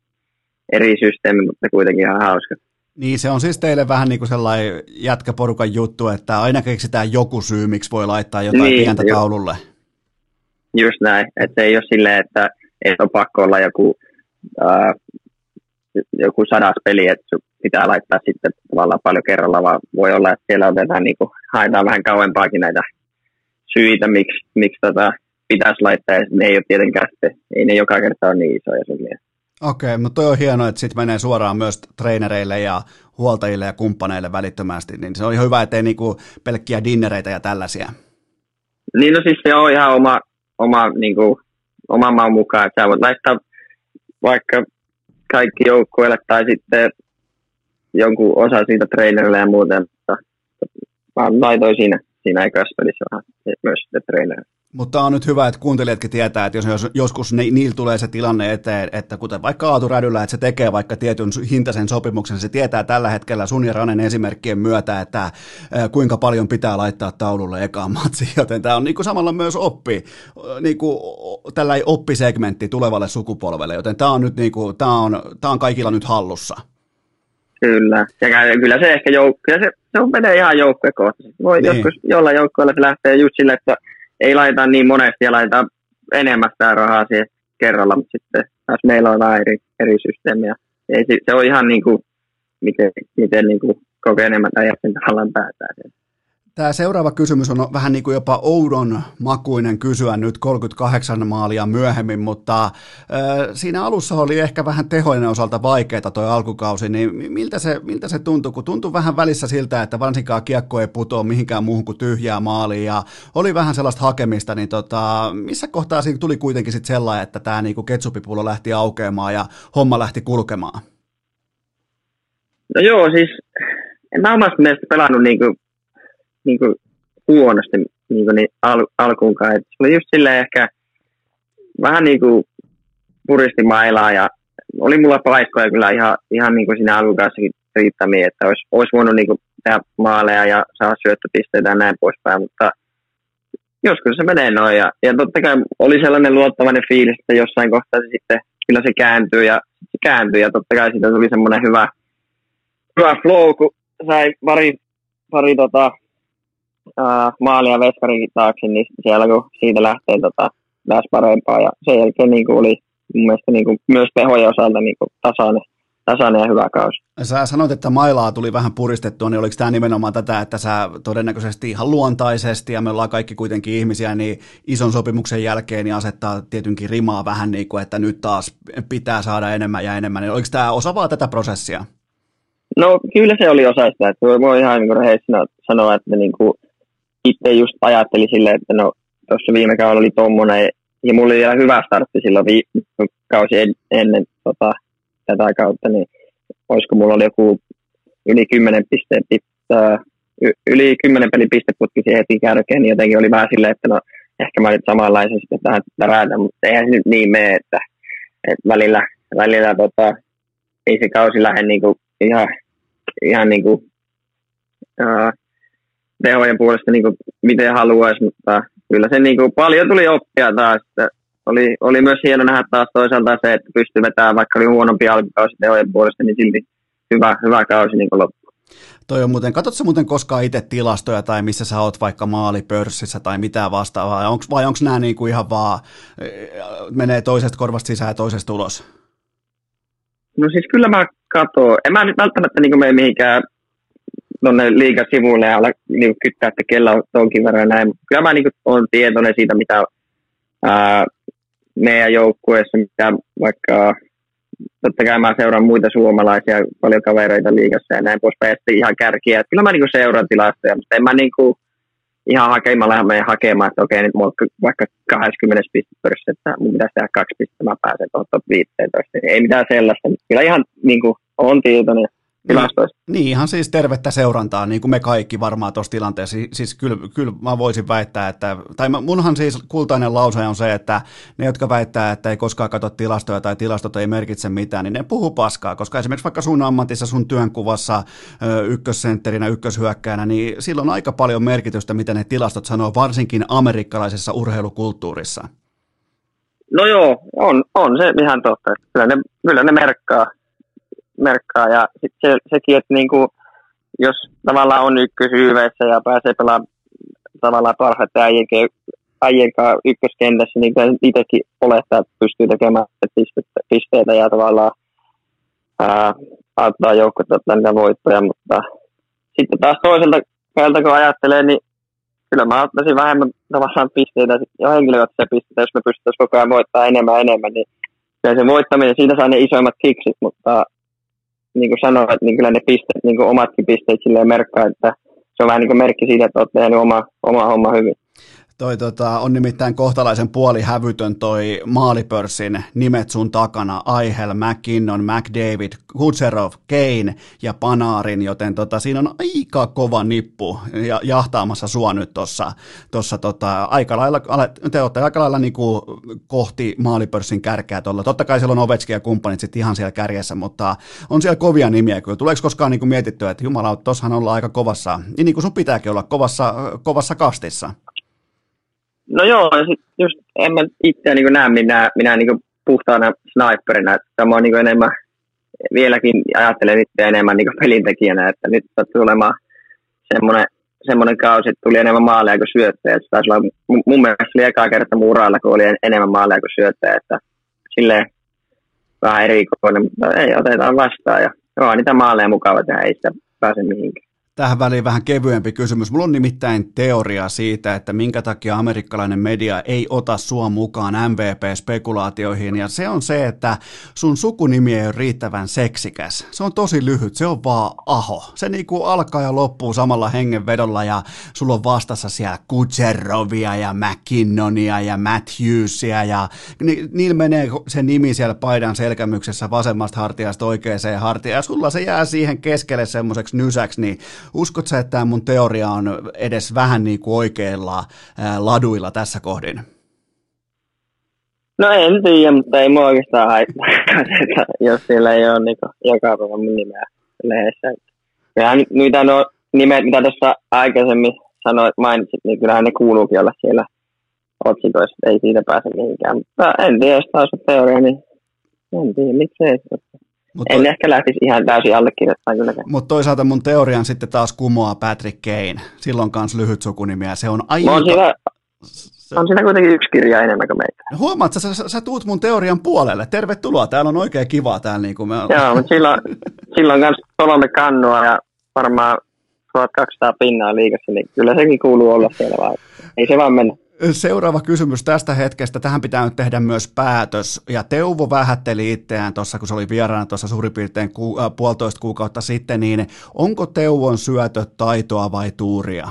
eri systeemi, mutta kuitenkin ihan hauska. Niin, se on siis teille vähän niin kuin sellainen jätkäporukan juttu, että aina keksitään joku syy, miksi voi laittaa jotain niin, pientä jo. taululle. Just näin, että se ei ole silleen, että ei ole pakko olla joku, ää, joku sadas peli, että pitää laittaa sitten tavallaan paljon kerralla, vaan voi olla, että siellä otetaan niin kuin, haetaan vähän kauempaakin näitä syitä, miksi, miksi tota, pitäisi laittaa, ja ne ei ole tietenkään sitten, ei ne joka kerta ole niin isoja summia. Okei, okay, mutta toi on hienoa, että sitten menee suoraan myös treenereille ja huoltajille ja kumppaneille välittömästi, niin se on ihan hyvä, ettei niinku pelkkiä dinnereitä ja tällaisia. Niin no siis se on ihan oma, oma, niinku, oma maan mukaan, että sä voit laittaa vaikka kaikki joukkueelle tai sitten jonkun osa siitä treenerille ja muuten, mutta mä laitoin siinä, siinä vähän myös sitten treenerille. Mutta on nyt hyvä, että kuuntelijatkin tietää, että jos joskus ne, niillä tulee se tilanne eteen, että kuten vaikka Aatu Rädyllä, että se tekee vaikka tietyn hintaisen sopimuksen, se tietää tällä hetkellä sun ja Ranen esimerkkien myötä, että kuinka paljon pitää laittaa taululle ekaan matsi, [laughs] joten tämä on niinku samalla myös oppi, niinku, tällä oppisegmentti tulevalle sukupolvelle, joten tämä on nyt niinku, tää on, tää on kaikilla nyt hallussa. Kyllä, ja kyllä se ehkä joukko, se, se on menee ihan joukkuekohtaisesti. Voi niin. joskus jollain joukkueella se lähtee just sille, että ei laita niin monesti ja laita enemmän rahaa siihen kerralla, mutta sitten taas meillä on vähän eri, eri systeemiä. Ei, se on ihan niin kuin, miten, miten niin kuin kokeneemmat ajat sen tavallaan päätää. Tämä seuraava kysymys on vähän niin kuin jopa oudon makuinen kysyä nyt 38 maalia myöhemmin, mutta siinä alussa oli ehkä vähän tehoinen osalta vaikeaa tuo alkukausi, niin miltä se, miltä se tuntui, kun tuntui vähän välissä siltä, että varsinkaan kiekko ei putoa mihinkään muuhun kuin tyhjää maaliin ja oli vähän sellaista hakemista, niin tota, missä kohtaa siinä tuli kuitenkin sitten sellainen, että tämä niin ketsupipullo lähti aukeamaan ja homma lähti kulkemaan? No joo, siis en mä omasta mielestä pelannut niin kuin niin kuin huonosti niin kuin niin al, alkuunkaan. Et se oli just silleen ehkä vähän niin kuin puristi mailaa ja oli mulla paikkoja kyllä ihan, ihan niin kuin siinä alkukaussakin riittämiä, että olisi, olisi voinut niin kuin tehdä maaleja ja saada syöttöpisteitä ja näin poispäin, mutta joskus se menee noin. Ja, ja totta kai oli sellainen luottavainen fiilis, että jossain kohtaa se sitten kyllä se kääntyy ja se kääntyy ja totta kai siitä tuli semmoinen hyvä, hyvä flow, kun sai pari, pari tota, äh, maalia veskarin taakse, niin siellä kun siitä lähtee tota, lähes parempaa. Ja sen jälkeen niin kuin oli mun mielestä niin kuin, myös tehojen osalta niin kuin tasainen, tasainen ja hyvä kausi. Sä sanoit, että mailaa tuli vähän puristettua, niin oliko tämä nimenomaan tätä, että sä todennäköisesti ihan luontaisesti, ja me ollaan kaikki kuitenkin ihmisiä, niin ison sopimuksen jälkeen niin asettaa tietynkin rimaa vähän niin kuin, että nyt taas pitää saada enemmän ja enemmän. Niin oliko tämä osa vaan tätä prosessia? No kyllä se oli osa sitä, että voi ihan niin sanoa, että niin kuin, itse just ajattelin silleen, että no tuossa viime kaudella oli tommonen, ja mulla oli vielä hyvä startti silloin vi- kausi en, ennen tota, tätä kautta, niin olisiko mulla oli joku yli 10 pisteen, pitää, yli 10 pelin pisteputki siihen heti kärkeen, niin jotenkin oli vähän silleen, että no ehkä mä nyt samanlaisen sitten tähän räätä, mutta eihän se nyt niin mene, että, että välillä, välillä tota, ei se kausi lähde niinku ihan, ihan niinku, uh, tehojen puolesta niin kuin, miten haluaisi, mutta kyllä se niin kuin, paljon tuli oppia taas. Että oli, oli myös hieno nähdä taas toisaalta se, että pystyi vetämään, vaikka oli huonompi alkukausi tehojen puolesta, niin silti hyvä, hyvä kausi niin kuin loppu. Toi on muuten, katsotko muuten koskaan itse tilastoja tai missä sä oot vaikka maalipörssissä tai mitään vastaavaa, onks, vai onko nämä niinku ihan vaan, menee toisesta korvasta sisään ja toisesta ulos? No siis kyllä mä katson, en mä nyt välttämättä niin mene mihinkään tuonne liikasivuille ja ala niin kyttää, että kellä on tonkin verran näin. Kyllä mä niin olen tietoinen siitä, mitä ää, meidän joukkueessa, mitä vaikka totta kai mä seuraan muita suomalaisia, paljon kavereita liikassa ja näin poispäin, että ihan kärkiä. Että kyllä mä niin seuraan tilastoja, mutta en mä niin kuin ihan hakemalla mene hakemaan, että okei, nyt mulla on vaikka 20 pistepörssi, että mun pitäisi tehdä kaksi pistettä, mä pääsen tuohon top 15. Ei mitään sellaista. Kyllä ihan niin kuin, on tietoinen tilastoista. Niin, niin, ihan siis tervettä seurantaa, niin kuin me kaikki varmaan tuossa tilanteessa. Siis kyllä, kyllä mä voisin väittää, että, tai munhan siis kultainen lause on se, että ne, jotka väittää, että ei koskaan katso tilastoja tai tilastot ei merkitse mitään, niin ne puhuu paskaa, koska esimerkiksi vaikka sun ammatissa, sun työnkuvassa ykkössentterinä, ykköshyökkäänä, niin silloin on aika paljon merkitystä, mitä ne tilastot sanoo, varsinkin amerikkalaisessa urheilukulttuurissa. No joo, on, on se ihan totta. Kyllä ne, kyllä ne merkkaa, merkkaa. Ja sit se, sekin, että niinku, jos tavallaan on ykkösyyveissä ja pääsee pelaamaan tavallaan parhaiten äijien, äijien ykköskentässä, niin itsekin olettaa, että pystyy tekemään pisteitä ja tavallaan ää, auttaa joukkuetta niitä voittoja, mutta sitten taas toiselta päältä kun ajattelee, niin kyllä mä ottaisin vähemmän tavallaan pisteitä ja henkilökohtaisia pisteitä, jos me pystyttäisiin koko ajan voittaa enemmän enemmän, niin se voittaminen, siitä saa ne isoimmat kiksit, mutta niin kuin sanoit, niin kyllä ne pisteet, niin kuin omatkin pisteet silleen merkkaa, että se on vähän niin kuin merkki siitä, että olet tehnyt oma, oma homma hyvin. Toi tota, on nimittäin kohtalaisen puolihävytön toi maalipörssin nimet sun takana, Aihel, McKinnon, McDavid, Kutserov, Kane ja Panarin, joten tota, siinä on aika kova nippu ja, jahtaamassa sua nyt tuossa tossa, tota, aika lailla, te olette aika lailla niinku kohti maalipörssin kärkeä tuolla. Totta kai siellä on Ovechkin ja kumppanit sitten ihan siellä kärjessä, mutta on siellä kovia nimiä kyllä. Tuleeko koskaan niinku mietittyä, että jumala, tuossahan ollaan aika kovassa, niin, niin kuin sun pitääkin olla kovassa, kovassa kastissa? No joo, sit just en mä itseä niin näe minä, minä niin puhtaana sniperina. Että mä niin enemmän, vieläkin ajattelen itse enemmän niin pelintekijänä, että nyt sattuu olemaan semmoinen, semmoinen kausi, että tuli enemmän maaleja kuin syöttäjä. Se taisi olla, mun mielestä oli ekaa kerta mun uralla, kun oli enemmän maaleja kuin syöttäjä, että silleen vähän erikoinen, mutta ei, otetaan vastaan ja joo, niitä maaleja mukava tehdä, ei sitä pääse mihinkään tähän väliin vähän kevyempi kysymys. Mulla on nimittäin teoria siitä, että minkä takia amerikkalainen media ei ota sua mukaan MVP-spekulaatioihin, ja se on se, että sun sukunimi ei ole riittävän seksikäs. Se on tosi lyhyt, se on vaan Aho. Se niinku alkaa ja loppuu samalla hengenvedolla, ja sulla on vastassa siellä Kutserovia ja McKinnonia ja Matthewsia, ja ni, niillä menee se nimi siellä paidan selkämyksessä vasemmasta hartiasta oikeaan hartiaan, ja sulla se jää siihen keskelle semmoiseksi nysäksi, niin Uskotko että tämä mun teoria on edes vähän niin kuin oikeilla laduilla tässä kohdin? No en tiedä, mutta ei mua oikeastaan haittaa, [laughs] jos siellä ei ole niin joka päivä mun nimeä lehdessä. Kyllähän mitä no nimet, mitä tuossa aikaisemmin sanoit, mainitsit, niin kyllähän ne kuuluukin olla siellä otsikoissa, ei siitä pääse mihinkään. Mutta en tiedä, jos taas on teoria, niin en tiedä, miksei. Mutta en toi... ehkä lähtisi ihan täysin allekirjoittamaan kylläkään. Mutta toisaalta mun teorian sitten taas kumoaa Patrick Kane. Silloin kanssa lyhyt sukunimi ja se on aika... On siinä, se... on siinä kuitenkin yksi kirja enemmän kuin meitä. Huomaat, sä, sä, sä tuut mun teorian puolelle. Tervetuloa, täällä on oikein kivaa täällä. Niin kuin me Joo, mutta silloin, [laughs] silloin kanssa kolme kannua ja varmaan 1200 pinnaa liikassa, niin kyllä sekin kuuluu olla siellä vaan. Ei se vaan mennä. Seuraava kysymys tästä hetkestä. Tähän pitää nyt tehdä myös päätös. Ja Teuvo vähätteli itseään tuossa, kun se oli vieraana tuossa suurin piirtein ku, äh, puolitoista kuukautta sitten, niin onko Teuvon syötö taitoa vai tuuria?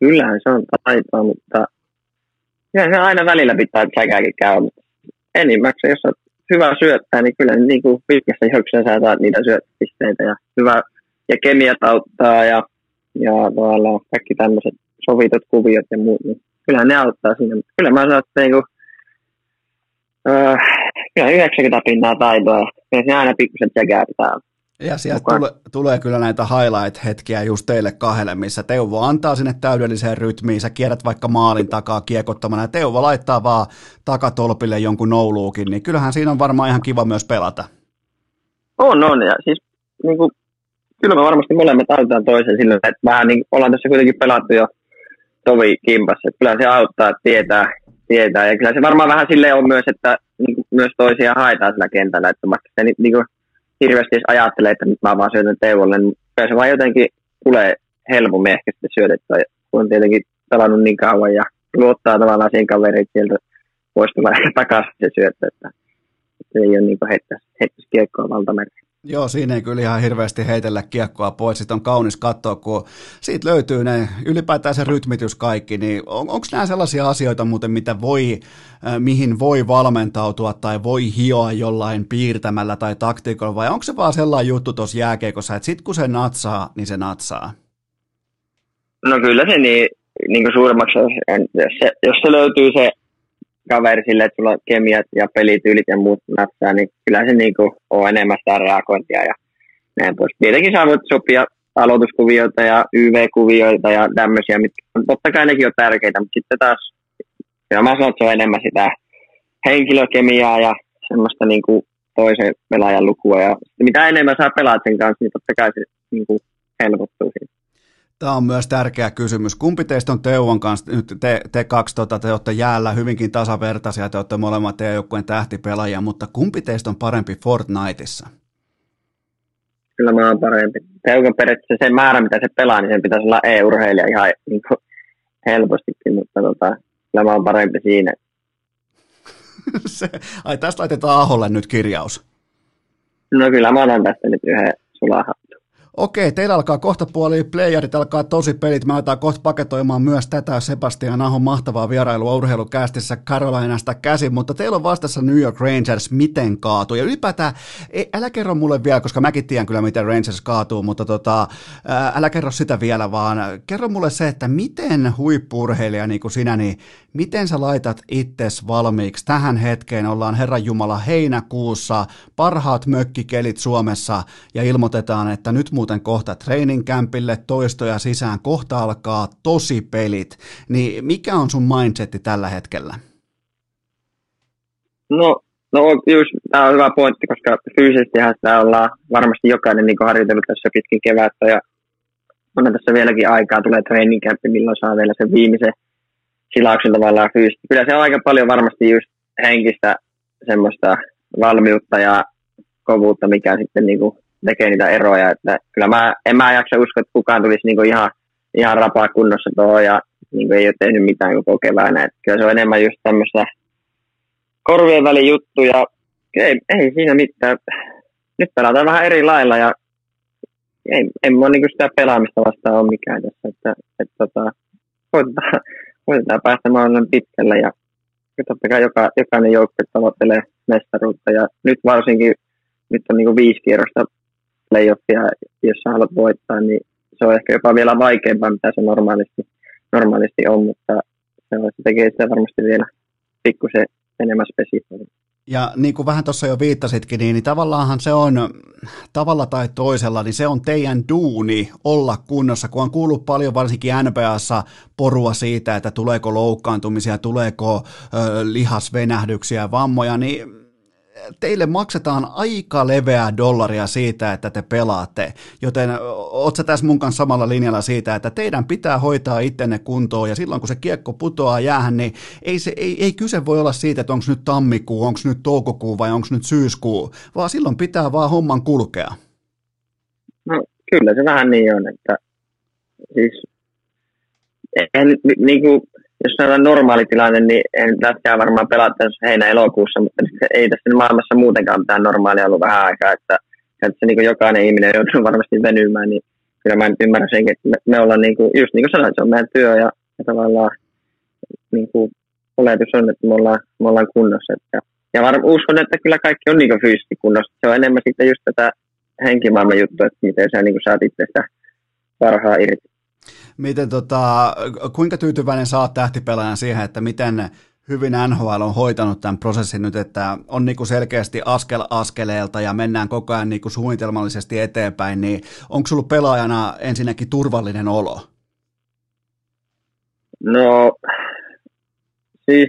Kyllähän se on taitoa, mutta kyllä se aina välillä pitää säkääkin käydä. Enimmäkseen, jos on hyvä syöttää, niin kyllä niin kuin pitkässä juoksussa saat niitä syöttöpisteitä ja hyvä ja kemiat auttaa ja, ja kaikki tämmöiset sovitut kuviot ja muut, niin kyllä ne auttaa siinä. Kyllä mä sanon, että niinku, öö, kyllä 90 pinnaa taitoa ja se aina pikkusen tsekää pitää ja sieltä tule, tulee kyllä näitä highlight-hetkiä just teille kahdelle, missä Teuvo antaa sinne täydelliseen rytmiin, sä kierrät vaikka maalin takaa kiekottamana, ja Teuvo laittaa vaan takatolpille jonkun nouluukin, niin kyllähän siinä on varmaan ihan kiva myös pelata. On, on, ja siis niin kuin, kyllä me varmasti molemmat autetaan toisen sillä, että vähän niin ollaan tässä kuitenkin pelattu jo tovi kimpassa. Kyllä se auttaa, tietää, tietää. Ja kyllä se varmaan vähän silleen on myös, että niin myös toisia haetaan sillä kentällä. Että vaikka se niin kuin, hirveästi jos ajattelee, että nyt mä vaan syötän Teuvolle, niin kyllä se vaan jotenkin tulee helpommin ehkä sitten syötettyä, kun on tietenkin pelannut niin kauan ja luottaa tavallaan siihen kaveriin, että sieltä voisi tulla [laughs] takaisin se syöttö, että, että se ei ole niin heittäisi, heittäisi kiekkoa valtamerkki. Joo, siinä ei kyllä ihan hirveästi heitellä kiekkoa pois. Sitten on kaunis katsoa, kun siitä löytyy ne, ylipäätään se rytmitys kaikki, niin on, onko nämä sellaisia asioita muuten, mitä voi, äh, mihin voi valmentautua tai voi hioa jollain piirtämällä tai taktiikolla, vai onko se vaan sellainen juttu tuossa jääkeikossa, että sitten kun se natsaa, niin se natsaa? No kyllä se niin, niin kuin jos se, jos se löytyy se kaveri sille, että sulla on kemiat ja pelityylit ja muut natsaa, niin kyllä se niin kuin on enemmän sitä reagointia ja näin pois. Tietenkin sä voit sopia aloituskuvioita ja YV-kuvioita ja tämmöisiä, mitkä on, totta kai nekin on tärkeitä, mutta sitten taas, ja mä sanon, että se on enemmän sitä henkilökemiaa ja semmoista niin kuin toisen pelaajan lukua. Ja mitä enemmän sä pelaat sen kanssa, niin totta kai se niin kuin helpottuu siitä. Tämä on myös tärkeä kysymys. Kumpi teistä on Teuvan kanssa, nyt te, te kaksi, tota, te olette jäällä hyvinkin tasavertaisia, te olette molemmat teidän joukkueen tähtipelaajia, mutta kumpi teistä on parempi Fortniteissa? Kyllä mä oon parempi. Teukan periaatteessa se määrä, mitä se pelaa, niin sen pitäisi olla e-urheilija ihan niin kuin, helpostikin, mutta tota, kyllä mä oon parempi siinä. [laughs] se, ai tästä laitetaan Aholle nyt kirjaus. No kyllä mä otan tästä nyt yhden sulahan. Okei, teillä alkaa kohta puoli playerit, alkaa tosi pelit. Mä aletaan kohta paketoimaan myös tätä Sebastian Ahon mahtavaa vierailua urheilukästissä Carolinasta käsin, mutta teillä on vastassa New York Rangers, miten kaatuu. Ja ylipäätään, älä kerro mulle vielä, koska mäkin tiedän kyllä, miten Rangers kaatuu, mutta tota, älä kerro sitä vielä, vaan kerro mulle se, että miten huippurheilija niin kuin sinä, niin miten sä laitat itses valmiiksi tähän hetkeen, ollaan Herran Jumala heinäkuussa, parhaat mökkikelit Suomessa ja ilmoitetaan, että nyt muuten muuten kohta training campille, toistoja sisään, kohta alkaa tosi pelit, niin mikä on sun mindsetti tällä hetkellä? No, no just, tämä on hyvä pointti, koska fyysisesti sitä ollaan varmasti jokainen niin harjoitellut tässä pitkin kevättä ja on tässä vieläkin aikaa, tulee training camp, milloin saa vielä sen viimeisen silauksen tavallaan fyysisesti. Kyllä se on aika paljon varmasti just henkistä semmoista valmiutta ja kovuutta, mikä sitten niin kuin tekee niitä eroja. Että kyllä mä, en mä jaksa uskoa, että kukaan tulisi niinku ihan, ihan rapaa kunnossa tuohon ja niinku ei ole tehnyt mitään koko keväänä. Että kyllä se on enemmän just tämmöistä korvien välin juttuja. Ei, ei siinä mitään. Nyt pelataan vähän eri lailla ja ei, en mä niinku sitä pelaamista vastaan ole mikään tässä. Että, että tota, koitetaan, koitetaan päästä mahdollisimman pitkälle ja totta kai joka, jokainen joukkue tavoittelee mestaruutta ja nyt varsinkin nyt on niin viisi kierrosta playoffia, jos sä haluat voittaa, niin se on ehkä jopa vielä vaikeampaa, mitä se normaalisti, normaalisti on, mutta se, on, se tekee sitä varmasti vielä pikkusen enemmän spesifistä. Ja niin kuin vähän tuossa jo viittasitkin, niin, niin tavallaanhan se on tavalla tai toisella, niin se on teidän duuni olla kunnossa, kun on kuullut paljon varsinkin NBAssa porua siitä, että tuleeko loukkaantumisia, tuleeko ö, lihasvenähdyksiä, vammoja, niin teille maksetaan aika leveää dollaria siitä, että te pelaatte, joten oot sä tässä mun kanssa samalla linjalla siitä, että teidän pitää hoitaa ittenne kuntoon ja silloin kun se kiekko putoaa jäähän, niin ei, se, ei, ei kyse voi olla siitä, että onko nyt tammikuu, onko nyt toukokuu vai onko nyt syyskuu, vaan silloin pitää vaan homman kulkea. No kyllä se vähän niin on, että siis en, niin kuin, jos on normaali tilanne, niin en lätkää varmaan pelata heinä-elokuussa, mutta ei tässä maailmassa muutenkaan mitään normaalia ollut vähän aikaa, että, se, niin jokainen ihminen joutuu [laughs] varmasti venymään, niin kyllä mä nyt ymmärrän senkin, että me, me ollaan, niin kuin, just niin kuin sanoin, se on meidän työ ja, ja tavallaan niin kuin, oletus on, että me ollaan, me ollaan kunnossa. Että, ja var, uskon, että kyllä kaikki on niin kuin fyysisesti kunnossa. Se on enemmän sitten just tätä henkimaailman juttua, että miten sä niin kuin saat itsestä parhaa irti. Miten tota, kuinka tyytyväinen saat tähtipelaajan siihen, että miten hyvin NHL on hoitanut tämän prosessin nyt, että on niin kuin selkeästi askel askeleelta ja mennään koko ajan niin kuin suunnitelmallisesti eteenpäin, niin onko sulla pelaajana ensinnäkin turvallinen olo? No, siis,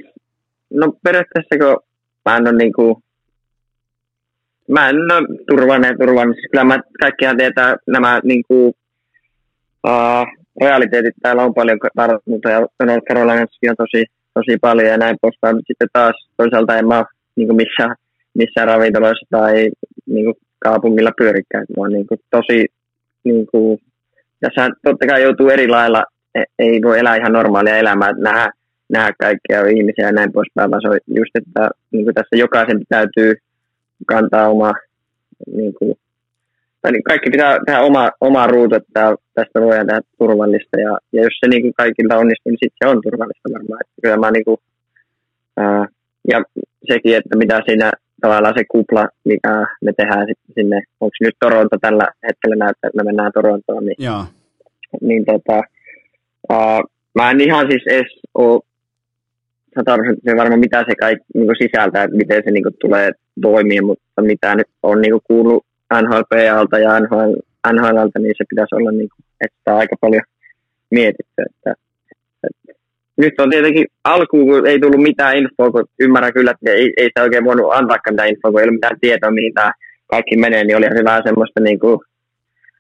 no periaatteessa kun mä en ole niin kuin, mä en ole turvallinen, turvallinen. Siis kyllä mä kaikkihan tietää nämä niin kuin, uh, realiteetit täällä on paljon tartuntoja ja North Carolinassakin on tosi, tosi paljon ja näin poispäin. Mutta sitten taas toisaalta en mä ole niin missään, missään ravintoloissa tai niin kaupungilla pyörikään. Mä oon niin tosi, niin kuin, sehän totta kai joutuu eri lailla, e, ei voi elää ihan normaalia elämää, että nähdä, nähdä kaikkia ihmisiä ja näin poispäin, vaan se on just, että niin tässä jokaisen täytyy kantaa oma niin kuin, niin kaikki pitää tehdä oma, oma ruutu, että tästä voidaan tehdä turvallista. Ja, ja jos se niin kuin kaikilta onnistuu, niin sitten se on turvallista varmaan. Että kyllä mä niin kuin, ää, ja sekin, että mitä siinä tavallaan se kupla, mikä me tehdään sitten sinne, onko nyt Toronto tällä hetkellä näyttää, että me mennään Torontoon, niin, Joo. niin tota, ää, mä en ihan siis edes ole sataprosenttisen varma, mitä se kaikki niin sisältää, että miten se niin kuin, tulee toimia, mutta mitä nyt on niin kuin, kuullut NHLPAlta ja NHL, NHLlta, niin se pitäisi olla, niin kuin, että aika paljon mietitty. Että, että, nyt on tietenkin alkuun, kun ei tullut mitään infoa, kun ymmärrän kyllä, että ei, ei sitä oikein voinut antaa mitään infoa, kun ei ollut mitään tietoa, mihin tämä kaikki menee, niin oli se vähän semmoista niin kuin,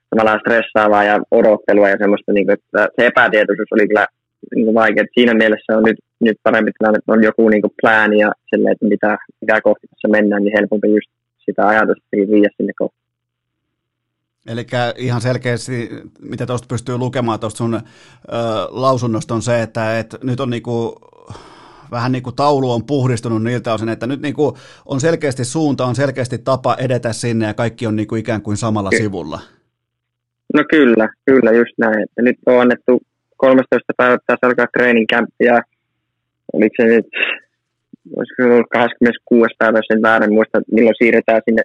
tavallaan stressaavaa ja odottelua ja semmoista, niin kuin, että se epätietoisuus oli kyllä niin kuin vaikea. Siinä mielessä on nyt, nyt parempi tilanne, että on joku niin kuin plan ja silleen, että mitä, mitä kohti tässä mennään, niin helpompi just sitä ajatusta viiä sinne kohti. Eli ihan selkeästi, mitä tuosta pystyy lukemaan tuosta sun ö, lausunnosta on se, että et nyt on niinku, vähän niin kuin taulu on puhdistunut niiltä osin, että nyt niinku on selkeästi suunta, on selkeästi tapa edetä sinne ja kaikki on niinku ikään kuin samalla Ky- sivulla. No kyllä, kyllä just näin. Että nyt on annettu 13 päivää taas alkaa training camp ja oliko se nyt, olisiko ollut 26 päivä, jos en väärin muista, milloin siirretään sinne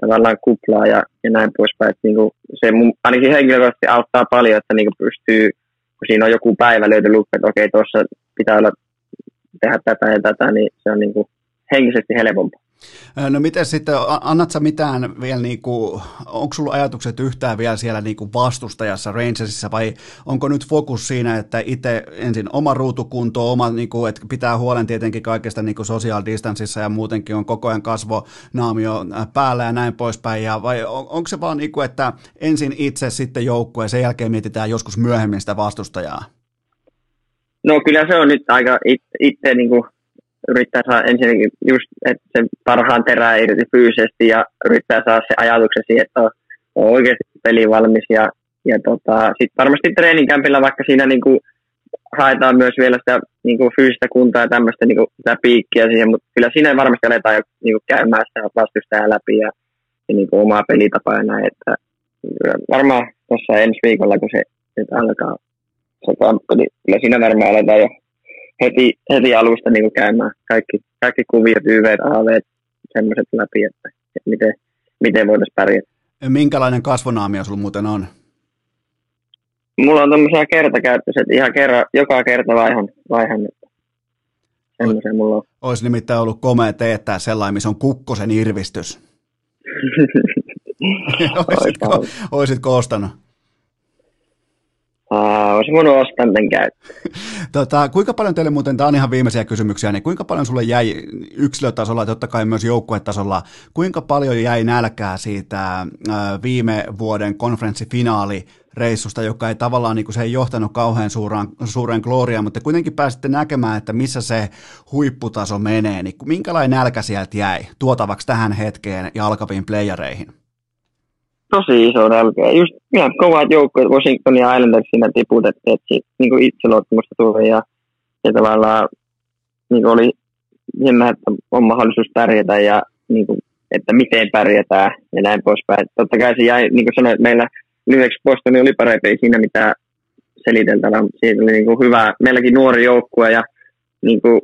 tavallaan kuplaa ja, ja näin poispäin. Että niin kuin se mun, ainakin henkilökohtaisesti auttaa paljon, että niin kuin pystyy, kun siinä on joku päivä löyty lukka, että okei, tuossa pitää olla tehdä tätä ja tätä, niin se on niin kuin henkisesti helpompaa. No miten sitten, annat sä mitään vielä, niin kuin, onko sulla ajatukset yhtään vielä siellä niin kuin vastustajassa Rangersissa vai onko nyt fokus siinä, että itse ensin oma ruutukunto, oma, niin kuin, että pitää huolen tietenkin kaikesta niin kuin social distanceissa ja muutenkin on koko ajan kasvonaamio päällä ja näin poispäin, ja vai on, onko se vaan niin kuin, että ensin itse sitten joukkue ja sen jälkeen mietitään joskus myöhemmin sitä vastustajaa? No kyllä se on nyt aika itse, itse niin kuin yrittää saada ensinnäkin just että se parhaan terää irti fyysisesti ja yrittää saada se ajatuksen siihen, että on, on oikeasti peli valmis ja, ja tota, sitten varmasti treeninkämpillä vaikka siinä niinku haetaan myös vielä sitä niinku fyysistä kuntaa ja tämmöistä niinku, sitä piikkiä siihen, mutta kyllä siinä varmasti aletaan jo niinku käymään sitä vastustajaa läpi ja, ja niinku omaa pelitapaa ja näin, että varmaan tuossa ensi viikolla, kun se nyt alkaa se niin kyllä siinä varmaan aletaan jo heti, heti alusta niin käymään kaikki, kaikki kuviot, YV, AV, semmoiset läpi, että, että miten, miten voitaisiin pärjätä. Minkälainen kasvonaamio sulla muuten on? Mulla on tämmöisiä kertakäyttöisiä, että ihan kerran, joka kerta vaihan, vaihan että semmoisen mulla on. Olisi nimittäin ollut komea teettää sellainen, missä on kukkosen irvistys. [laughs] [laughs] olisitko, olisitko ostanut? Uh, olisi voinut ostaa tämän käyttöön. tota, kuinka paljon teille muuten, tämä on ihan viimeisiä kysymyksiä, niin kuinka paljon sulle jäi yksilötasolla ja totta kai myös joukkuetasolla, kuinka paljon jäi nälkää siitä viime vuoden konferenssifinaali reissusta, joka ei tavallaan, niin kuin se ei johtanut kauhean suuren, suuren gloriaan, mutta kuitenkin pääsitte näkemään, että missä se huipputaso menee, niin minkälainen nälkä sieltä jäi tuotavaksi tähän hetkeen ja alkaviin playereihin? Tosi iso nälkä. Just ihan kovat joukkueet, Washington ja Islanders siinä tiputettiin, että niin kuin itseluottamusta tuli ja, ja tavallaan niin kuin oli jännä, että on mahdollisuus pärjätä ja niin kuin, että miten pärjätään ja näin poispäin. Totta kai se jäi, niin kuin sanoin, että meillä lyhyeksi Bostoni oli parempi, siinä mitään seliteltävää, mutta siitä oli niin kuin hyvä, meilläkin nuori joukkue ja niin kuin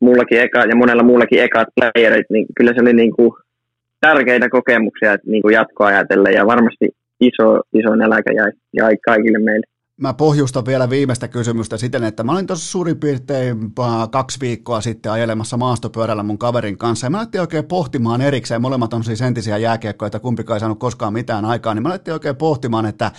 mullakin eka ja monella muullakin ekat playerit, niin kyllä se oli niin kuin tärkeitä kokemuksia niin kuin jatkoa ajatellen ja varmasti iso, iso nälkä jäi, jäi kaikille meille. Mä pohjustan vielä viimeistä kysymystä siten, että mä olin tuossa suurin piirtein äh, kaksi viikkoa sitten ajelemassa maastopyörällä mun kaverin kanssa, ja mä alettiin oikein pohtimaan erikseen, molemmat on siis entisiä jääkiekkoja, että kumpikaan ei saanut koskaan mitään aikaa, niin mä alettiin oikein pohtimaan, että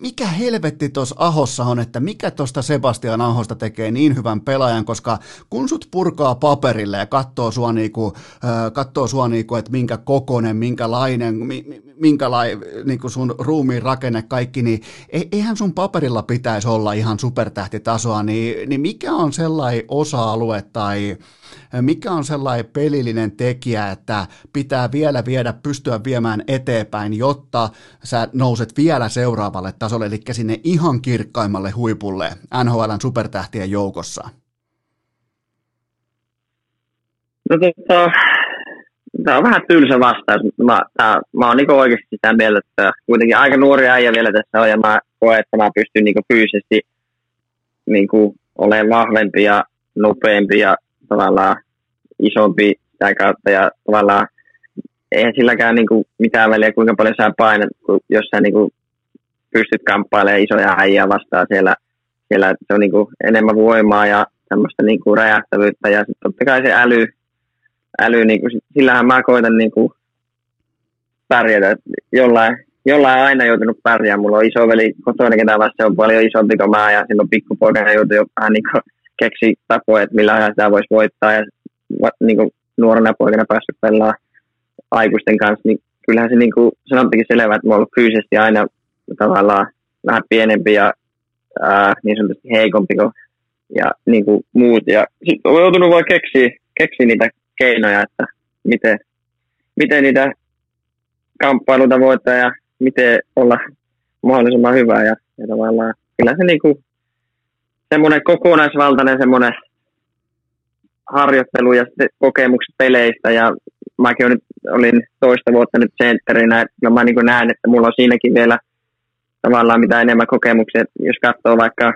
mikä helvetti tuossa Ahossa on, että mikä tuosta Sebastian Ahosta tekee niin hyvän pelaajan, koska kun sut purkaa paperille ja katsoo sua, niinku, äh, katsoo sua niinku, että minkä kokonen, minkälainen, minkälainen niinku sun ruumiin rakenne, kaikki, niin eihän sun paperilla pitäisi olla ihan supertähtitasoa, niin, niin mikä on sellainen osa-alue tai mikä on sellainen pelillinen tekijä, että pitää vielä viedä, pystyä viemään eteenpäin, jotta sä nouset vielä seuraavalle tasolle, eli sinne ihan kirkkaimmalle huipulle NHLn supertähtien joukossa? No tota, tämä on vähän tylsä vastaus, mutta mä, tää, mä oon niinku oikeasti sitä mieltä, että kuitenkin aika nuori äijä vielä tässä on ja mä koen, että mä pystyn niinku fyysisesti niinku olemaan vahvempi ja nopeampi ja tavallaan isompi sitä kautta. Ja tavallaan eihän silläkään niinku mitään väliä, kuinka paljon sä painat, jos sä niinku pystyt kamppailemaan isoja äijä vastaan siellä, siellä se on niinku enemmän voimaa ja semmoista niinku räjähtävyyttä. Ja sitten totta kai se äly, äly niinku, sillähän mä koitan niinku pärjätä, että jollain, jollain aina joutunut pärjäämään. Mulla on isoveli kotona, ketä vasta on paljon isompi kuin mä ja silloin pikkupoikana joutui jo vähän niinku keksi tapoja, että millä ajalla sitä voisi voittaa ja niinku nuorena poikana päässyt pelaamaan aikuisten kanssa, niin kyllähän se niinku, se on selvä, että mä oon ollut fyysisesti aina tavallaan vähän pienempi ja ää, niin sanotusti heikompi kuin ja niin kuin muut. Ja sitten olen joutunut vaan keksiä, keksiä niitä keinoja, että miten, miten niitä kamppailuita voittaa ja miten olla mahdollisimman hyvä. Ja, ja tavallaan kyllä se niin kuin, semmoinen kokonaisvaltainen semmoinen harjoittelu ja kokemukset peleistä ja mäkin olin, olin toista vuotta nyt sentterinä, että mä niin näen, että mulla on siinäkin vielä tavallaan mitä enemmän kokemuksia, jos katsoo vaikka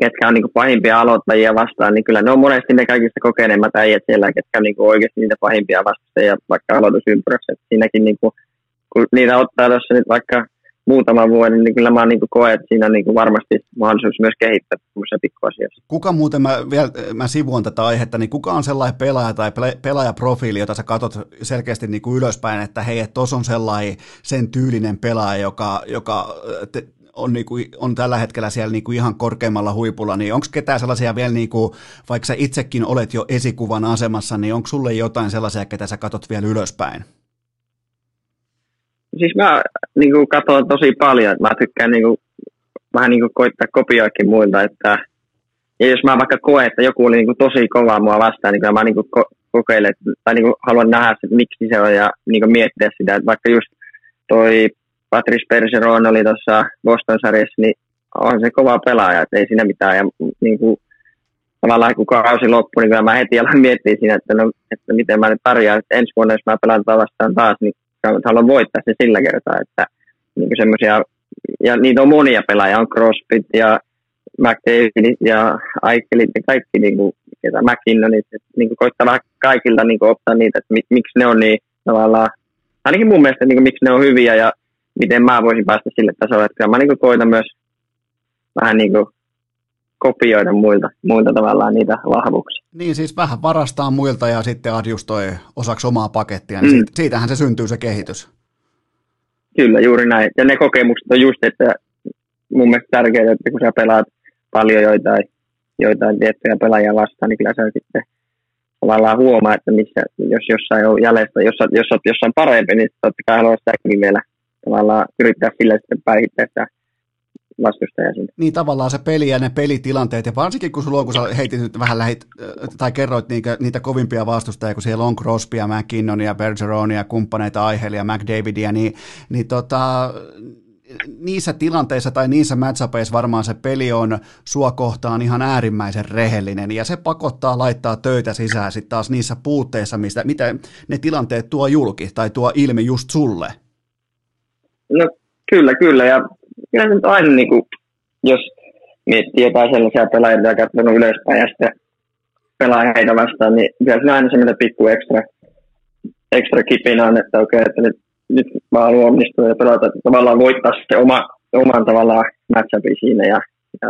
ketkä on niin pahimpia aloittajia vastaan, niin kyllä ne on monesti ne kaikista kokeneemmat äijät siellä, ketkä on niin oikeasti niitä pahimpia vastustajia vaikka aloitusympyrässä. siinäkin niin kuin, kun niitä ottaa tuossa nyt vaikka muutaman vuoden, niin kyllä mä niin koen, että siinä on niin varmasti mahdollisuus myös kehittää tämmöisissä pikkuasioissa. Kuka muuten, mä, vielä, mä sivuan tätä aihetta, niin kuka on sellainen pelaaja tai pelaajaprofiili, jota sä katsot selkeästi niin kuin ylöspäin, että hei, tuossa on sellainen sen tyylinen pelaaja, joka, joka te, on, niin kuin, on tällä hetkellä siellä niin kuin ihan korkeammalla huipulla, niin onko ketään sellaisia vielä, niin kuin, vaikka sä itsekin olet jo esikuvan asemassa, niin onko sulle jotain sellaisia, ketä sä katot vielä ylöspäin? Siis mä niin kuin, katson tosi paljon, mä tykkään niin kuin, vähän niin kuin, koittaa kopioakin muilta, että ja jos mä vaikka koen, että joku oli niin kuin, tosi kova mua vastaan, niin mä niin kuin, ko- kokeilen, tai niin kuin, haluan nähdä, että miksi se on ja niin kuin, miettiä sitä, että vaikka just toi Patrice Bergeron oli tuossa Boston-sarjassa, niin on se kova pelaaja, että ei siinä mitään. Ja niin kuin, tavallaan kun kausi loppui, niin mä heti aloin miettiä siinä, että, no, että miten mä nyt pärjään. Että ensi vuonna, jos mä pelaan vastaan taas, niin haluan voittaa sen sillä kertaa. Että, niin semmoisia, ja niitä on monia pelaajia, on CrossFit ja McDavid ja Aikelit ja kaikki, niin kuin, ketä McKinnonit, että niin kuin koittaa kaikilta niin kuin, ottaa niitä, että miksi ne on niin tavallaan, ainakin mun mielestä, niin kuin, miksi ne on hyviä ja miten mä voisin päästä sille tasolle. Että kyllä mä niin koitan myös vähän niin kuin kopioida muilta, muilta tavallaan niitä vahvuuksia. Niin siis vähän varastaa muilta ja sitten adjustoi osaksi omaa pakettia, niin mm. siitä, siitähän se syntyy se kehitys. Kyllä, juuri näin. Ja ne kokemukset on just, että mun mielestä tärkeää, että kun sä pelaat paljon joitain, joitain tiettyjä pelaajia vastaan, niin kyllä sä sitten tavallaan huomaa, että missä, jos jossain on jäljestä, jos, jos olet jossain parempi, niin totta kai haluaa sitäkin vielä tavallaan yrittää sillä sitten päihittää sitä vastustaja sinne. Niin tavallaan se peli ja ne pelitilanteet, ja varsinkin kun sulla on, kun sä heitit nyt vähän lähit, tai kerroit niitä, niitä kovimpia vastustajia, kun siellä on Crosbya, McKinnonia, Bergeronia, kumppaneita, Aihelia, McDavidia, niin, niin tota, niissä tilanteissa tai niissä matchupeissa varmaan se peli on sua kohtaan ihan äärimmäisen rehellinen ja se pakottaa laittaa töitä sisään sitten taas niissä puutteissa, mistä, mitä ne tilanteet tuo julki tai tuo ilmi just sulle. No kyllä, kyllä. Ja kyllä se nyt aina, niin kuin, jos miettii jotain sellaisia pelaajia, jotka on ylöspäin ja sitten pelaa heitä vastaan, niin kyllä se aina semmoinen pikku ekstra, ekstra kipinä on, että okei, okay, että nyt, nyt mä haluan onnistua ja pelata, että tavallaan voittaa se oma, oman tavallaan matchupin siinä. Ja, ja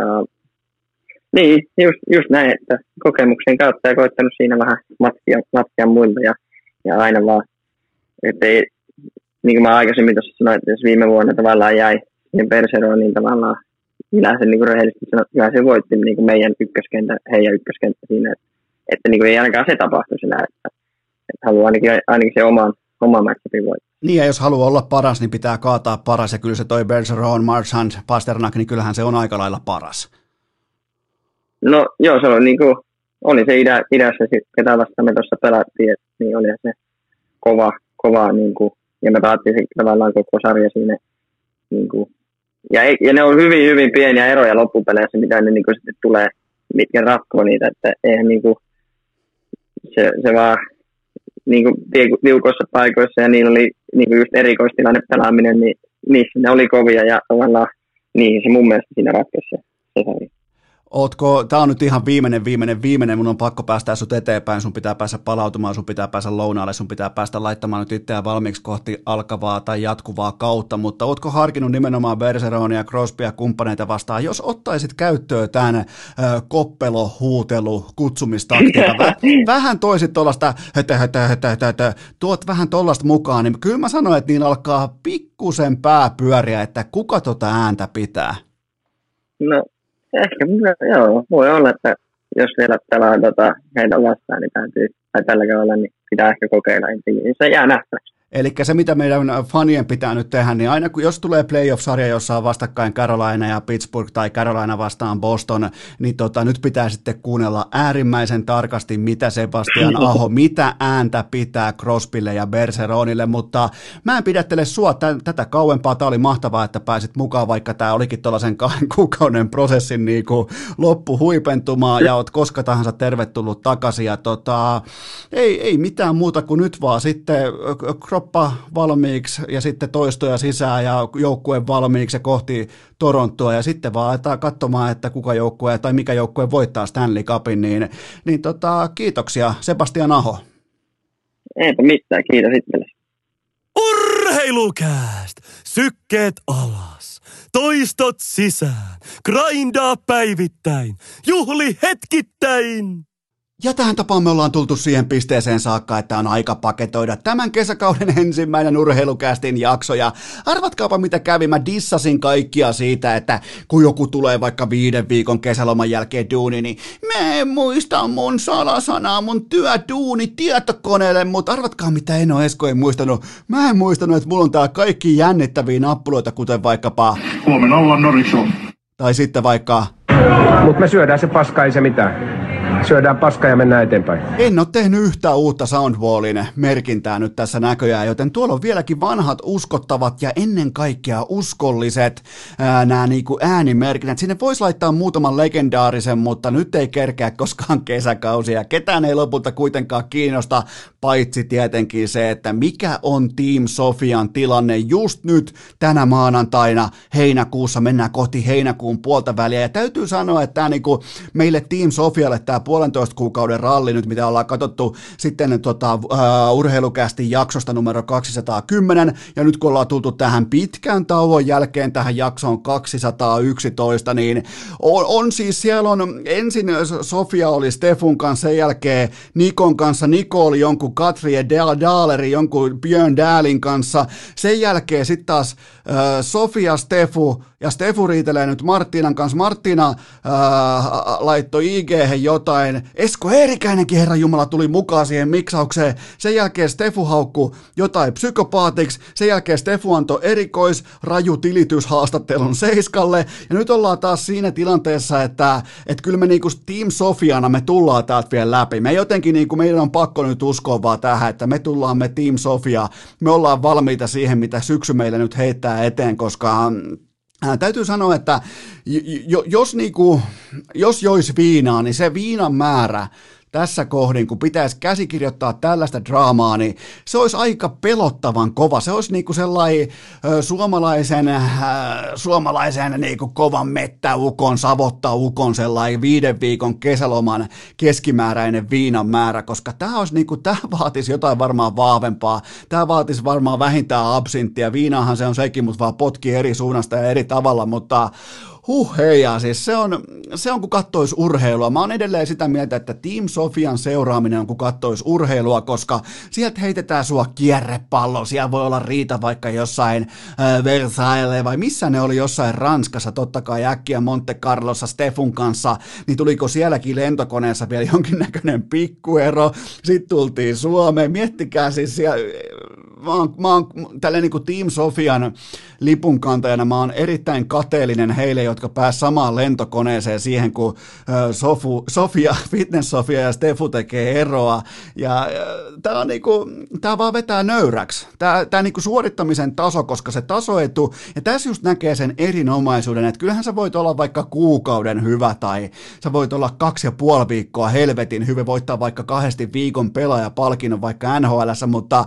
niin, just, just näin, että kokemuksen kautta ja koittanut siinä vähän matkia, matkia muilta ja, ja aina vaan, että ei, niin kuin mä aikaisemmin tuossa sanoin, että jos viime vuonna tavallaan jäi niin Perseroon, niin tavallaan minä sen niin rehellisesti sanoin, että se voitti niin kuin meidän ykköskenttä, heidän ykköskenttä siinä, että, että niin kuin ei ainakaan se tapahtu siinä, että, että haluaa ainakin, ainakin se oman, oman matchupin voittaa. Niin ja jos haluaa olla paras, niin pitää kaataa paras, ja kyllä se toi Bergeron, Marchand, Pasternak, niin kyllähän se on aika lailla paras. No joo, se on niin kuin, oli se idä, idässä, ketä vastaan me tuossa pelattiin, että, niin oli se kova, kova niin kuin, ja me pelattiin tavallaan koko sarja siinä. Niin kuin, ja, ja, ne on hyvin, hyvin pieniä eroja loppupeleissä, mitä ne niin kuin, sitten tulee, mitkä ratkoo niitä, että eihän niin kuin, se, se vaan niin kuin tiukoissa paikoissa ja niillä oli niin kuin just erikoistilanne pelaaminen, niin niissä ne oli kovia ja tavallaan niin se mun mielestä siinä ratkaisi se sari. Ootko, tää on nyt ihan viimeinen, viimeinen, viimeinen, mun on pakko päästä sut eteenpäin, sun pitää päästä palautumaan, sun pitää päästä lounaalle, sun pitää päästä laittamaan nyt itseään valmiiksi kohti alkavaa tai jatkuvaa kautta, mutta ootko harkinnut nimenomaan Bergeronia ja Crosbya kumppaneita vastaan, jos ottaisit käyttöön tämän äh, koppelo, huutelu, kutsumistaktiikan, [laughs] Vä, vähän toisit tuollaista, tuot vähän tuollaista mukaan, niin kyllä mä sanoin, että niin alkaa pikkusen pää pyöriä, että kuka tota ääntä pitää? No Ehkä, joo, voi olla, että jos vielä pelaa tota, heitä vastaan, niin täytyy, tai tällä kaudella, niin pitää ehkä kokeilla ensin. Se jää nähtäväksi. Eli se, mitä meidän fanien pitää nyt tehdä, niin aina kun jos tulee playoff-sarja, jossa on vastakkain Carolina ja Pittsburgh tai Carolina vastaan Boston, niin tota, nyt pitää sitten kuunnella äärimmäisen tarkasti, mitä Sebastian [coughs] Aho, mitä ääntä pitää Crosbylle ja Berseronille, mutta mä en pidättele sua t- tätä kauempaa. Tämä oli mahtavaa, että pääsit mukaan, vaikka tämä olikin tuollaisen kahden [laughs] kuukauden prosessin niin kuin loppu huipentumaan ja oot koska tahansa tervetullut takaisin. Ja tota, ei, ei mitään muuta kuin nyt vaan sitten kroppa valmiiksi ja sitten toistoja sisään ja joukkue valmiiksi ja kohti Torontoa ja sitten vaan aletaan katsomaan, että kuka joukkue tai mikä joukkue voittaa Stanley Cupin, niin, niin tota, kiitoksia Sebastian Aho. Eipä mitään, kiitos itsellesi. Urheilukääst! Sykkeet alas, toistot sisään, grindaa päivittäin, juhli hetkittäin! Ja tähän tapaan me ollaan tultu siihen pisteeseen saakka, että on aika paketoida tämän kesäkauden [laughs] ensimmäinen urheilukästin jakso. Ja arvatkaapa mitä kävi, mä dissasin kaikkia siitä, että kun joku tulee vaikka viiden viikon kesäloman jälkeen duuni, niin mä en muista mun salasanaa, mun työduuni tietokoneelle, mutta arvatkaa mitä en ole Esko ei muistanut. Mä en muistanut, että mulla on tää kaikki jännittäviä nappuloita, kuten vaikkapa... Huomenna ollaan Norikso. Tai sitten vaikka... Mutta me syödään se paska, ei se mitään syödään paska ja mennään eteenpäin. En ole tehnyt yhtään uutta Soundwallin merkintää nyt tässä näköjään, joten tuolla on vieläkin vanhat uskottavat ja ennen kaikkea uskolliset ää, nämä niinku äänimerkinnät. Sinne voisi laittaa muutaman legendaarisen, mutta nyt ei kerkeä koskaan kesäkausia. Ketään ei lopulta kuitenkaan kiinnosta, paitsi tietenkin se, että mikä on Team Sofian tilanne just nyt tänä maanantaina heinäkuussa. Mennään kohti heinäkuun puolta väliä ja täytyy sanoa, että tämä niinku, meille Team Sofialle tämä puolentoista kuukauden ralli nyt, mitä ollaan katsottu sitten tota, uh, urheilukästi jaksosta numero 210, ja nyt kun ollaan tultu tähän pitkän tauon jälkeen tähän jaksoon 211, niin on, on siis siellä on, ensin Sofia oli Stefun kanssa, sen jälkeen Nikon kanssa, Niko oli jonkun Katri ja Daaleri, jonkun Björn Daalin kanssa, sen jälkeen sitten taas uh, Sofia, Stefu, ja Stefu riitelee nyt Martinan kanssa. Martina uh, laittoi IG jotain, jotain. Esko Eerikäinenkin, herra Jumala, tuli mukaan siihen miksaukseen. Sen jälkeen Stefu haukku jotain psykopaatiksi. Sen jälkeen Stefu antoi erikois raju tilityshaastattelun Seiskalle. Ja nyt ollaan taas siinä tilanteessa, että, että kyllä me niinku Team Sofiana me tullaan täältä vielä läpi. Me jotenkin niinku, meidän on pakko nyt uskoa vaan tähän, että me tullaan me Team Sofia. Me ollaan valmiita siihen, mitä syksy meille nyt heittää eteen, koska Ää, täytyy sanoa, että jos, niinku, jos jois viinaa, niin se viinan määrä tässä kohdin, kun pitäisi käsikirjoittaa tällaista draamaa, niin se olisi aika pelottavan kova. Se olisi niinku sellainen ö, suomalaisen, äh, suomalaisen niinku kovan mettäukon, savottaukon sellainen viiden viikon kesäloman keskimääräinen viinan määrä, koska tämä olisi niinku, tämä vaatisi jotain varmaan vahvempaa. Tämä vaatisi varmaan vähintään absinttia. Viinahan se on sekin, mutta vaan potki eri suunnasta ja eri tavalla, mutta Huh, hei, ja siis se on, se on kun kattois urheilua. Mä oon edelleen sitä mieltä, että Team Sofian seuraaminen on kun kattois urheilua, koska sieltä heitetään sua kierrepallo. Siellä voi olla riita vaikka jossain äh, Versailles vai missä ne oli jossain Ranskassa, totta kai äkkiä Monte Carlossa Stefun kanssa, niin tuliko sielläkin lentokoneessa vielä jonkinnäköinen pikkuero. Sitten tultiin Suomeen. Miettikää siis siellä, mä oon, mä oon tälleen niin kuin Team Sofian lipunkantajana, mä oon erittäin kateellinen heille, jotka pääs samaan lentokoneeseen siihen, kun Sofu, Sofia, [laughs] Fitness Sofia ja Stefu tekee eroa. Ja tää on niinku, tää vaan vetää nöyräksi. Tää, tää niinku suorittamisen taso, koska se tasoetu, ja tässä just näkee sen erinomaisuuden, että kyllähän sä voit olla vaikka kuukauden hyvä, tai sä voit olla kaksi ja puoli viikkoa helvetin hyvä, voittaa vaikka kahdesti viikon pelaajapalkinnon vaikka NHL, mutta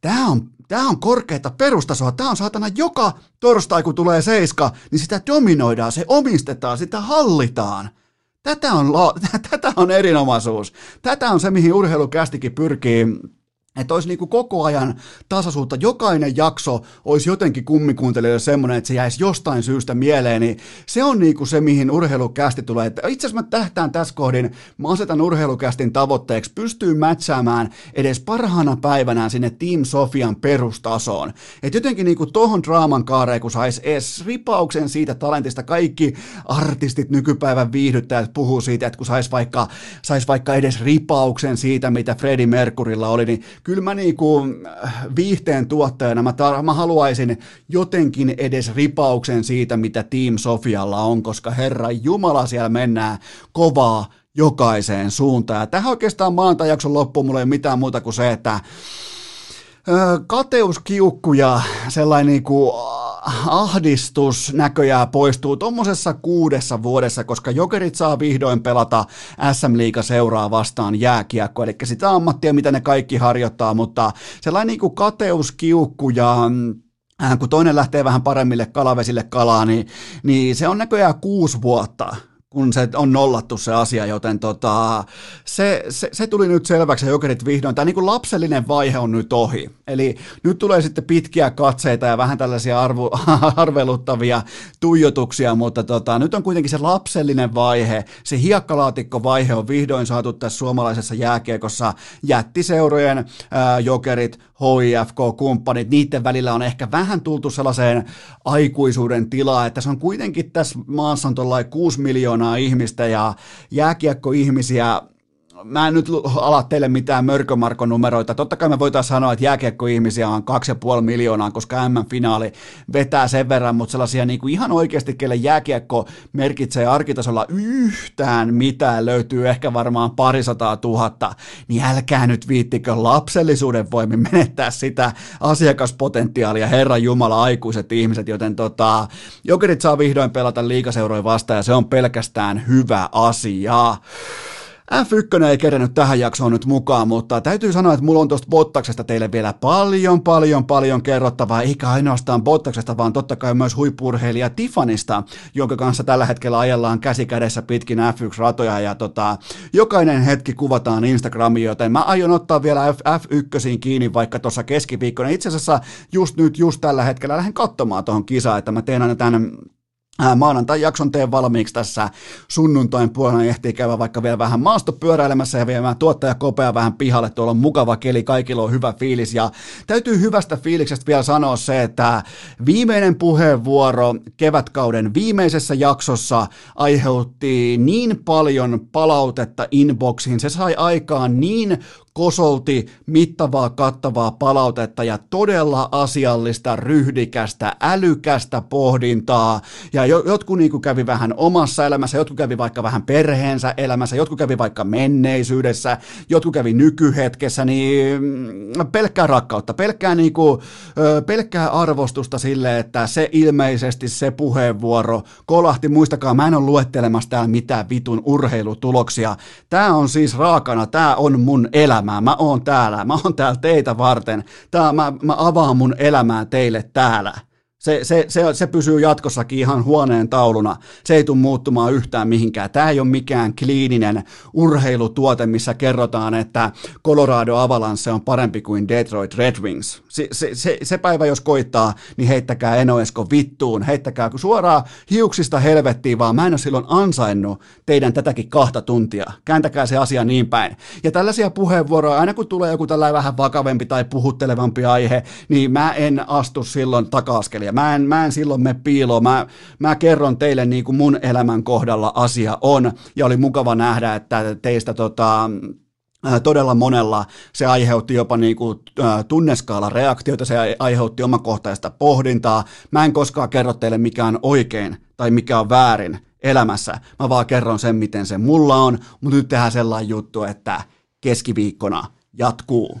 tämä on Tämä on korkeita perustasoa. Tämä on saatana joka torstai, kun tulee seiska, niin sitä dominoidaan, se omistetaan, sitä hallitaan. Tätä on, [laughs] tätä on erinomaisuus. Tätä on se, mihin urheilukästikin pyrkii että olisi niin kuin koko ajan tasaisuutta, jokainen jakso olisi jotenkin kummikuuntelijoille semmoinen, että se jäisi jostain syystä mieleen, niin se on niin kuin se, mihin urheilukästi tulee. Että itse asiassa mä tähtään tässä kohdin, mä asetan urheilukästin tavoitteeksi, pystyy mätsäämään edes parhaana päivänä sinne Team Sofian perustasoon. Että jotenkin niin kuin tohon draaman kaareen, kun saisi edes ripauksen siitä talentista, kaikki artistit, nykypäivän viihdyttäjät puhuu siitä, että kun saisi vaikka, sais vaikka edes ripauksen siitä, mitä Freddie Mercurylla oli, niin kyllä mä niinku äh, viihteen tuottajana mä, tar- mä haluaisin jotenkin edes ripauksen siitä, mitä Team Sofialla on, koska herra Jumala siellä mennään kovaa jokaiseen suuntaan. Ja tähän oikeastaan maanantai-jakson loppuun mulla ei ole mitään muuta kuin se, että kateuskiukku ja sellainen niin kuin ahdistus näköjään poistuu tuommoisessa kuudessa vuodessa, koska Jokerit saa vihdoin pelata SM-liiga seuraa vastaan jääkiekko, eli sitä ammattia, mitä ne kaikki harjoittaa, mutta sellainen niin kuin kateuskiukku ja äh, kun toinen lähtee vähän paremmille kalavesille kalaa, niin, niin se on näköjään kuusi vuotta kun se on nollattu se asia, joten tota, se, se, se, tuli nyt selväksi ja jokerit vihdoin. Tämä niin lapsellinen vaihe on nyt ohi. Eli nyt tulee sitten pitkiä katseita ja vähän tällaisia arvu, [laughs] arveluttavia tuijotuksia, mutta tota, nyt on kuitenkin se lapsellinen vaihe, se hiekkalaatikkovaihe on vihdoin saatu tässä suomalaisessa jääkiekossa jättiseurojen ää, jokerit, HIFK-kumppanit, niiden välillä on ehkä vähän tultu sellaiseen aikuisuuden tilaa, että se on kuitenkin tässä maassa on 6 miljoonaa ihmistä ja jääkiekkoihmisiä mä en nyt ala teille mitään mörkömarkonumeroita. Totta kai me voitaisiin sanoa, että jääkiekkoihmisiä on 2,5 miljoonaa, koska M-finaali vetää sen verran, mutta sellaisia niin kuin ihan oikeasti, kelle jääkiekko merkitsee arkitasolla yhtään mitään, löytyy ehkä varmaan parisataa tuhatta, niin älkää nyt viittikö lapsellisuuden voimin menettää sitä asiakaspotentiaalia, Herran Jumala, aikuiset ihmiset, joten tota, Jokerit saa vihdoin pelata liikaseuroja vastaan ja se on pelkästään hyvä asia. F1 ei kerennyt tähän jaksoon nyt mukaan, mutta täytyy sanoa, että mulla on tuosta Bottaksesta teille vielä paljon, paljon, paljon kerrottavaa, eikä ainoastaan Bottaksesta, vaan totta kai myös huippurheilija Tifanista, jonka kanssa tällä hetkellä ajellaan käsi kädessä pitkin F1-ratoja, ja tota, jokainen hetki kuvataan Instagramiin, joten mä aion ottaa vielä F- F1 kiinni vaikka tuossa keskiviikkona. Itse asiassa just nyt, just tällä hetkellä lähden katsomaan tuohon kisaan, että mä teen aina tämän maanantai-jakson teen valmiiksi tässä sunnuntain puolella, ehtii käydä vaikka vielä vähän maastopyöräilemässä ja viemään tuottaja kopea vähän pihalle, tuolla on mukava keli, kaikilla on hyvä fiilis. Ja täytyy hyvästä fiiliksestä vielä sanoa se, että viimeinen puheenvuoro kevätkauden viimeisessä jaksossa aiheutti niin paljon palautetta inboxiin, se sai aikaan niin kosolti mittavaa kattavaa palautetta ja todella asiallista, ryhdikästä, älykästä pohdintaa. Ja jotkut niin kävi vähän omassa elämässä, jotkut kävi vaikka vähän perheensä elämässä, jotkut kävi vaikka menneisyydessä, jotkut kävi nykyhetkessä, niin mm, pelkkää rakkautta, pelkkää, niin kuin, pelkkää arvostusta sille, että se ilmeisesti se puheenvuoro kolahti, muistakaa, mä en ole luettelemassa täällä mitään vitun urheilutuloksia. Tämä on siis raakana, tämä on mun elämä elämää. Mä oon täällä, mä oon täällä teitä varten. Tää, mä, mä avaan mun elämää teille täällä. Se, se, se, se pysyy jatkossakin ihan huoneen tauluna. Se ei tule muuttumaan yhtään mihinkään. Tämä ei ole mikään kliininen urheilutuote, missä kerrotaan, että Colorado Avalanche on parempi kuin Detroit Red Wings. Se, se, se, se päivä, jos koittaa, niin heittäkää Enoesko vittuun. Heittäkää suoraan hiuksista helvettiin, vaan mä en ole silloin ansainnut teidän tätäkin kahta tuntia. Kääntäkää se asia niin päin. Ja tällaisia puheenvuoroja, aina kun tulee joku tällainen vähän vakavempi tai puhuttelevampi aihe, niin mä en astu silloin taka Mä en, mä en silloin me piiloon. Mä, mä kerron teille niin kuin mun elämän kohdalla asia on. Ja oli mukava nähdä, että teistä tota, todella monella se aiheutti jopa niin kuin, tunneskaala reaktioita, se aiheutti omakohtaista pohdintaa. Mä en koskaan kerro teille mikä on oikein tai mikä on väärin elämässä. Mä vaan kerron sen, miten se mulla on, mutta nyt tehdään sellainen juttu, että keskiviikkona jatkuu.